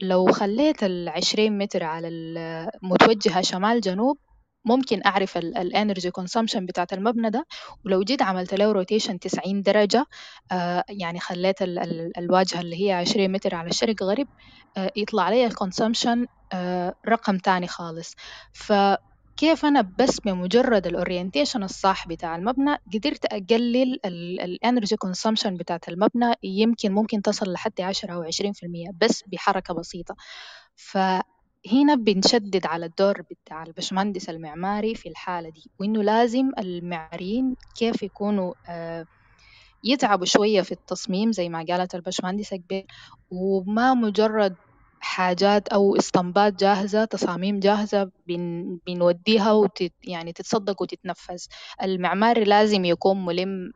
لو خليت العشرين متر على المتوجهة شمال جنوب ممكن أعرف ال energy consumption بتاعت المبنى ده؟ ولو جيت عملت له rotation 90 درجة آه يعني خليت ال ال الواجهة اللي هي 20 متر على الشرق غرب آه يطلع لي ال consumption آه رقم تاني خالص. ف كيف أنا بس بمجرد ال orientation الصح بتاع المبنى قدرت أقلل ال energy consumption بتاعت المبنى؟ يمكن ممكن تصل لحد 10 أو 20% بس بحركة بسيطة. ف هنا بنشدد على الدور بتاع البشمهندس المعماري في الحالة دي وإنه لازم المعماريين كيف يكونوا آه، يتعبوا شوية في التصميم زي ما قالت البشمهندسة قبل وما مجرد حاجات أو اسطمبات جاهزة تصاميم جاهزة بن بنوديها وتت يعني تتصدق وتتنفذ. المعماري لازم يكون ملم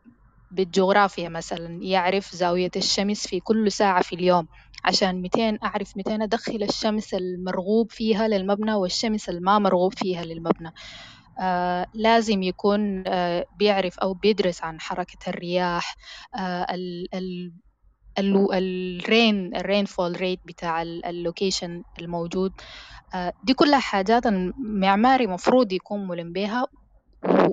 بالجغرافيا مثلا يعرف زاوية الشمس في كل ساعة في اليوم. عشان متين أعرف متين أدخل الشمس المرغوب فيها للمبنى والشمس الما مرغوب فيها للمبنى. آه لازم يكون آه بيعرف أو بيدرس عن حركة الرياح آه ال ال ال rain ال rainfall rate بتاع ال location الموجود. آه دي كلها حاجات المعماري مفروض يكون ملم بها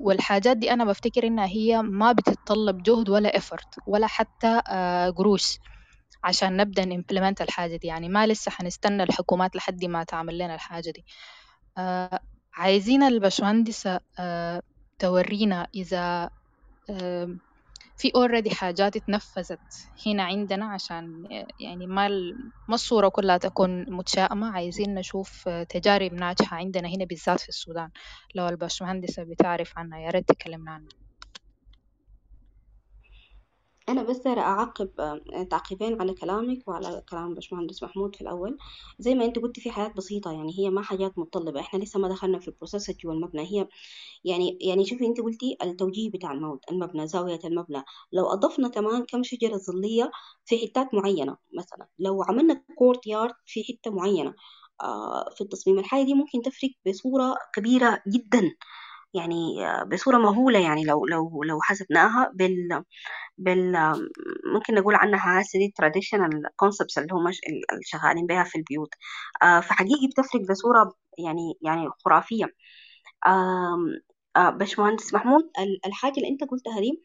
والحاجات دي أنا بفتكر إنها هي ما بتتطلب جهد ولا إفرت ولا حتى آه قروش عشان نبدأ نimplement الحاجة دي. يعني ما لسه حنستنى الحكومات لحد ما تعمل لنا الحاجة دي. آه عايزين البشمهندسة آه تورينا إذا في already حاجات اتنفذت هنا عندنا عشان يعني ما ما الصورة كلها تكون متشائمة. عايزين نشوف تجارب ناجحة عندنا هنا بالذات في السودان. لو الباشمهندسة بتعرف عنها يا ريت تكلمنا عنها. أنا بس أعقب تعقيبين على كلامك وعلى كلام باشمهندس محمود في الأول. زي ما أنت قلتي في حاجات بسيطة يعني هي ما حاجات متطلبة. إحنا لسه ما دخلنا في البروسيس جوا المبنى. هي يعني يعني شوفي أنت قلتي التوجيه بتاع المبنى زاوية المبنى. لو أضفنا كمان كم شجرة ظلية في حتات معينة مثلا لو عملنا كورت يارد في حتة معينة آه، في التصميم الحاجة دي ممكن تفرق بصورة كبيرة جدا. يعني آه، بصورة مهولة يعني لو لو لو حسبناها بال بال ممكن نقول عنها هسه دي traditional concepts اللي هم شغالين بها في البيوت. آه، فحقيقي بتفرق بصورة يعني يعني خرافية. آه، باشمهندس محمود الحاجة اللي أنت قلتها دي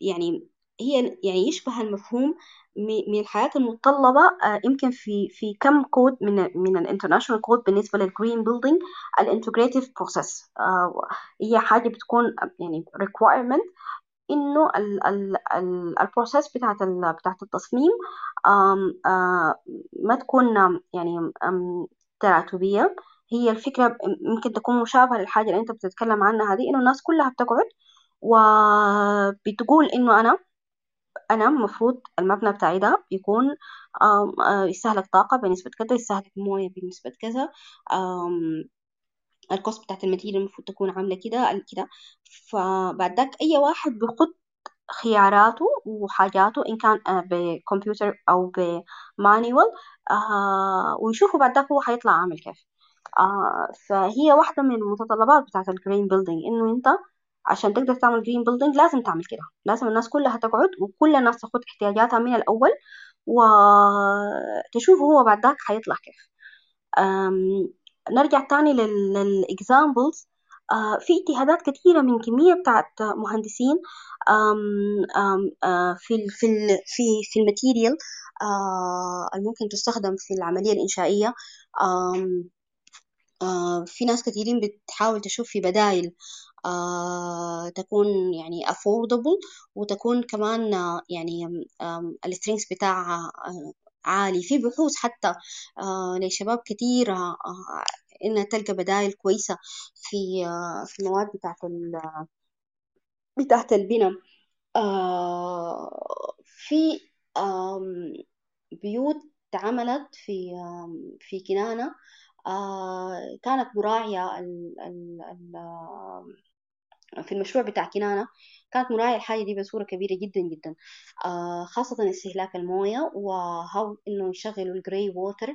يعني هي يعني يشبه المفهوم من الحياة المتطلبة آه، يمكن في في كم كود من من ال international code بالنسبة لل green building ال integrative process هي حاجة بتكون يعني requirement إنه ال process بتاعت بتاعت التصميم آه، ما تكون يعني تراتبية. هي الفكرة ممكن تكون مشابهة للحاجة اللي أنت بتتكلم عنها هذه إنه الناس كلها بتقعد وبتقول إنه أنا أنا المفروض المبنى بتاعي ده يكون آه، يستهلك طاقة بنسبة كذا يستهلك موية بنسبة كذا ال cost بتاعت ال material المفروض تكون عاملة كده كده. فبعد ذاك أي واحد بيخط خياراته وحاجاته إن كان آه، بكمبيوتر أو ب manual آه، ويشوفوا بعد ذاك هو حيطلع عامل كيف. فهي واحدة من المتطلبات بتاعت ال green building إنه أنت عشان تقدر تعمل green building لازم تعمل كده. لازم الناس كلها تقعد وكل الناس تاخد احتياجاتها من الأول وتشوف هو بعد ذاك حيطلع كيف. نرجع تاني لل examples آه، في اجتهادات كثيرة من كمية بتاعت مهندسين في في في في ال material آه، الممكن تستخدم في العملية الإنشائية. آه، في ناس كثيرين بتحاول تشوف في بدائل آه، تكون يعني affordable وتكون كمان آه، يعني ال strength بتاعها آه، عالي. في بحوث حتى لشباب كتير إنها تلقى بدائل كويسة في في المواد بتاعت بتاعت البناء. في بيوت اتعملت في في كنانة. كانت مراعية ال ال ال في المشروع بتاع كنانة كانت مراعية الحاجة دي بصورة كبيرة جدا جدا. آه خاصة استهلاك الموية و how إنه يشغلوا ال grey water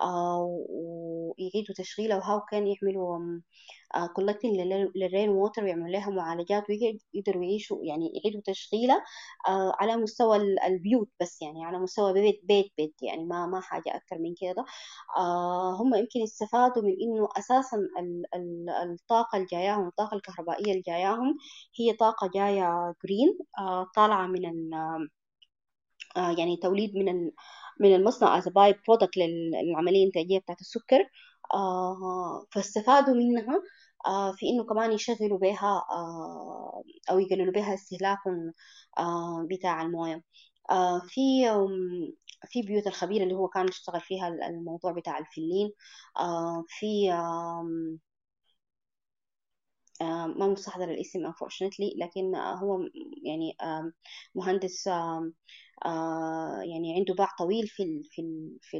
آه ويعيدوا تشغيله و how كان يعملوا collecting لل rain water ويعملوا لها معالجات ويقدروا يعيشوا يعني يعيدوا تشغيله آه على مستوى البيوت بس يعني على مستوى بيت بيت بيت يعني ما ما حاجة أكثر من كده. آه هم يمكن استفادوا من إنه أساسا الطاقة اللي جاياهم الطاقة الكهربائية اللي جاياهم هي طاقة جاية جرين آه طالعة من يعني توليد من من المصنع a by product للعملية الإنتاجية بتاعت السكر. آه فاستفادوا منها آه في إنه كمان يشغلوا بها آه أو يقللوا بها استهلاكهم بتاع الموية. في في بيوت الخبير اللي هو كان يشتغل فيها الموضوع بتاع الفلين في ما مستحضر الاسم unfortunately لكن هو يعني مهندس يعني عنده باع طويل في في في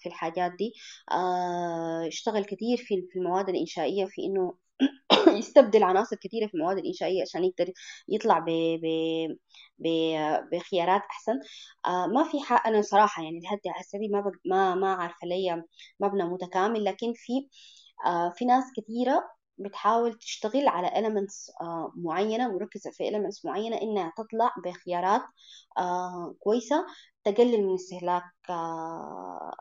في الحاجات دي آه، اشتغل كثير في المواد الإنشائية في إنه يستبدل عناصر كثيرة في المواد الإنشائية عشان يقدر يطلع ب... ب... بخيارات أحسن آه ما في حق أنا صراحة يعني لحد هسه ما. ما ما عارفة لي مبنى متكامل لكن في آه في ناس كثيرة بتحاول تشتغل على elements آه معينة مركزة في elements معينة إنها تطلع بخيارات آه كويسة تقلل من استهلاك آه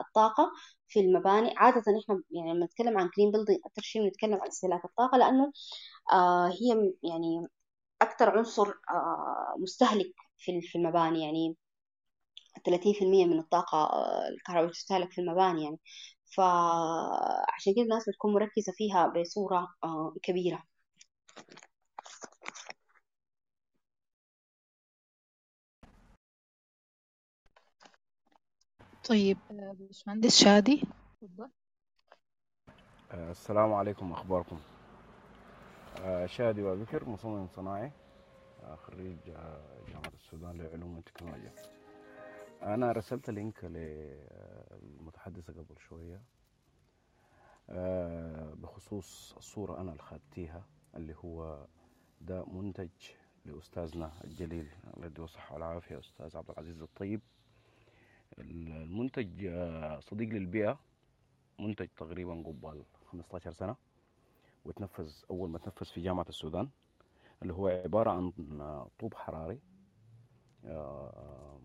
الطاقة في المباني. عادة إحنا يعني لما نتكلم عن green building أكثر شيء بنتكلم عن استهلاك الطاقة لأنه هي يعني أكثر عنصر مستهلك في في المباني. يعني 30% من الطاقة الكهربائية تستهلك في المباني. يعني فعشان كده الناس بتكون مركزة فيها بصورة كبيرة. طيب باشمهندس شادي تفضل السلام عليكم أخباركم؟ شادي وبكر مصمم صناعي خريج جامعة السودان للعلوم والتكنولوجيا أنا رسلت لينك للمتحدثة قبل شوية بخصوص الصورة أنا اللي خدتيها اللي هو ده منتج لأستاذنا الجليل الله يديه الصحة والعافية أستاذ عبد العزيز الطيب. المنتج صديق للبيئة منتج تقريبا قبال 15 سنة وتنفذ أول ما تنفذ في جامعة السودان اللي هو عبارة عن طوب حراري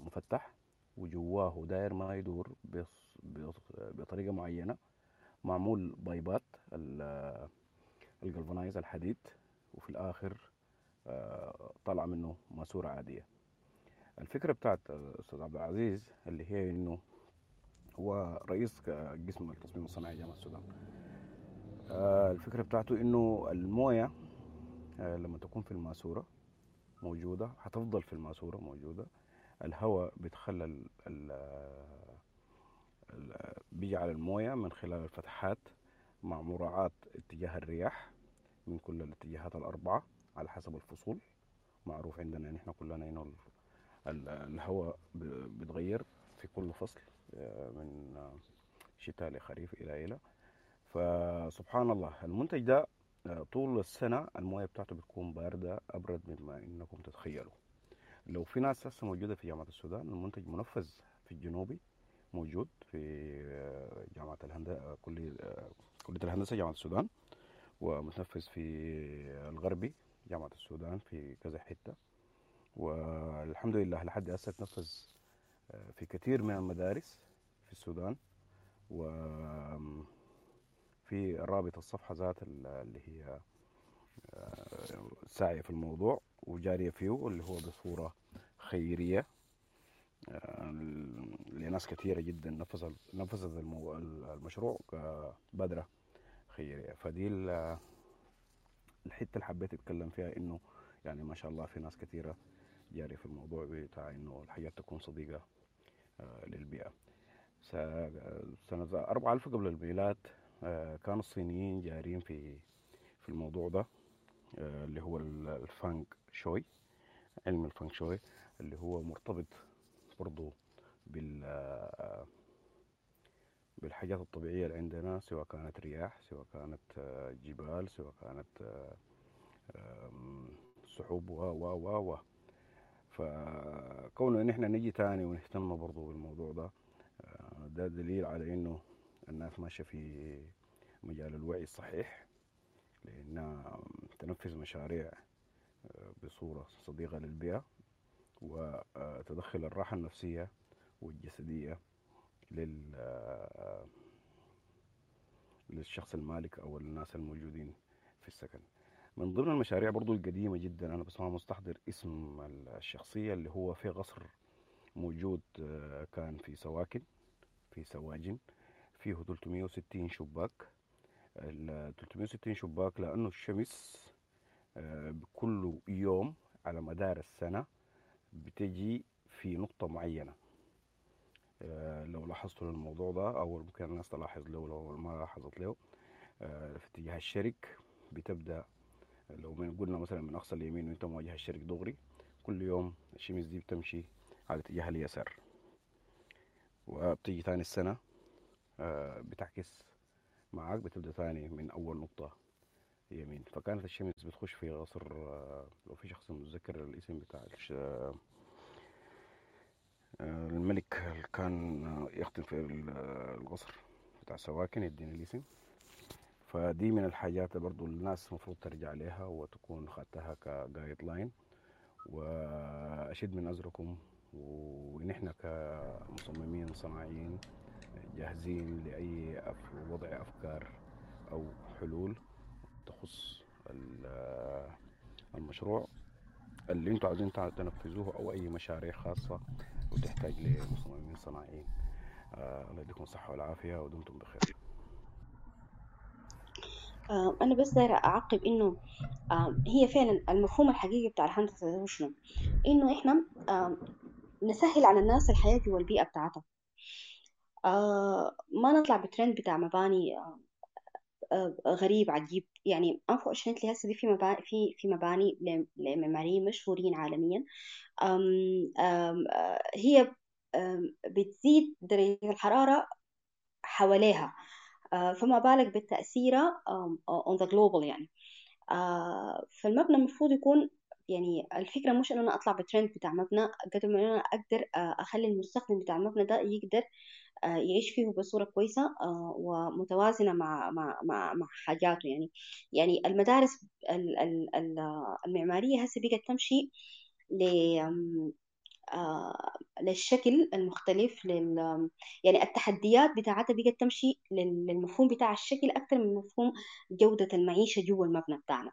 مفتح. وجواه داير ما يدور بطريقة معينة. معمول بايبات الجلفنايز الحديد وفي الآخر طلع منه ماسورة عادية. الفكرة بتاعت أستاذ عبد العزيز اللي هي إنه هو رئيس قسم التصميم الصناعي جامعة السودان. الفكرة بتاعته إنه الموية لما تكون في الماسورة موجودة هتفضل في الماسورة موجودة الهواء بيتخلى بيجعل الموية من خلال الفتحات مع مراعاة اتجاه الرياح من كل الاتجاهات الأربعة على حسب الفصول. معروف عندنا نحن كلنا إنه الهواء بيتغير في كل فصل من شتاء لخريف إلى إلى. فسبحان الله المنتج ده طول السنة الموية بتاعته بتكون باردة أبرد مما إنكم تتخيلوا. لو في ناس هسه موجودة في جامعة السودان المنتج منفذ في الجنوبي موجود في جامعة الهندسة كلية كلية الهندسة جامعة السودان ومتنفذ في الغربي جامعة السودان في كذا حتة. والحمد لله لحد هسه تنفذ في كثير من المدارس في السودان. و في رابط الصفحة ذات اللي هي ساعية في الموضوع وجارية فيه اللي هو بصورة خيرية. لناس كثيرة جدا نفذت نفذت المشروع كبادرة خيرية. فدي الحتة اللي حبيت أتكلم فيها إنه يعني ما شاء الله في ناس كثيرة جارية في الموضوع بتاع إنه الحاجات تكون صديقة للبيئة. سنة أربعة ألف قبل الميلاد كانوا الصينيين جارين في في الموضوع ده. اللي هو الفنغ شوي علم الفنغ شوي اللي هو مرتبط برضو بال بالحاجات الطبيعية اللي عندنا سواء كانت رياح سواء كانت جبال سواء كانت سحوب و و و و. فكونه ان إحنا نجي تاني ونهتم برضو بالموضوع ده ده دليل على إنه الناس ماشية في مجال الوعي الصحيح. لأنها تنفذ مشاريع بصورة صديقة للبيئة وتدخل الراحة النفسية والجسدية لل للشخص المالك أو الناس الموجودين في السكن. من ضمن المشاريع برضو القديمة جدا أنا بس ما مستحضر اسم الشخصية اللي هو في قصر موجود كان في سواكن في سواجن فيه 360 شباك. ال 360 شباك لأنه الشمس كل يوم على مدار السنة بتجي في نقطة معينة. لو لاحظتوا الموضوع ده أو ممكن الناس تلاحظ له لو ما لاحظت له في اتجاه الشرق بتبدأ. لو من قلنا مثلا من أقصى اليمين وأنت مواجه الشرق دغري كل يوم الشمس دي بتمشي على اتجاه اليسار. وبتيجي تاني السنة بتعكس معاك بتبدأ تاني من أول نقطة يمين. فكانت الشمس بتخش في قصر آه، لو في شخص متذكر الاسم بتاع آه، الملك اللي كان يخدم في ال- آه، القصر بتاع سواكن يديني الاسم. فدي من الحاجات برضو الناس المفروض ترجع لها وتكون خدتها ك guideline وأشد من أزركم وإن إحنا كمصممين صناعيين جاهزين أف- وضع أفكار أو حلول تخص ال- المشروع. اللي أنتوا عاوزين تع- تنفذوه أو أي مشاريع خاصة وتحتاج لمصممين صناعيين. آه الله يديكم الصحة والعافية ودمتم بخير. آه، أنا بس دايرة أعقب إنه آه، هي فعلا المفهوم الحقيقي بتاع الهندسة شنو؟ إنه إحنا آه، نسهل على الناس الحياة جوا البيئة بتاعتها آه، ما نطلع بترند بتاع مباني آه، آه، غريب عجيب. يعني أنفو أشنت لي هسه دي في مباني في في مباني لمعماريين مشهورين عالميا. هي بتزيد درجة الحرارة حواليها. فما بالك بالتأثيرة on the global يعني. فالمبنى المفروض يكون يعني الفكرة مش إنه أنا أطلع بترند بتاع مبنى قد ما أنا أقدر أخلي المستخدم بتاع المبنى ده يقدر يعيش فيه بصورة كويسة آه، ومتوازنة مع مع مع مع حاجاته يعني. يعني المدارس ال- ال- ال- المعمارية هسه بقت تمشي آه، للشكل المختلف لل يعني التحديات بتاعتها بقت تمشي لل- للمفهوم بتاع الشكل أكثر من مفهوم جودة المعيشة جوا المبنى بتاعنا.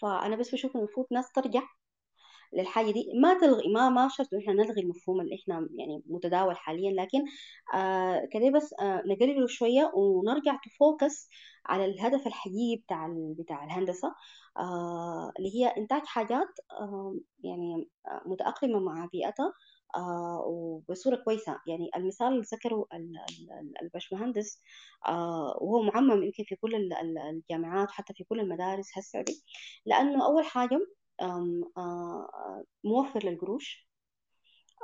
فأنا بس بشوف المفروض ناس ترجع للحاجة دي. ما تلغي ما ما شرط إن إحنا نلغي المفهوم اللي إحنا يعني متداول حاليا لكن آه كده بس آه نقلله شوية ونرجع تفوكس على الهدف الحقيقي بتاع بتاع الهندسة آه اللي هي إنتاج حاجات آه يعني آه متأقلمة مع بيئتها آه وبصورة كويسة. يعني المثال اللي ذكره ال- ال- ال- الباشمهندس آه وهو معمم يمكن في كل ال- ال- الجامعات حتى في كل المدارس هسه دي لأنه أول حاجة موفر للقروش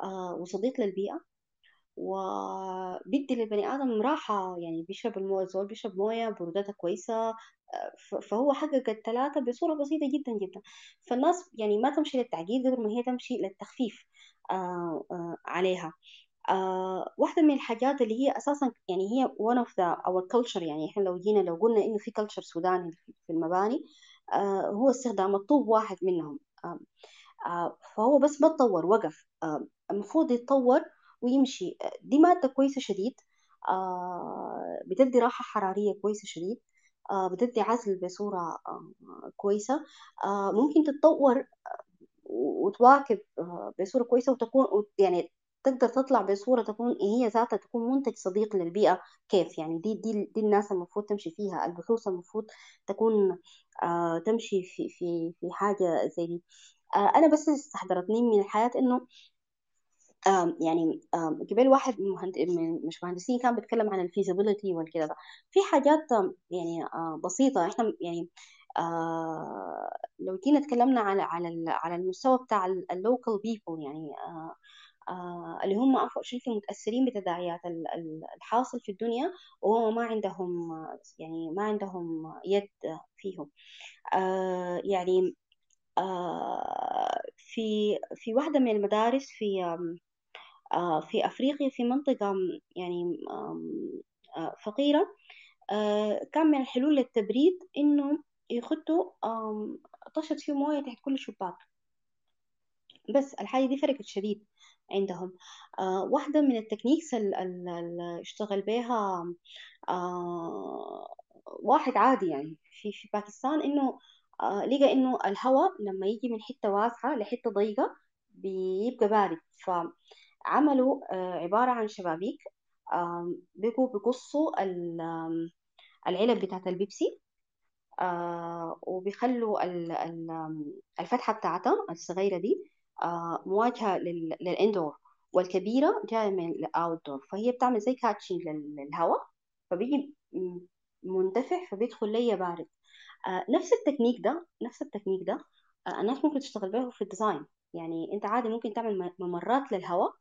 آه، وصديق للبيئة وبيدي للبني آدم راحة يعني بيشرب الموية الزول بيشرب موية برودتها كويسة آه، فهو حقق الثلاثة بصورة بسيطة جدا جدا. فالناس يعني ما تمشي للتعقيد قدر ما هي تمشي للتخفيف آه، آه، عليها. آه، واحدة من الحاجات اللي هي أساسا يعني هي one of the our culture يعني إحنا لو جينا لو قلنا إنه في culture سوداني في المباني آه، هو استخدام الطوب واحد منهم. آه، آه، فهو بس ما تطور وقف. آه، المفروض يتطور ويمشي. آه، دي مادة كويسة شديد. آه، بتدي راحة حرارية كويسة شديد. آه، بتدي عزل بصورة آه، كويسة. آه، ممكن تتطور وتواكب آه، بصورة كويسة وتكون وت- يعني تقدر تطلع بصورة تكون هي ذاتها تكون منتج صديق للبيئة كيف يعني؟ دي دي دي الناس المفروض تمشي فيها البحوث المفروض تكون آه، تمشي في في في حاجة زي دي. آه، أنا بس استحضرتني من الحياة إنه آم، يعني آم، قبل واحد مهند... مش مهندسين كان بيتكلم عن ال feasibility والكده ده في حاجات آم، يعني آه، بسيطة. إحنا يعني آه، لو جينا اتكلمنا على على على المستوى بتاع ال local people يعني آه، آه، اللي هم unfortunately متأثرين بتداعيات ال- ال- الحاصل في الدنيا وهم ما عندهم آه، يعني ما عندهم يد فيهم. آه، يعني آه، في في واحدة من المدارس في آه، في أفريقيا في منطقة يعني آه، فقيرة آه، كان من الحلول للتبريد إنه يخدوا آم، طشت فيه موية تحت كل شباك بس الحاجة دي فرقت شديد. عندهم. آه، واحدة من ال techniques اللي اشتغل بيها آه، واحد عادي يعني في في باكستان إنه آه، لقى إنه الهواء لما يجي من حتة واسعة لحتة ضيقة بيبقى بارد. فعملوا عبارة عن شبابيك بقوا بيقصوا العلب بتاعت البيبسي وبيخلوا الفتحة بتاعتها الصغيرة دي مواجهة لل- لل indoor والكبيرة جاية من ال outdoor فهي بتعمل زي catching للهواء فبيجي مندفع فبيدخل ليا بارد. آه نفس التكنيك ده نفس التكنيك ده آه الناس ممكن تشتغل به في ال design. يعني أنت عادي ممكن تعمل ممرات للهواء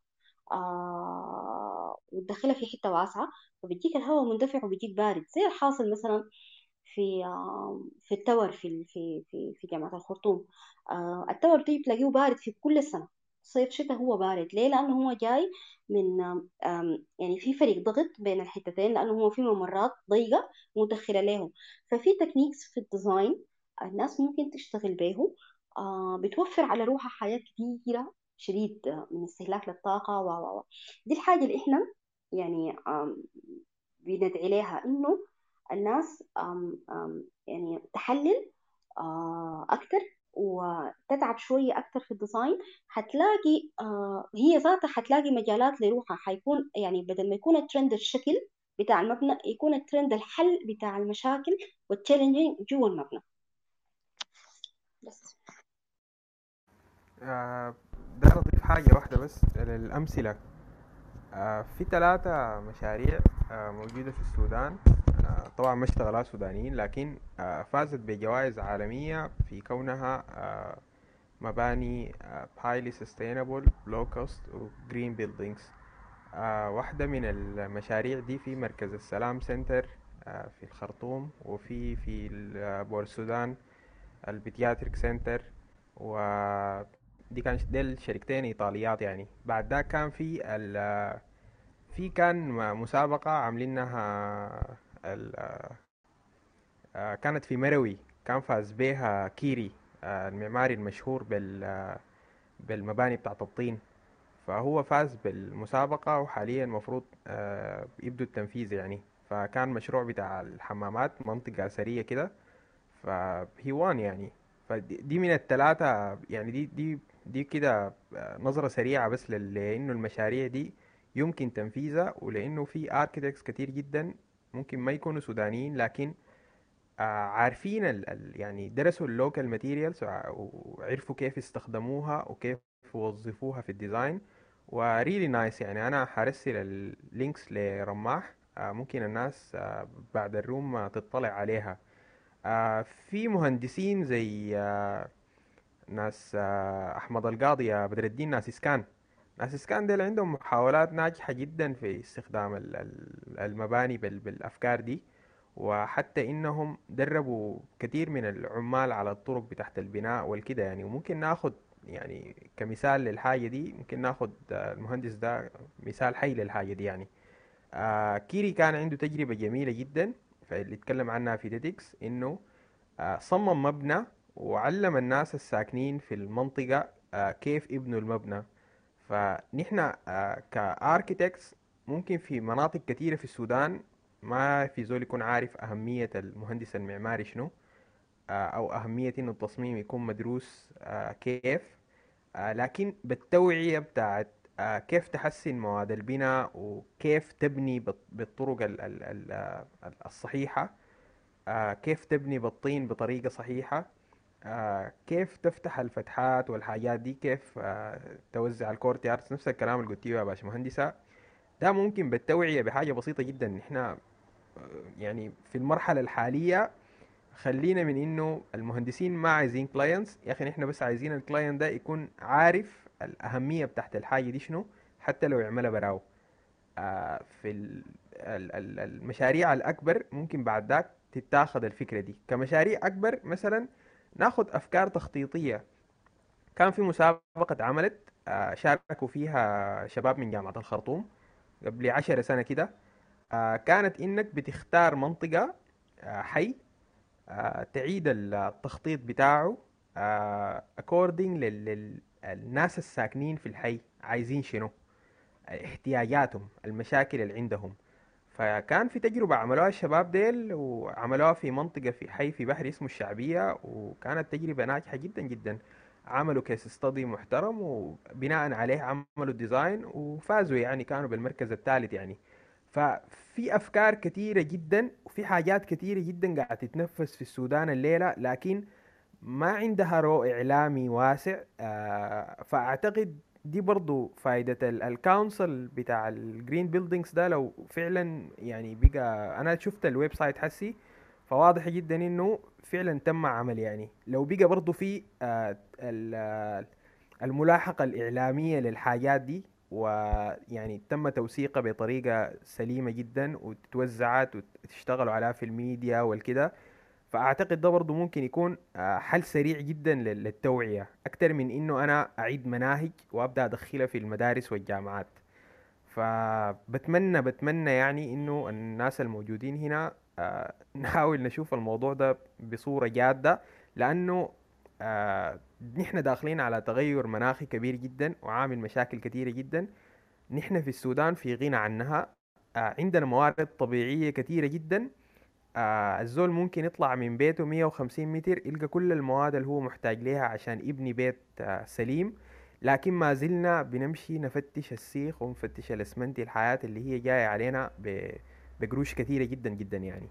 آه وتدخلها في حتة واسعة فبيجيك الهواء مندفع وبيجيك بارد. زي الحاصل مثلا في في ال tower في في في في جامعة الخرطوم. ال tower دي بتلاقيه بارد في كل السنة. صيف شتاء هو بارد. ليه؟ لأنه هو جاي من يعني في فرق ضغط بين الحتتين لأنه هو في ممرات ضيقة مدخلة لهم ففي techniques في ال design الناس ممكن تشتغل به بتوفر على روحها حاجات كثيرة شديد من استهلاك للطاقة و و دي الحاجة اللي إحنا يعني بندعي لها إنه الناس يعني تحلل أكثر وتتعب شوية أكثر في ال design. هتلاقي هي ذاتها هتلاقي مجالات لروحها. حيكون يعني بدل ما يكون الترند الشكل بتاع المبنى يكون الترند الحل بتاع المشاكل وال challenging جوا المبنى. بس. آه ده أضيف حاجة واحدة بس للأمثلة. آه في ثلاثة مشاريع آه موجودة في السودان. آه طبعا ما اشتغلها سودانيين لكن آه فازت بجوائز عالمية في كونها آه مباني آه highly sustainable low cost و green buildings. آه واحدة من المشاريع دي في مركز السلام سنتر آه في الخرطوم وفي في بور السودان ال pediatric center و دي كان دي الشركتين إيطاليات يعني. بعد ده كان في ال في كان مسابقة عاملينها كانت في مروي. كان فاز بيها كيري المعماري المشهور بال بالمباني بتاعت الطين. فهو فاز بالمسابقة وحاليا المفروض يبدو التنفيذ يعني. فكان مشروع بتاع الحمامات منطقة أثرية كده. فهي وان يعني. فدي من الثلاثة يعني دي دي دي كده نظرة سريعة بس لأنه المشاريع دي يمكن تنفيذها ولأنه في architects كتير جدا ممكن ما يكونوا سودانيين لكن عارفين ال يعني درسوا ال local materials وعرفوا كيف استخدموها وكيف وظفوها في ال design. و really nice يعني. أنا حرسل ال links لرماح ممكن الناس بعد ال room تطلع عليها. في مهندسين زي ناس أحمد القاضي بدر الدين ناس إسكان. ناس اسكان ديل عندهم محاولات ناجحة جدا في استخدام المباني بالأفكار دي وحتى إنهم دربوا كثير من العمال على الطرق بتاعت البناء والكده يعني. وممكن ناخد يعني كمثال للحاجة دي ممكن ناخد المهندس ده مثال حي للحاجة دي يعني. آه كيري كان عنده تجربة جميلة جدا اللي اتكلم عنها في TEDx إنه آه صمم مبنى وعلم الناس الساكنين في المنطقة آه كيف يبنوا المبنى. فنحن آه ك architects ممكن في مناطق كثيرة في السودان ما في زول يكون عارف أهمية المهندس المعماري شنو أو أهمية إنه التصميم يكون مدروس كيف لكن بالتوعية بتاعت كيف تحسن مواد البناء وكيف تبني بالطرق الصحيحة كيف تبني بالطين بطريقة صحيحة كيف تفتح الفتحات والحاجات دي؟ كيف توزع الكورتيارز نفس الكلام اللي قلتيه يا باشمهندسة؟ ده ممكن بالتوعية بحاجة بسيطة جدا. إحنا يعني في المرحلة الحالية خلينا من إنه المهندسين ما عايزين clients يا أخي إحنا بس عايزين ال client ده يكون عارف الأهمية بتاعت الحاجة دي شنو حتى لو يعملها براو. آه في المشاريع الأكبر ممكن بعد ذاك تتاخد الفكرة دي. كمشاريع أكبر مثلا ناخد أفكار تخطيطية. كان في مسابقة عملت آه شاركوا فيها شباب من جامعة الخرطوم قبل عشر سنة كده. آه كانت إنك بتختار منطقة آه حي تعيد التخطيط بتاعه according للناس الساكنين في الحي عايزين شنو؟ احتياجاتهم المشاكل اللي عندهم. فكان في تجربة عملوها الشباب ديل وعملوها في منطقة في حي في بحر اسمه الشعبية وكانت تجربة ناجحة جدا جدا. عملوا case study محترم وبناء عليه عملوا design وفازوا يعني كانوا بالمركز الثالث يعني. ففي أفكار كثيرة جدا وفي حاجات كثيرة جدا قاعدة تتنفذ في السودان الليلة لكن ما عندها دور إعلامي واسع. آه فأعتقد دي برضو فايدة ال council بتاع ال green buildings ده لو فعلا يعني بقى أنا شفت ال website حسي فواضح جدا إنه فعلا تم عمل يعني. لو بقى برضو في آه الملاحقة الإعلامية للحاجات دي ويعني تم توثيقها بطريقة سليمة جدا وتوزعت وتشتغلوا عليها في الميديا والكده فأعتقد ده برضو ممكن يكون آه، حل سريع جدا للتوعية. أكتر من إنه أنا أعيد مناهج وأبدأ أدخلها في المدارس والجامعات. فبتمنى بتمنى يعني إنه الناس الموجودين هنا آه، نحاول نشوف الموضوع ده بصورة جادة لأنه آه، نحن داخلين على تغير مناخي كبير جدا وعامل مشاكل كثيرة جدا. نحن في السودان في غنى عنها عندنا موارد طبيعية كثيرة جدا. آه الزول ممكن يطلع من بيته 150 متر يلقى كل المواد اللي هو محتاج ليها عشان يبني بيت آه سليم. لكن ما زلنا بنمشي نفتش السيخ ونفتش الاسمنتي الحياة اللي هي جاية علينا بقروش كثيرة جدا جدا يعني.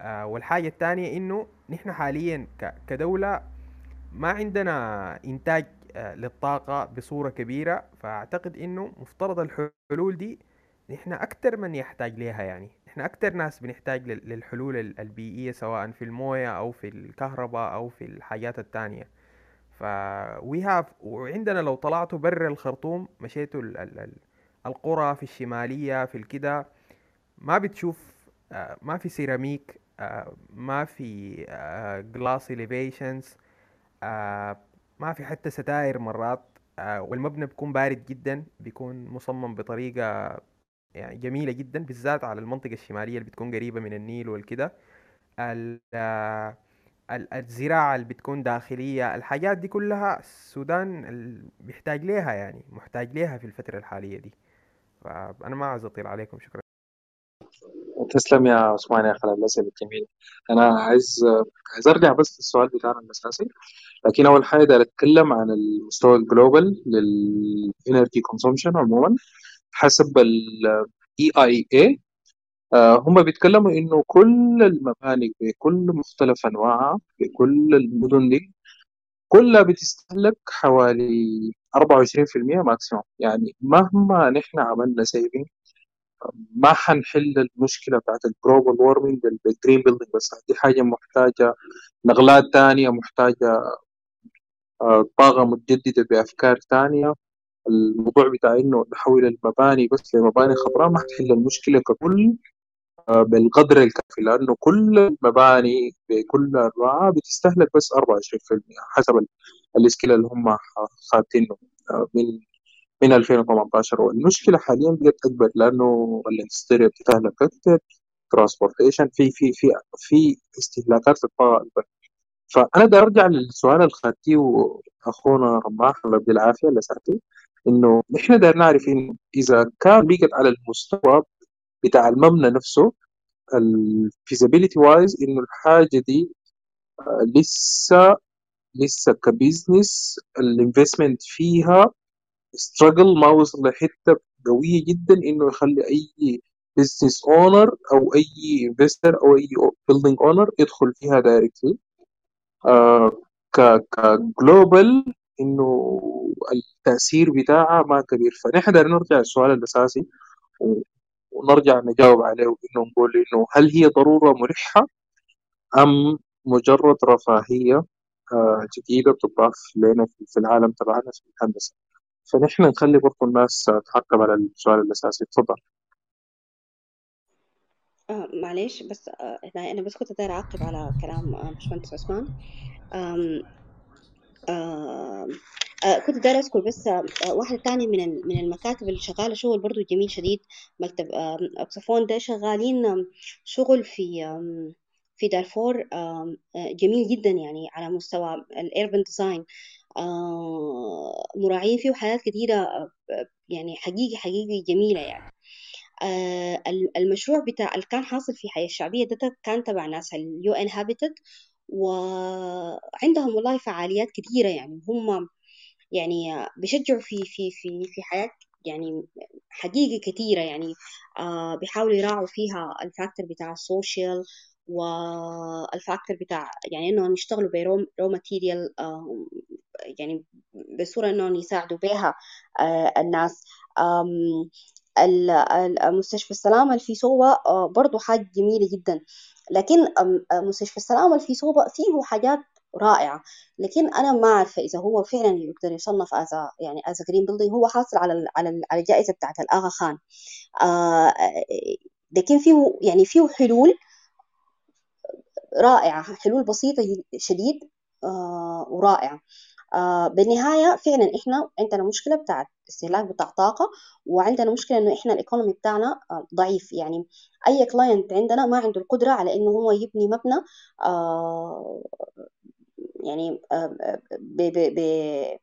آه والحاجة الثانية إنه نحن حاليا كدولة ما عندنا إنتاج آه للطاقة بصورة كبيرة. فأعتقد إنه مفترض الحلول دي نحن أكتر من يحتاج ليها يعني. إحنا أكتر ناس بنحتاج للحلول البيئية سواء في الموية أو في الكهرباء أو في الحاجات التانية. ف we have وعندنا لو طلعتوا برا الخرطوم مشيتوا ال ال ال القرى في الشمالية في الكده ما بتشوف آه، ما في سيراميك آه، ما في glass آه، elevations ما في حتى ستاير مرات والمبنى بيكون بارد جدا بيكون مصمم بطريقة يعني جميلة جدا بالذات على المنطقة الشمالية اللي بتكون قريبة من النيل والكده. الزراعة اللي بتكون داخلية الحاجات دي كلها السودان بيحتاج ليها يعني محتاج ليها في الفترة الحالية دي. فأنا ما عايز أطيل عليكم شكرا. تسلم يا عثمان ياخ على الأسئلة الجميلة. أنا عايز عايز أرجع بس للسؤال بتاعنا الأساسي لكن أول حاجة أتكلم عن المستوى ال global لل energy consumption عموما. حسب ال EIA آه، هم بيتكلموا إنه كل المباني بكل مختلف أنواعها بكل المدن دي كلها بتستهلك حوالي 24% maximum يعني مهما نحن عملنا saving ما حنحل المشكلة بتاعت ال global warming بال green building بس. دي حاجة محتاجة نقلات تانية محتاجة آه، طاقة متجددة بأفكار تانية. الموضوع بتاع إنه نحول المباني بس لمباني خضراء ما حتحل المشكلة ككل آه، بالقدر الكافي لأنه كل المباني بكل أنواعها بتستهلك بس 24% حسب ال scale اللي هم خاطينه آه، من من 2018 والمشكلة حاليا بقت أكبر لأنه ال industry بتستهلك أكثر transportation في في في في استهلاكات في الطاقة فأنا بدي أرجع للسؤال اللي اخونا رماح الله يديه العافية اللي سألته. إنه نحن بدنا نعرف إنه إذا كان بقت على المستوى بتاع المبنى نفسه ال feasibility wise إنه الحاجة دي آه، لسه لسه ك business ال investment فيها struggle ما وصل لحتة قوية جدا إنه يخلي أي business owner أو أي investor أو أي building owner يدخل فيها directly آه ك global إنه التأثير بتاعها ما كبير. فنحن نرجع للسؤال الأساسي ونرجع نجاوب عليه وإنه نقول إنه هل هي ضرورة ملحة أم مجرد رفاهية آه، جديدة بتضاف لنا في العالم تبعنا في الهندسة؟ فنحن نخلي برضو الناس تحكم على السؤال الأساسي. تفضل. آه معلش بس آه أنا بس كنت داير أعقب على كلام آه باشمهندس عثمان. آه آه كنت دايرة أذكر بس آه واحدة تانية من من المكاتب اللي شغالة شغل برضو جميل شديد مكتب آه أكسفون. ده شغالين شغل في آه في دارفور آه جميل جدا يعني على مستوى ال urban design آه مراعين فيه حاجات كتيرة آه يعني حقيقي حقيقي جميلة يعني. آه المشروع بتاع اللي كان حاصل في حياة الشعبية ده كان تبع ناس ال UN-Habitat وعندهم والله فعاليات كثيرة يعني. هم يعني بيشجعوا في في في في حياة يعني حقيقي كثيرة يعني. آه بيحاولوا يراعوا فيها الفاكتور بتاع السوشيال والفاكتور بتاع يعني إنهم يشتغلوا برو رو ماتيريال آه يعني بصورة إنهم يساعدوا بها آه الناس. المستشفى السلامة اللي في آه، برضو حاجة جميلة جدا. لكن مستشفى السلامة صوبة فيه حاجات رائعة. لكن أنا ما عارفة إذا هو فعلا يقدر يصنف از يعني as green building هو حاصل على على الجائزة بتاعت الآغا خان آه لكن فيه يعني فيه حلول رائعة حلول بسيطة شديد ورائعة. بالنهاية فعلا إحنا عندنا مشكلة بتاعت استهلاك بتاع طاقة وعندنا مشكلة إنه إحنا ال economy بتاعنا ضعيف. يعني أي client عندنا ما عنده القدرة على إنه هو يبني مبنى يعني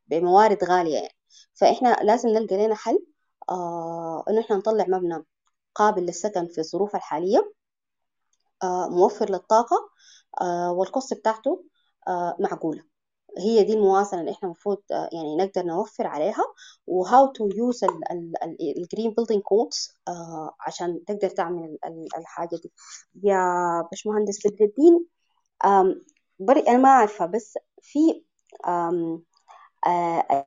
بموارد غالية يعني. فإحنا لازم نلقى لنا حل إنه إحنا نطلع مبنى قابل للسكن في الظروف الحالية موفر للطاقة وال cost بتاعته معقولة. هي دي الموازنة اللي إحنا المفروض يعني نقدر نوفر عليها و how to use ال green building codes عشان تقدر تعمل الحاجة دي. يا باشمهندس بدر الدين بري أنا ما أعرفها بس في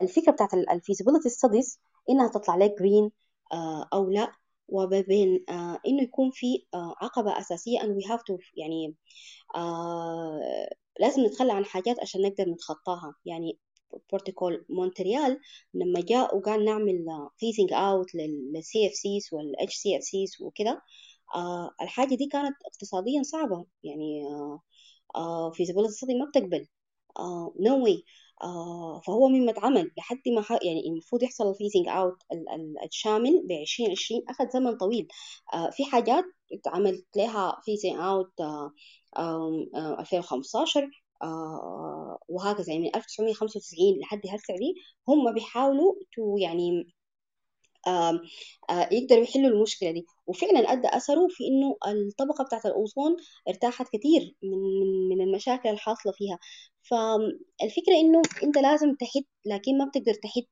الفكرة بتاعت ال feasibility studies إنها تطلع لك green أو لا. وبين إنه يكون في عقبة أساسية and we have to يعني لازم نتخلى عن حاجات عشان نقدر نتخطاها. يعني بروتوكول مونتريال لما جاء وقال نعمل phasing out لل CFCs وال HCFCs وكده الحاجة دي كانت اقتصاديا صعبة. يعني feasibility study ما بتقبل. no way فهو مما اتعمل لحد ما يعني المفروض يحصل ال phasing out الشامل ب 2020 أخذ زمن طويل. في حاجات اتعملت لها phasing out 2015 وهكذا يعني من 1995 لحد هسه دي هم بيحاولوا to يعني يقدروا يحلوا المشكلة دي. وفعلا أدى أثره في إنه الطبقة بتاعت الأوزون ارتاحت كثير من من المشاكل الحاصلة فيها. فالفكرة إنه أنت لازم تحد لكن ما بتقدر تحد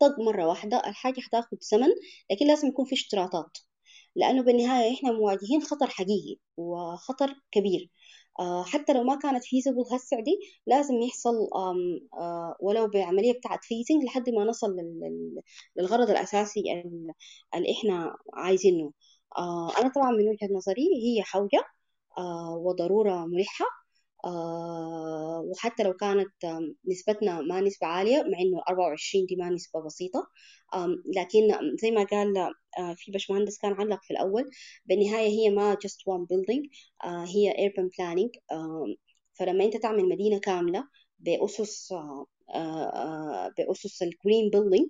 طق مرة واحدة. الحاجة حتاخد زمن لكن لازم يكون في اشتراطات. لأنه بالنهاية إحنا مواجهين خطر حقيقي وخطر كبير. حتى لو ما كانت feasible هسه دي لازم يحصل ولو بعملية بتاعت phasing لحد ما نصل للغرض الأساسي اللي إحنا عايزينه. أنا طبعا من وجهة نظري هي حوجة وضرورة ملحة. آه وحتى لو كانت نسبتنا ما نسبة عالية مع إنه 24 دي ما نسبة بسيطة. لكن زي ما قال آه في باشمهندس كان علق في الأول بالنهاية هي ما just one building آه هي urban planning. فلما أنت تعمل مدينة كاملة بأسس بأسس ال green building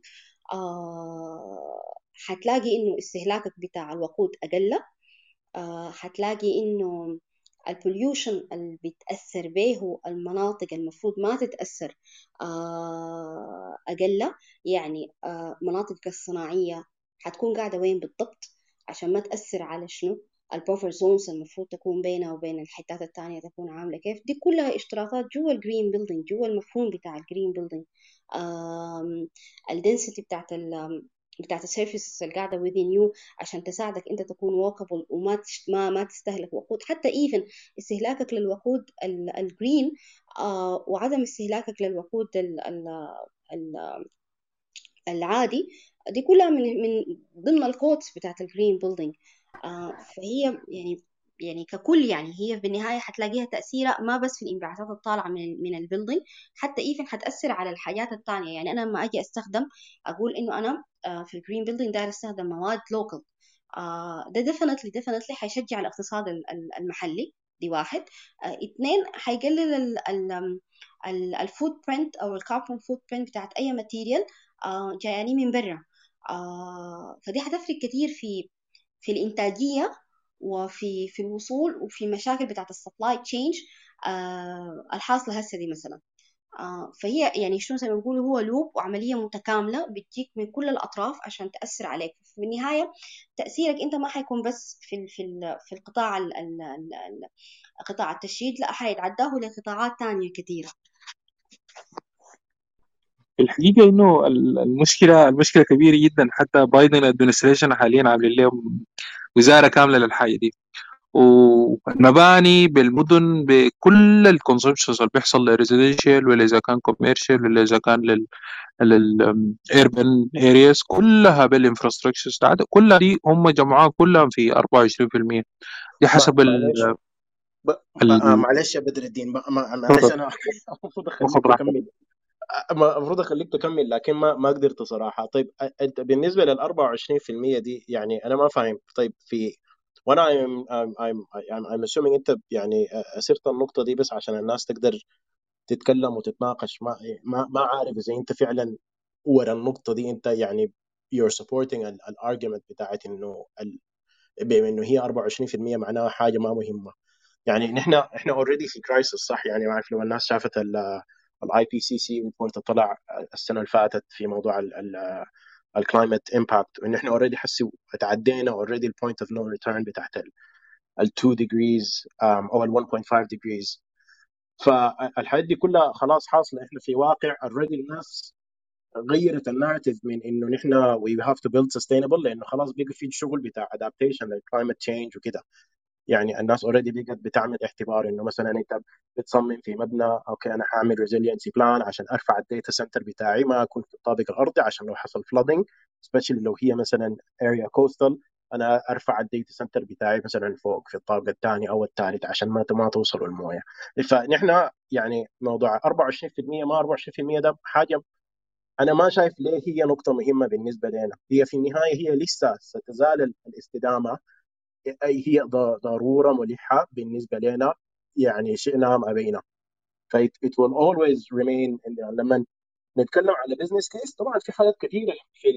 حتلاقي إنه استهلاكك بتاع الوقود أقل. حتلاقي إنه ال pollution اللي بتأثر به المناطق المفروض ما تتأثر أقل. يعني مناطق الصناعية حتكون قاعدة وين بالضبط؟ عشان ما تأثر على شنو؟ ال buffer zones المفروض تكون بينها وبين الحتات التانية تكون عاملة كيف؟ دي كلها اشتراطات جوا ال green building جوا المفهوم بتاع ال green building ال density بتاعت بتاعت ال services اللي قاعدة within you عشان تساعدك أنت تكون walkable وما. ما ما تستهلك وقود حتى even استهلاكك للوقود ال green آه وعدم استهلاكك للوقود ال ال ال العادي دي كلها من من ضمن ال codes بتاعت ال green building آه فهي يعني يعني ككل يعني هي في النهاية حتلاقيها تأثيرها ما بس في الانبعاثات الطالعة من من ال building حتى even حتأثر على الحاجات الثانية يعني أنا لما أجي أستخدم أقول إنه أنا في ال green building داير أستخدم مواد local ده definitely definitely حيشجع الاقتصاد المحلي دي واحد. اثنين حيقلل ال footprint أو ال carbon footprint بتاعت أي material جاياني من برا. فدي حتفرق كثير في في الإنتاجية وفي في الوصول وفي مشاكل بتاعت ال supply chain آه الحاصلة هسه دي مثلا. آه فهي يعني شنو زي ما بيقولوا هو loop وعملية متكاملة بتجيك من كل الأطراف عشان تأثر عليك. في النهاية تأثيرك أنت ما حيكون بس في في في القطاع ال ال ال قطاع التشييد لا حيتعداه لقطاعات تانية كثيرة الحقيقة إنه المشكلة المشكلة كبيرة جدا حتى بايدن administration حاليا عاملين لهم وزارة كاملة للحاجة دي. والمباني بالمدن بكل ال consumptions اللي بيحصل لل residential ولا إذا كان commercial ولا إذا كان لل لل urban areas كلها بال infrastructures كلها دي هم جمعوها كلها في 24% دي حسب ال معلش. يا بدر الدين. معلش أنا المفروض أخليك تكمل. المفروض أخليك تكمل لكن ما ما قدرت صراحة. طيب أنت بالنسبة لل 24% دي يعني أنا ما فاهم. طيب في وأنا I'm, I'm, I'm, I'm, assuming أنت يعني أثرت النقطة دي بس عشان الناس تقدر تتكلم وتتناقش. ما ما, ما عارف إذا أنت فعلا ورا النقطة دي أنت يعني you're supporting ال argument بتاعت إنه بما إنه هي 24% معناها حاجة ما مهمة. يعني نحن إحنا already في crisis صح؟ يعني ما أعرف لو الناس شافت ال IPCC report طلع السنة اللي فاتت في موضوع ال climate impact وإن إحنا already حسي تعدينا already ال point of no return بتاعت ال 2 degrees أو ال 1.5 degrees فالحاجات دي كلها خلاص حاصلة. إحنا في واقع already الناس غيرت ال narrative من إنه نحن we have to build sustainable لأنه خلاص بقى في شغل بتاع adaptation لل climate change وكده. يعني الناس already بقت بتعمل اعتبار إنه مثلا أنت بتصمم في مبنى okay أنا حاعمل resiliency plan عشان أرفع ال data center بتاعي ما أكون في الطابق الارضي عشان لو حصل flooding especially لو هي مثلا area coastal أنا أرفع ال data center بتاعي مثلا فوق في الطابق الثاني أو الثالث عشان ما ما توصلوا الموية. فنحن يعني موضوع 24% ما 24% ده حاجة أنا ما شايف ليه هي نقطة مهمة بالنسبة لنا. هي في النهاية هي لسه ستزال الاستدامة اي هي ضرورة ملحة بالنسبة لنا. يعني شئنا أم أبينا. ف it will always remain لما نتكلم على business case طبعا في حاجات كثيرة في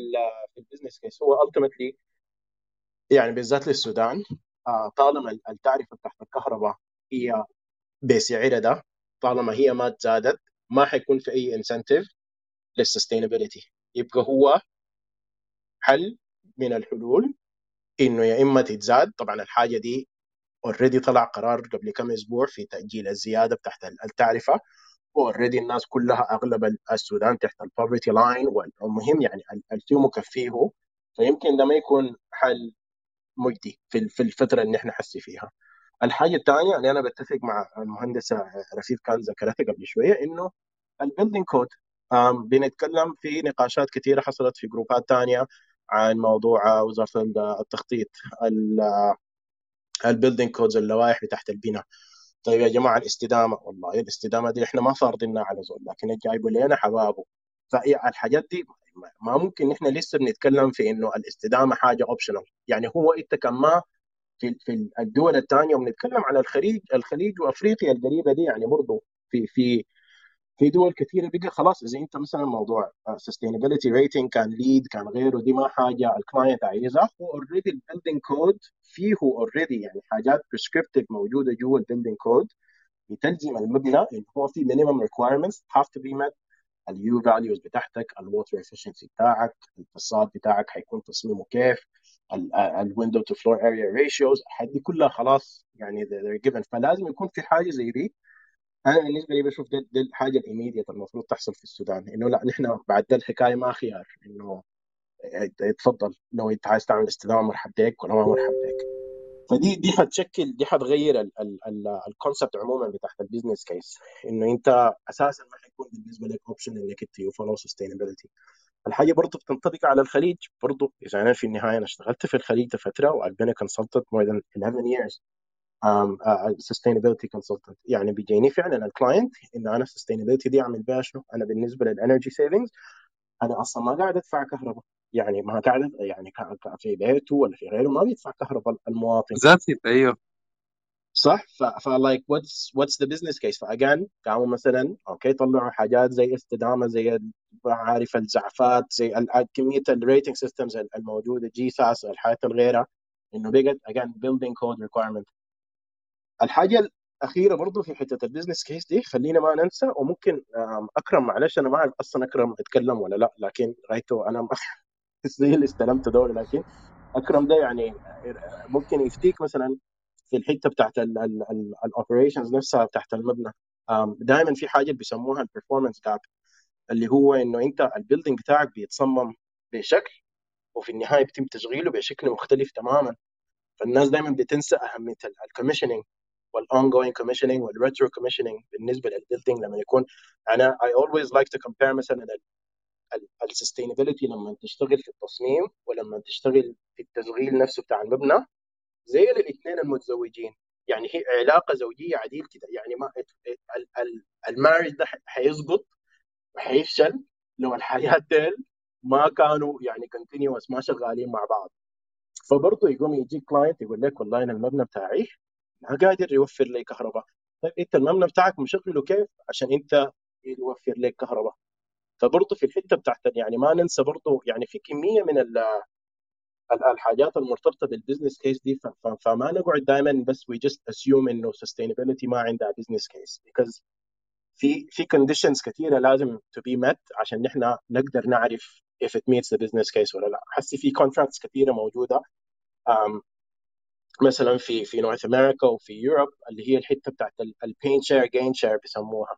في ال business case هو ultimately يعني بالذات للسودان طالما التعرفه بتاعت الكهرباء هي بسعرها ده طالما هي ما تزادت ما حيكون في أي incentive لل sustainability يبقى هو حل من الحلول إنه يا إما تتزاد طبعا الحاجة دي already طلع قرار قبل كم أسبوع في تأجيل الزيادة بتاعت التعرفة already الناس كلها أغلب السودان تحت ال poverty line والمهم يعني الفي مكفيه فيمكن ده ما يكون حل مجدي في الفترة اللي إحنا حسي فيها. الحاجة الثانية اللي أنا بتفق مع المهندسه رفيف كان ذكرتها قبل شوية إنه ال building code بنتكلم في نقاشات كثيره حصلت في group ات ثانية عن موضوع وزارة التخطيط ال building codes اللوائح بتاعت البناء. طيب يا جماعة الاستدامة والله الاستدامة دي إحنا ما فارضينها على زول لكن جايبوا لنا حبابه. فالحاجات دي ما ممكن نحن لسه بنتكلم في إنه الاستدامة حاجة optional يعني هو إنت كان ما في في الدول الثانية وبنتكلم على الخليج الخليج وأفريقيا القريبة دي يعني برضه في في في دول كثيرة بقى خلاص إذا أنت مثلا موضوع sustainability rating كان LEED كان غيره دي ما حاجة ال client عايزها. هو already ال building code فيه already يعني حاجات prescriptive موجودة جوا ال building code بتلزم المبنى انه هو في minimum requirements have to be met. ال U-values بتاعتك ال water efficiency بتاعك ال facade بتاعك حيكون تصميمه كيف ال window to floor area ratios دي كلها خلاص يعني they're given. فلازم يكون في حاجة زي دي. أنا بالنسبة لي بشوف دي, دي الحاجة ال immediate المفروض تحصل في السودان إنه لا نحن بعد ده الحكاية ما خيار إنه تفضل لو أنت عايز تعمل استدامة مرحب بك ولا ما مرحب بك فدي دي حتشكل دي حتغير ال concept عموما بتاعت ال business case إنه أنت أساسا ما حيكون بالنسبة لك option إنك أنت follow sustainability الحاجة برضه بتنطبق على الخليج برضه إذا أنا في النهاية أنا اشتغلت في الخليج لفترة وأبنى consultant more than 11 years. sustainability consultant يعني بيجيني فعلا ال client إنه أنا sustainability دي أعمل بها شنو؟ أنا بالنسبة لل energy savings أنا أصلا ما قاعد أدفع كهرباء. يعني ما قاعد يعني في بيته ولا في غيره ما بيدفع كهرباء المواطن. ذاتي أيوه. صح؟ ف like what's what's the business case ف again قاموا مثلا okay طلعوا حاجات زي استدامة زي عارف الزعفات زي كمية ال rating systems الموجودة GSAS الحاجات الغيره إنه بقت again building code requirement الحاجة الأخيرة برضه في حتة ال business case دي خلينا ما ننسى وممكن أكرم معلش أنا ما أعرف أصلا أكرم اتكلم ولا لأ لكن غايته أنا زي اللي استلمت دوري لكن أكرم ده يعني ممكن يفتيك مثلا في الحتة بتاعت ال operations نفسها بتاعت المبنى. دائما في حاجة بيسموها ال performance gap اللي هو إنه أنت ال building بتاعك بيتصمم بشكل وفي النهاية بيتم تشغيله بشكل مختلف تماما. فالناس دايما بتنسى أهمية ال commissioning وال ongoing commissioning وال retro commissioning بالنسبة لل building لما يكون. أنا I always like to compare مثلا ال sustainability لما تشتغل في التصميم ولما تشتغل في التشغيل نفسه بتاع المبنى زي الاثنين المتزوجين. يعني هي علاقة زوجية عديل كده. يعني ما ال marriage ده حيسقط وحيفشل لو الحياة ديل ما كانوا يعني continuous ما شغالين مع بعض. فبرضه يقوم يجي client يقول لك والله أنا المبنى بتاعي ما قادر يوفر لي كهرباء؟ طيب أنت المبنى بتاعك مشغله كيف؟ عشان أنت يوفر لك كهرباء. فبرضه في الحتة بتاعت يعني ما ننسى برضه يعني في كمية من الحاجات المرتبطة بال business case دي فما نقعد دائما بس we just assume إنه sustainability ما عندها business case because في في conditions كثيره لازم to be met عشان نحن نقدر نعرف if it meets the business case ولا لا. حسي في contracts كثيره موجودة مثلا في في North أمريكا وفي Europe اللي هي الحتة بتاعت ال pain share gain share بيسموها.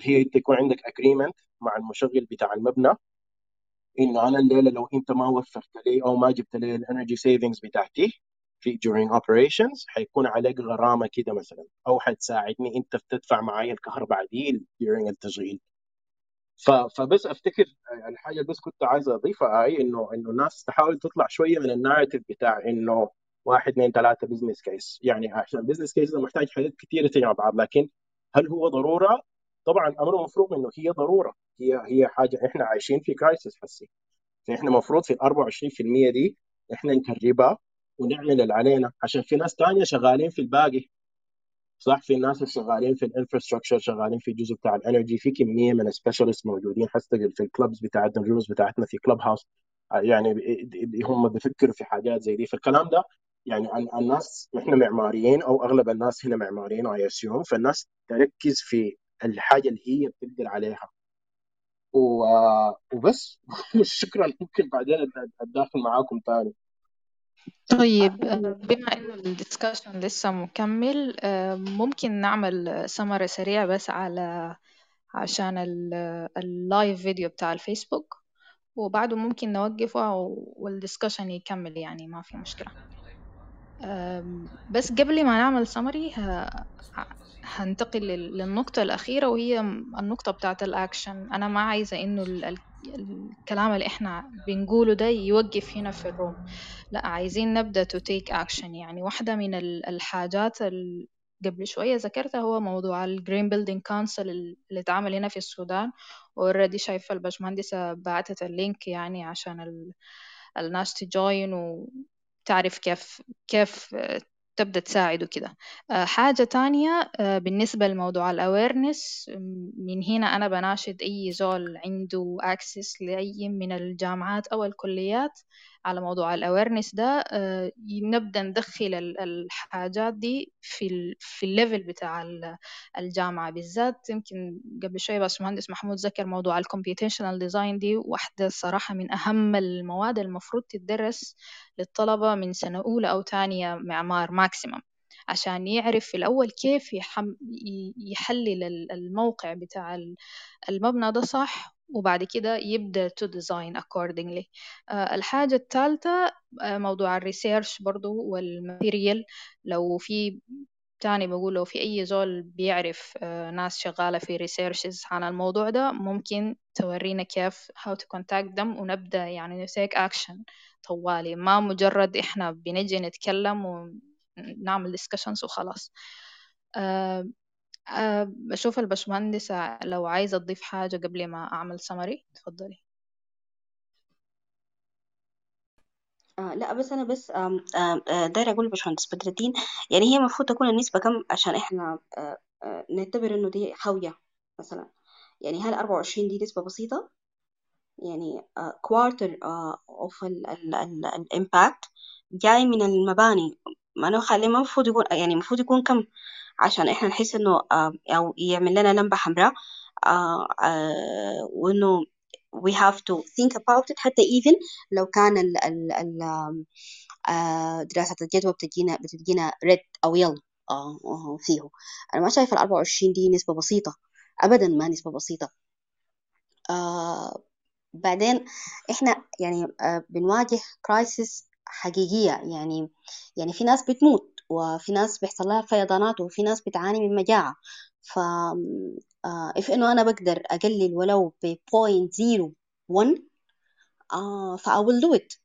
اللي هي تكون عندك agreement مع المشغل بتاع المبنى إنه أنا الليلة لو أنت ما وفرت لي أو ما جبت لي ال energy savings بتاعتي في during operations حيكون عليك غرامة كده مثلا. أو حتساعدني أنت تدفع معي الكهرباء دي during التشغيل. فبس أفتكر الحاجة بس كنت عايز أضيفها هي إنه إنه الناس تحاول تطلع شوية من ال narrative بتاع إنه واحد اثنين ثلاثة business case يعني عشان business case محتاج حاجات كثيره تجي مع بعض لكن هل هو ضرورة؟ طبعا أمر مفروغ إنه هي ضرورة. هي هي حاجة إحنا عايشين في crisis حسي. فإحنا المفروض في ال 24% دي إحنا نكربها ونعمل اللي علينا عشان في ناس ثانية شغالين في الباقي. صح؟ في اللي شغالين في ال infrastructure شغالين في الجزء بتاع ال energy في كمية من ال specialists موجودين حتى في ال clubs بتاعتنا ال rooms بتاعتنا في Clubhouse يعني هم بيفكروا في حاجات زي دي. فالكلام ده يعني الناس إحنا معماريين أو أغلب الناس هنا معماريين I assume فالناس تركز في الحاجة اللي هي بتقدر عليها. وبس. شكرا. ممكن بعدين أتداخل معاكم ثاني طيب بما إنه ال discussion لسه مكمل ممكن نعمل سمري سريع بس على عشان ال live video بتاع الفيسبوك وبعده ممكن نوقفه وال discussion يكمل يعني ما في مشكلة. بس قبل ما نعمل سمري هنتقل للنقطة الأخيرة وهي النقطة بتاعة الأكشن. أنا ما عايزة إنه الكلام اللي إحنا بنقوله ده يوقف هنا في ال room. لا عايزين نبدأ to take action. يعني واحدة من الحاجات قبل شوية ذكرتها هو موضوع ال Green Building Council اللي اتعمل هنا في السودان. already شايفة البشمهندسة بعتت ال link يعني عشان الناس ت join وتعرف كيف كيف تبدأ تساعد وكده. حاجة تانية بالنسبة لموضوع ال awareness من هنا أنا بناشد أي زول عنده access لأي من الجامعات أو الكليات. على موضوع ال awareness ده نبدأ ندخل الحاجات دي في في ال level بتاع الجامعة بالذات. يمكن قبل شوية باشمهندس محمود ذكر موضوع ال computational design دي واحدة صراحة من أهم المواد المفروض تدرس للطلبة من سنة أولى أو تانية معمار maximum عشان يعرف في الأول كيف يحلل الموقع بتاع المبنى ده صح وبعد كده يبدأ to design accordingly. uh, الحاجة الثالثة uh, موضوع ال research برضو وال material لو في تاني بقول لو في أي زول بيعرف uh, ناس شغالة في researches عن الموضوع ده ممكن تورينا كيف how to contact them ونبدأ يعني take action طوالي. ما مجرد إحنا بنجي نتكلم ونعمل discussions وخلاص. أه بشوف البشمهندسة لو عايزة تضيف حاجة قبل ما أعمل سمري تفضلي. آه لا بس أنا بس آه آه دايرة أقول لبشمهندس بدر الدين يعني هي المفروض تكون النسبة كم عشان إحنا آه آه نعتبر إنه دي حاوية مثلا. يعني هل 24 دي نسبة بسيطة؟ يعني quarter of ال impact جاي من المباني ما أنا خلي ما المفروض يكون يعني المفروض يكون كم؟ عشان إحنا نحس إنه أو يعمل لنا لمبة حمراء وإنه we have to think about it. حتى even لو كان ال ال ال دراسة الجدوى بتجينا بتجينا red أو yellow فيه. أنا ما شايفة ال 24 دي نسبة بسيطة أبدا ما نسبة بسيطة. بعدين إحنا يعني بنواجه كرايسيس حقيقية. يعني يعني في ناس بتموت وفي ناس بيحصل لها فيضانات وفي ناس بتعاني من مجاعة. ف if إنه أنا بقدر أقلل ولو ب 0.01 آه ف I will do it.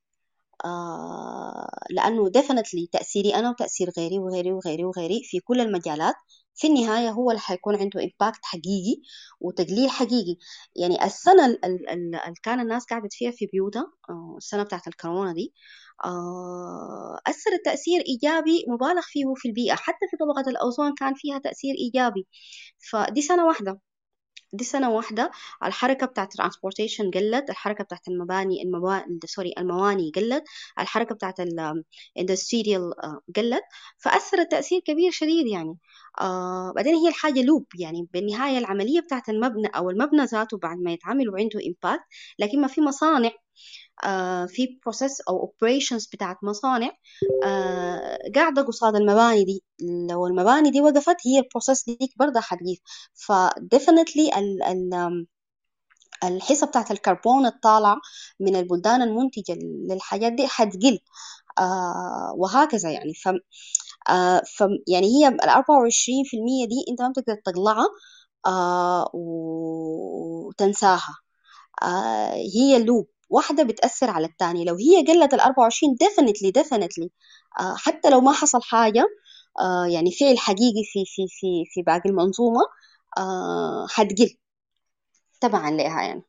آه لأنه definitely تأثيري أنا وتأثير غيري وغيري وغيري وغيري في كل المجالات. في النهاية هو اللي حيكون عنده إمباكت حقيقي وتقليل حقيقي. يعني السنة اللي كان الناس قعدت فيها في بيوتها آه، السنة بتاعت الكورونا دي آه، أثر تأثير إيجابي مبالغ فيه في البيئة. حتى في طبقة الأوزون كان فيها تأثير إيجابي. فدي سنة واحدة. دي سنة واحدة الحركة بتاعت ال transportation قلت الحركة بتاعت المباني المباني sorry المواني قلت الحركة بتاعت ال industrial آه، قلت. فأثرت تأثير كبير شديد يعني. آه بعدين هي الحاجة loop يعني بالنهاية العملية بتاعت المبنى أو المبنى ذاته بعد ما يتعمل وعنده impact لكن ما في مصانع في process أو operations بتاعت مصانع. آه، قاعدة قصاد المباني دي. لو المباني دي وقفت هي ال process دي برضه حتقيف ف definitely الحصة بتاعت الكربون الطالع من البلدان المنتجة للحاجات دي حتقل. آه وهكذا يعني. ف, آه ف يعني هي ال 24% دي أنت ما بتقدر تطلعها آه وتنساها. آه هي loop واحدة بتأثر على الثانية لو هي قلت ال 24 definitely definitely. آه حتى لو ما حصل حاجة آه يعني فعل حقيقي في في في في باقي المنظومة آه حتقل تبعا لها يعني.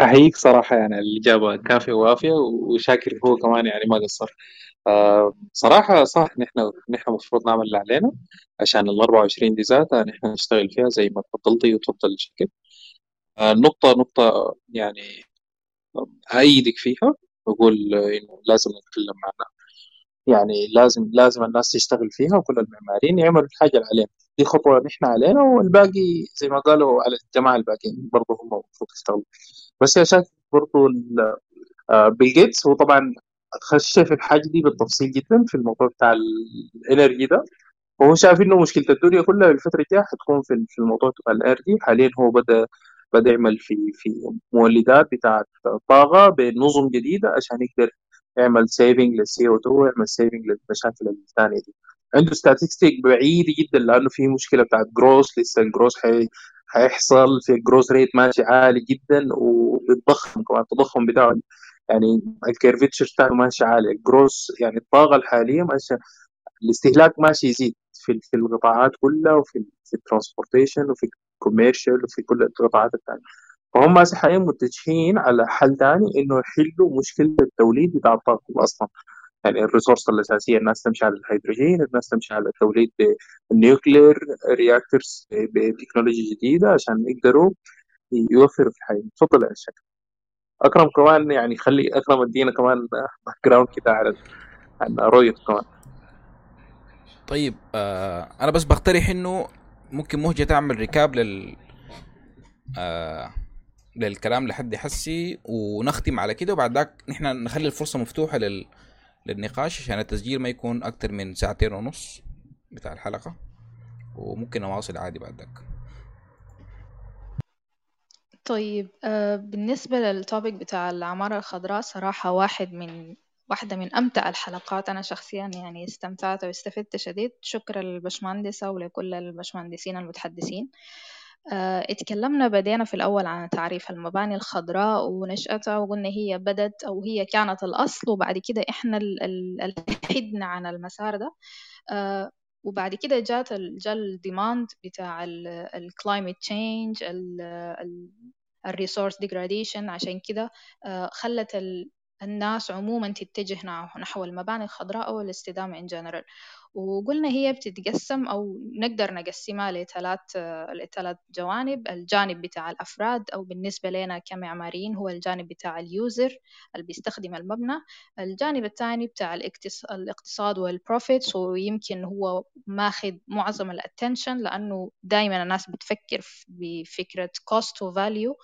أحييك صراحة يعني الإجابة. كافية ووافية وشاكر هو كمان يعني ما قصر. آه صراحة صح نحن نحن المفروض نعمل اللي علينا عشان ال 24 دي ذاتها نحن نشتغل فيها زي ما تفضلتي وتفضل الشكل آه نقطة يعني أأيدك فيها بقول إنه لازم نتكلم معنا. يعني لازم لازم الناس تشتغل فيها وكل المعماريين يعملوا الحاجة اللي عليهم. دي خطوة نحن علينا والباقي زي ما قالوا على الجماعة الباقيين برضه هم المفروض يشتغلوا. بس يا شاك برضه بيل جيتس هو طبعا خش في الحاجة دي بالتفصيل جدا في الموضوع بتاع ال energy ده. وهو شايف إنه مشكلة الدنيا كلها الفترة الجاية حتكون في الموضوع بتاع ال energy. حاليا هو بدأ بدأ يعمل في في مولدات بتاعت طاقة بنظم جديدة عشان يقدر يعمل saving لل CO2 ويعمل saving للمشاكل الثانية دي. عنده statistic بعيدة جدا لأنه في مشكلة بتاعت جروس لسه الجروس حي حيحصل في ال growth rate ماشي عالي جدا وبيتضخم كمان التضخم بتاعه يعني ال curvature بتاعه ماشي عالي. الجروس يعني الطاقة الحالية ماشية الاستهلاك ماشي يزيد في في القطاعات كلها وفي في ال transportation وفي ال commercial وفي كل القطاعات الثانية. فهم حاليا متجهين على حل ثاني إنه يحلوا مشكلة التوليد بتاع الطاقه أصلا. يعني ال resource الأساسية الناس تمشي على الهيدروجين الناس تمشي على التوليد بال nuclear reactors بتكنولوجيا جديدة عشان يقدروا يوفروا في الحياة. تفضل يا شكل أكرم كمان يعني خلي أكرم ادينا كمان background كده على عن رؤيته كمان. طيب آه أنا بس بقترح إنه ممكن مهجة تعمل ركاب لل آه للكلام لحد حسي ونختم على كده. وبعد ذاك نحن نخلي الفرصة مفتوحة لل... للنقاش عشان التسجيل ما يكون أكتر من ساعتين ونص بتاع الحلقة. وممكن أواصل عادي بعد ذاك. طيب آه بالنسبة للتوبيك بتاع العمارة الخضراء صراحة واحد من واحدة من أمتع الحلقات. أنا شخصيا يعني استمتعت واستفدت شديد. شكرا للبشمهندسة ولكل البشمهندسين المتحدثين. آه، اتكلمنا بدينا في الأول عن تعريف المباني الخضراء ونشأتها وقلنا هي بدت أو هي كانت الأصل وبعد كده إحنا اللي حدنا عن المسار ده. آه، وبعد كده جات جا ال demand بتاع ال climate change ال resource degradation عشان كده آه، خلت الناس عموما تتجه نحو المباني الخضراء أو الاستدامة in general. وقلنا هي بتتقسم أو نقدر نقسمها لثلاث لثلاث جوانب. الجانب بتاع الأفراد أو بالنسبة لنا كمعماريين هو الجانب بتاع ال user اللي بيستخدم المبنى. الجانب الثاني بتاع الاقتصاد وال profits ويمكن هو ماخذ معظم ال attention لأنه دائما الناس بتفكر بفكرة cost to value.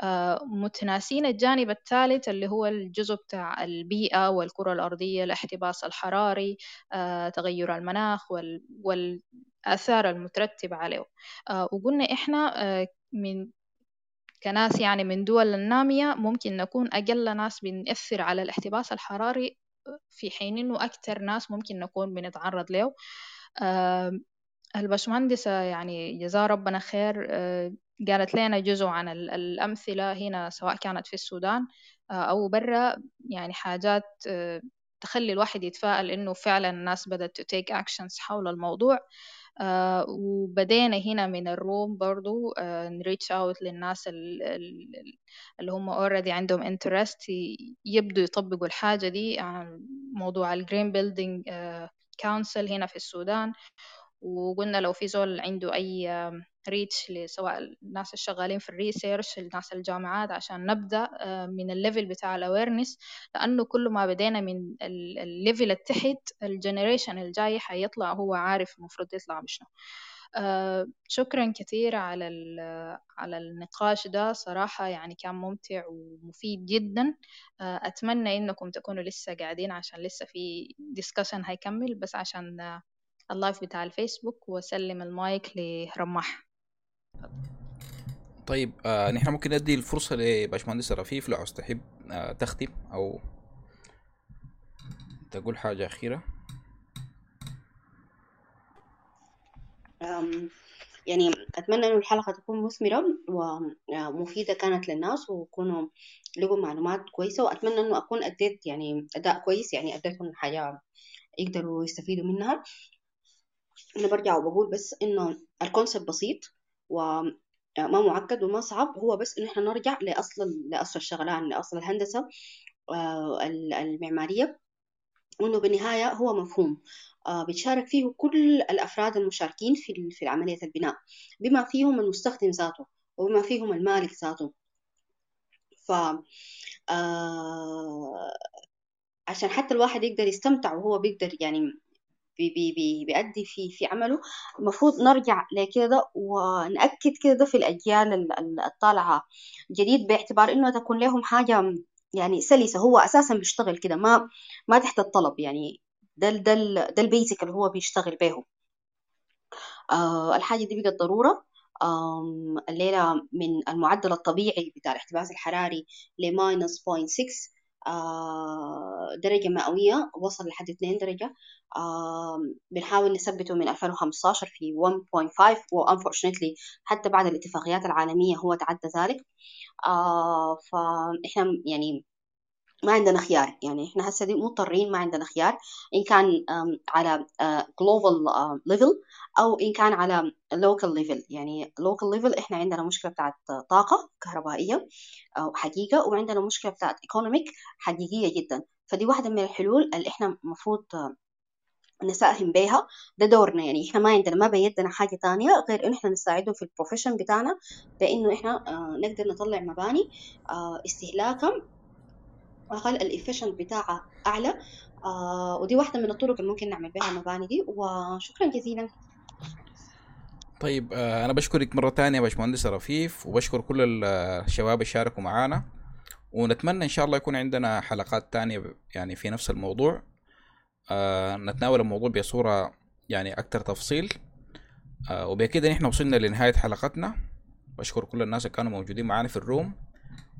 آه، متناسين الجانب الثالث اللي هو الجزء بتاع البيئة والكرة الأرضية الاحتباس الحراري آه، تغير المناخ والآثار المترتبة عليه آه، وقلنا إحنا من كناس يعني من دول النامية ممكن نكون أقل ناس بنأثر على الاحتباس الحراري في حين إنه أكثر ناس ممكن نكون بنتعرض له البشمهندسة يعني جزاه ربنا خير قالت لنا جزء عن الأمثلة هنا سواء كانت في السودان آه، أو برا يعني حاجات آه، تخلي الواحد يتفائل إنه فعلا الناس بدأت to take actions حول الموضوع. آه وبدينا هنا من الروم برضو آه نريتش اوت للناس اللي هم already عندهم interest يبدوا يطبقوا الحاجة دي. عن موضوع ال Green Building Council هنا في السودان. وقلنا لو في زول عنده أي reach سواء الناس الشغالين في ال research الناس الجامعات عشان نبدأ آه، من ال level بتاع ال awareness لأنه كل ما بدينا من ال level التحت ال generation الجاي حيطلع هو عارف المفروض يطلع بشنو. آه شكرا كثير على على النقاش ده. صراحة يعني كان ممتع ومفيد جدا. آه أتمنى إنكم تكونوا لسه قاعدين عشان لسه في discussion هيكمل بس عشان ال live بتاع الفيسبوك وأسلم المايك لرماح. طيب آه نحن ممكن ندي الفرصة لباشمهندس رفيف لو عاوز تحب آه تختم أو تقول حاجة أخيرة. يعني أتمنى إنه الحلقة تكون مثمرة ومفيدة كانت للناس ويكونوا لقوا معلومات كويسة وأتمنى إنه أكون أديت يعني أداء كويس يعني أديتهم حاجة يقدروا يستفيدوا منها. أنا برجع وبقول بس إنه الكونسيبت بسيط وما معقد وما صعب هو بس إن إحنا نرجع لأصل لأصل الشغلان لأصل الهندسة آه، المعمارية وإنه بالنهاية هو مفهوم. آه، بتشارك فيه كل الأفراد المشاركين في في عملية البناء بما فيهم المستخدم ذاته وبما فيهم المالك ذاته. ف آه عشان حتى الواحد يقدر يستمتع وهو بيقدر يعني بي بي بي بيأدي في في عمله. المفروض نرجع لكده ونأكد كده في الأجيال الطالعة. جديد باعتبار إنه تكون لهم حاجة يعني سلسة. هو أساسا بيشتغل كده ما ما تحت الطلب. يعني ده ده ده ال basic اللي هو بيشتغل به. آه الحاجة دي بقت ضرورة. الليلة من المعدل الطبيعي بتاع الاحتباس الحراري ل minus 0.6 آه درجة مئوية وصل لحد 2 درجة. آه بنحاول نثبته من 2015 في 1.5 و unfortunately حتى بعد الاتفاقيات العالمية هو تعدى ذلك. آه فإحنا يعني ما عندنا خيار. يعني إحنا هسه دي مضطرين ما عندنا خيار. إن كان على global level أو إن كان على local level يعني local level إحنا عندنا مشكلة بتاعت طاقة كهربائية أو حقيقة وعندنا مشكلة بتاعت economic حقيقية جدا. فدي واحدة من الحلول اللي إحنا المفروض نساهم بها ده دورنا. يعني إحنا ما عندنا ما بيدنا حاجة تانية غير انه إحنا نساعدهم في ال profession بتاعنا بإنه إحنا آه، نقدر نطلع مباني آه، استهلاكا أقل الافيشنت بتاعها أعلى؟ آه ودي واحدة من الطرق اللي ممكن نعمل بها المباني دي وشكرا جزيلا. طيب آه أنا بشكرك مرة ثانية يا باشمهندس رفيف وبشكر كل الشباب اللي شاركوا معانا. ونتمنى إن شاء الله يكون عندنا حلقات ثانية يعني في نفس الموضوع. آه نتناول الموضوع بصورة يعني أكثر تفصيل. آه وبكده نحن وصلنا لنهاية حلقتنا. بشكر كل الناس اللي كانوا موجودين معانا في الروم.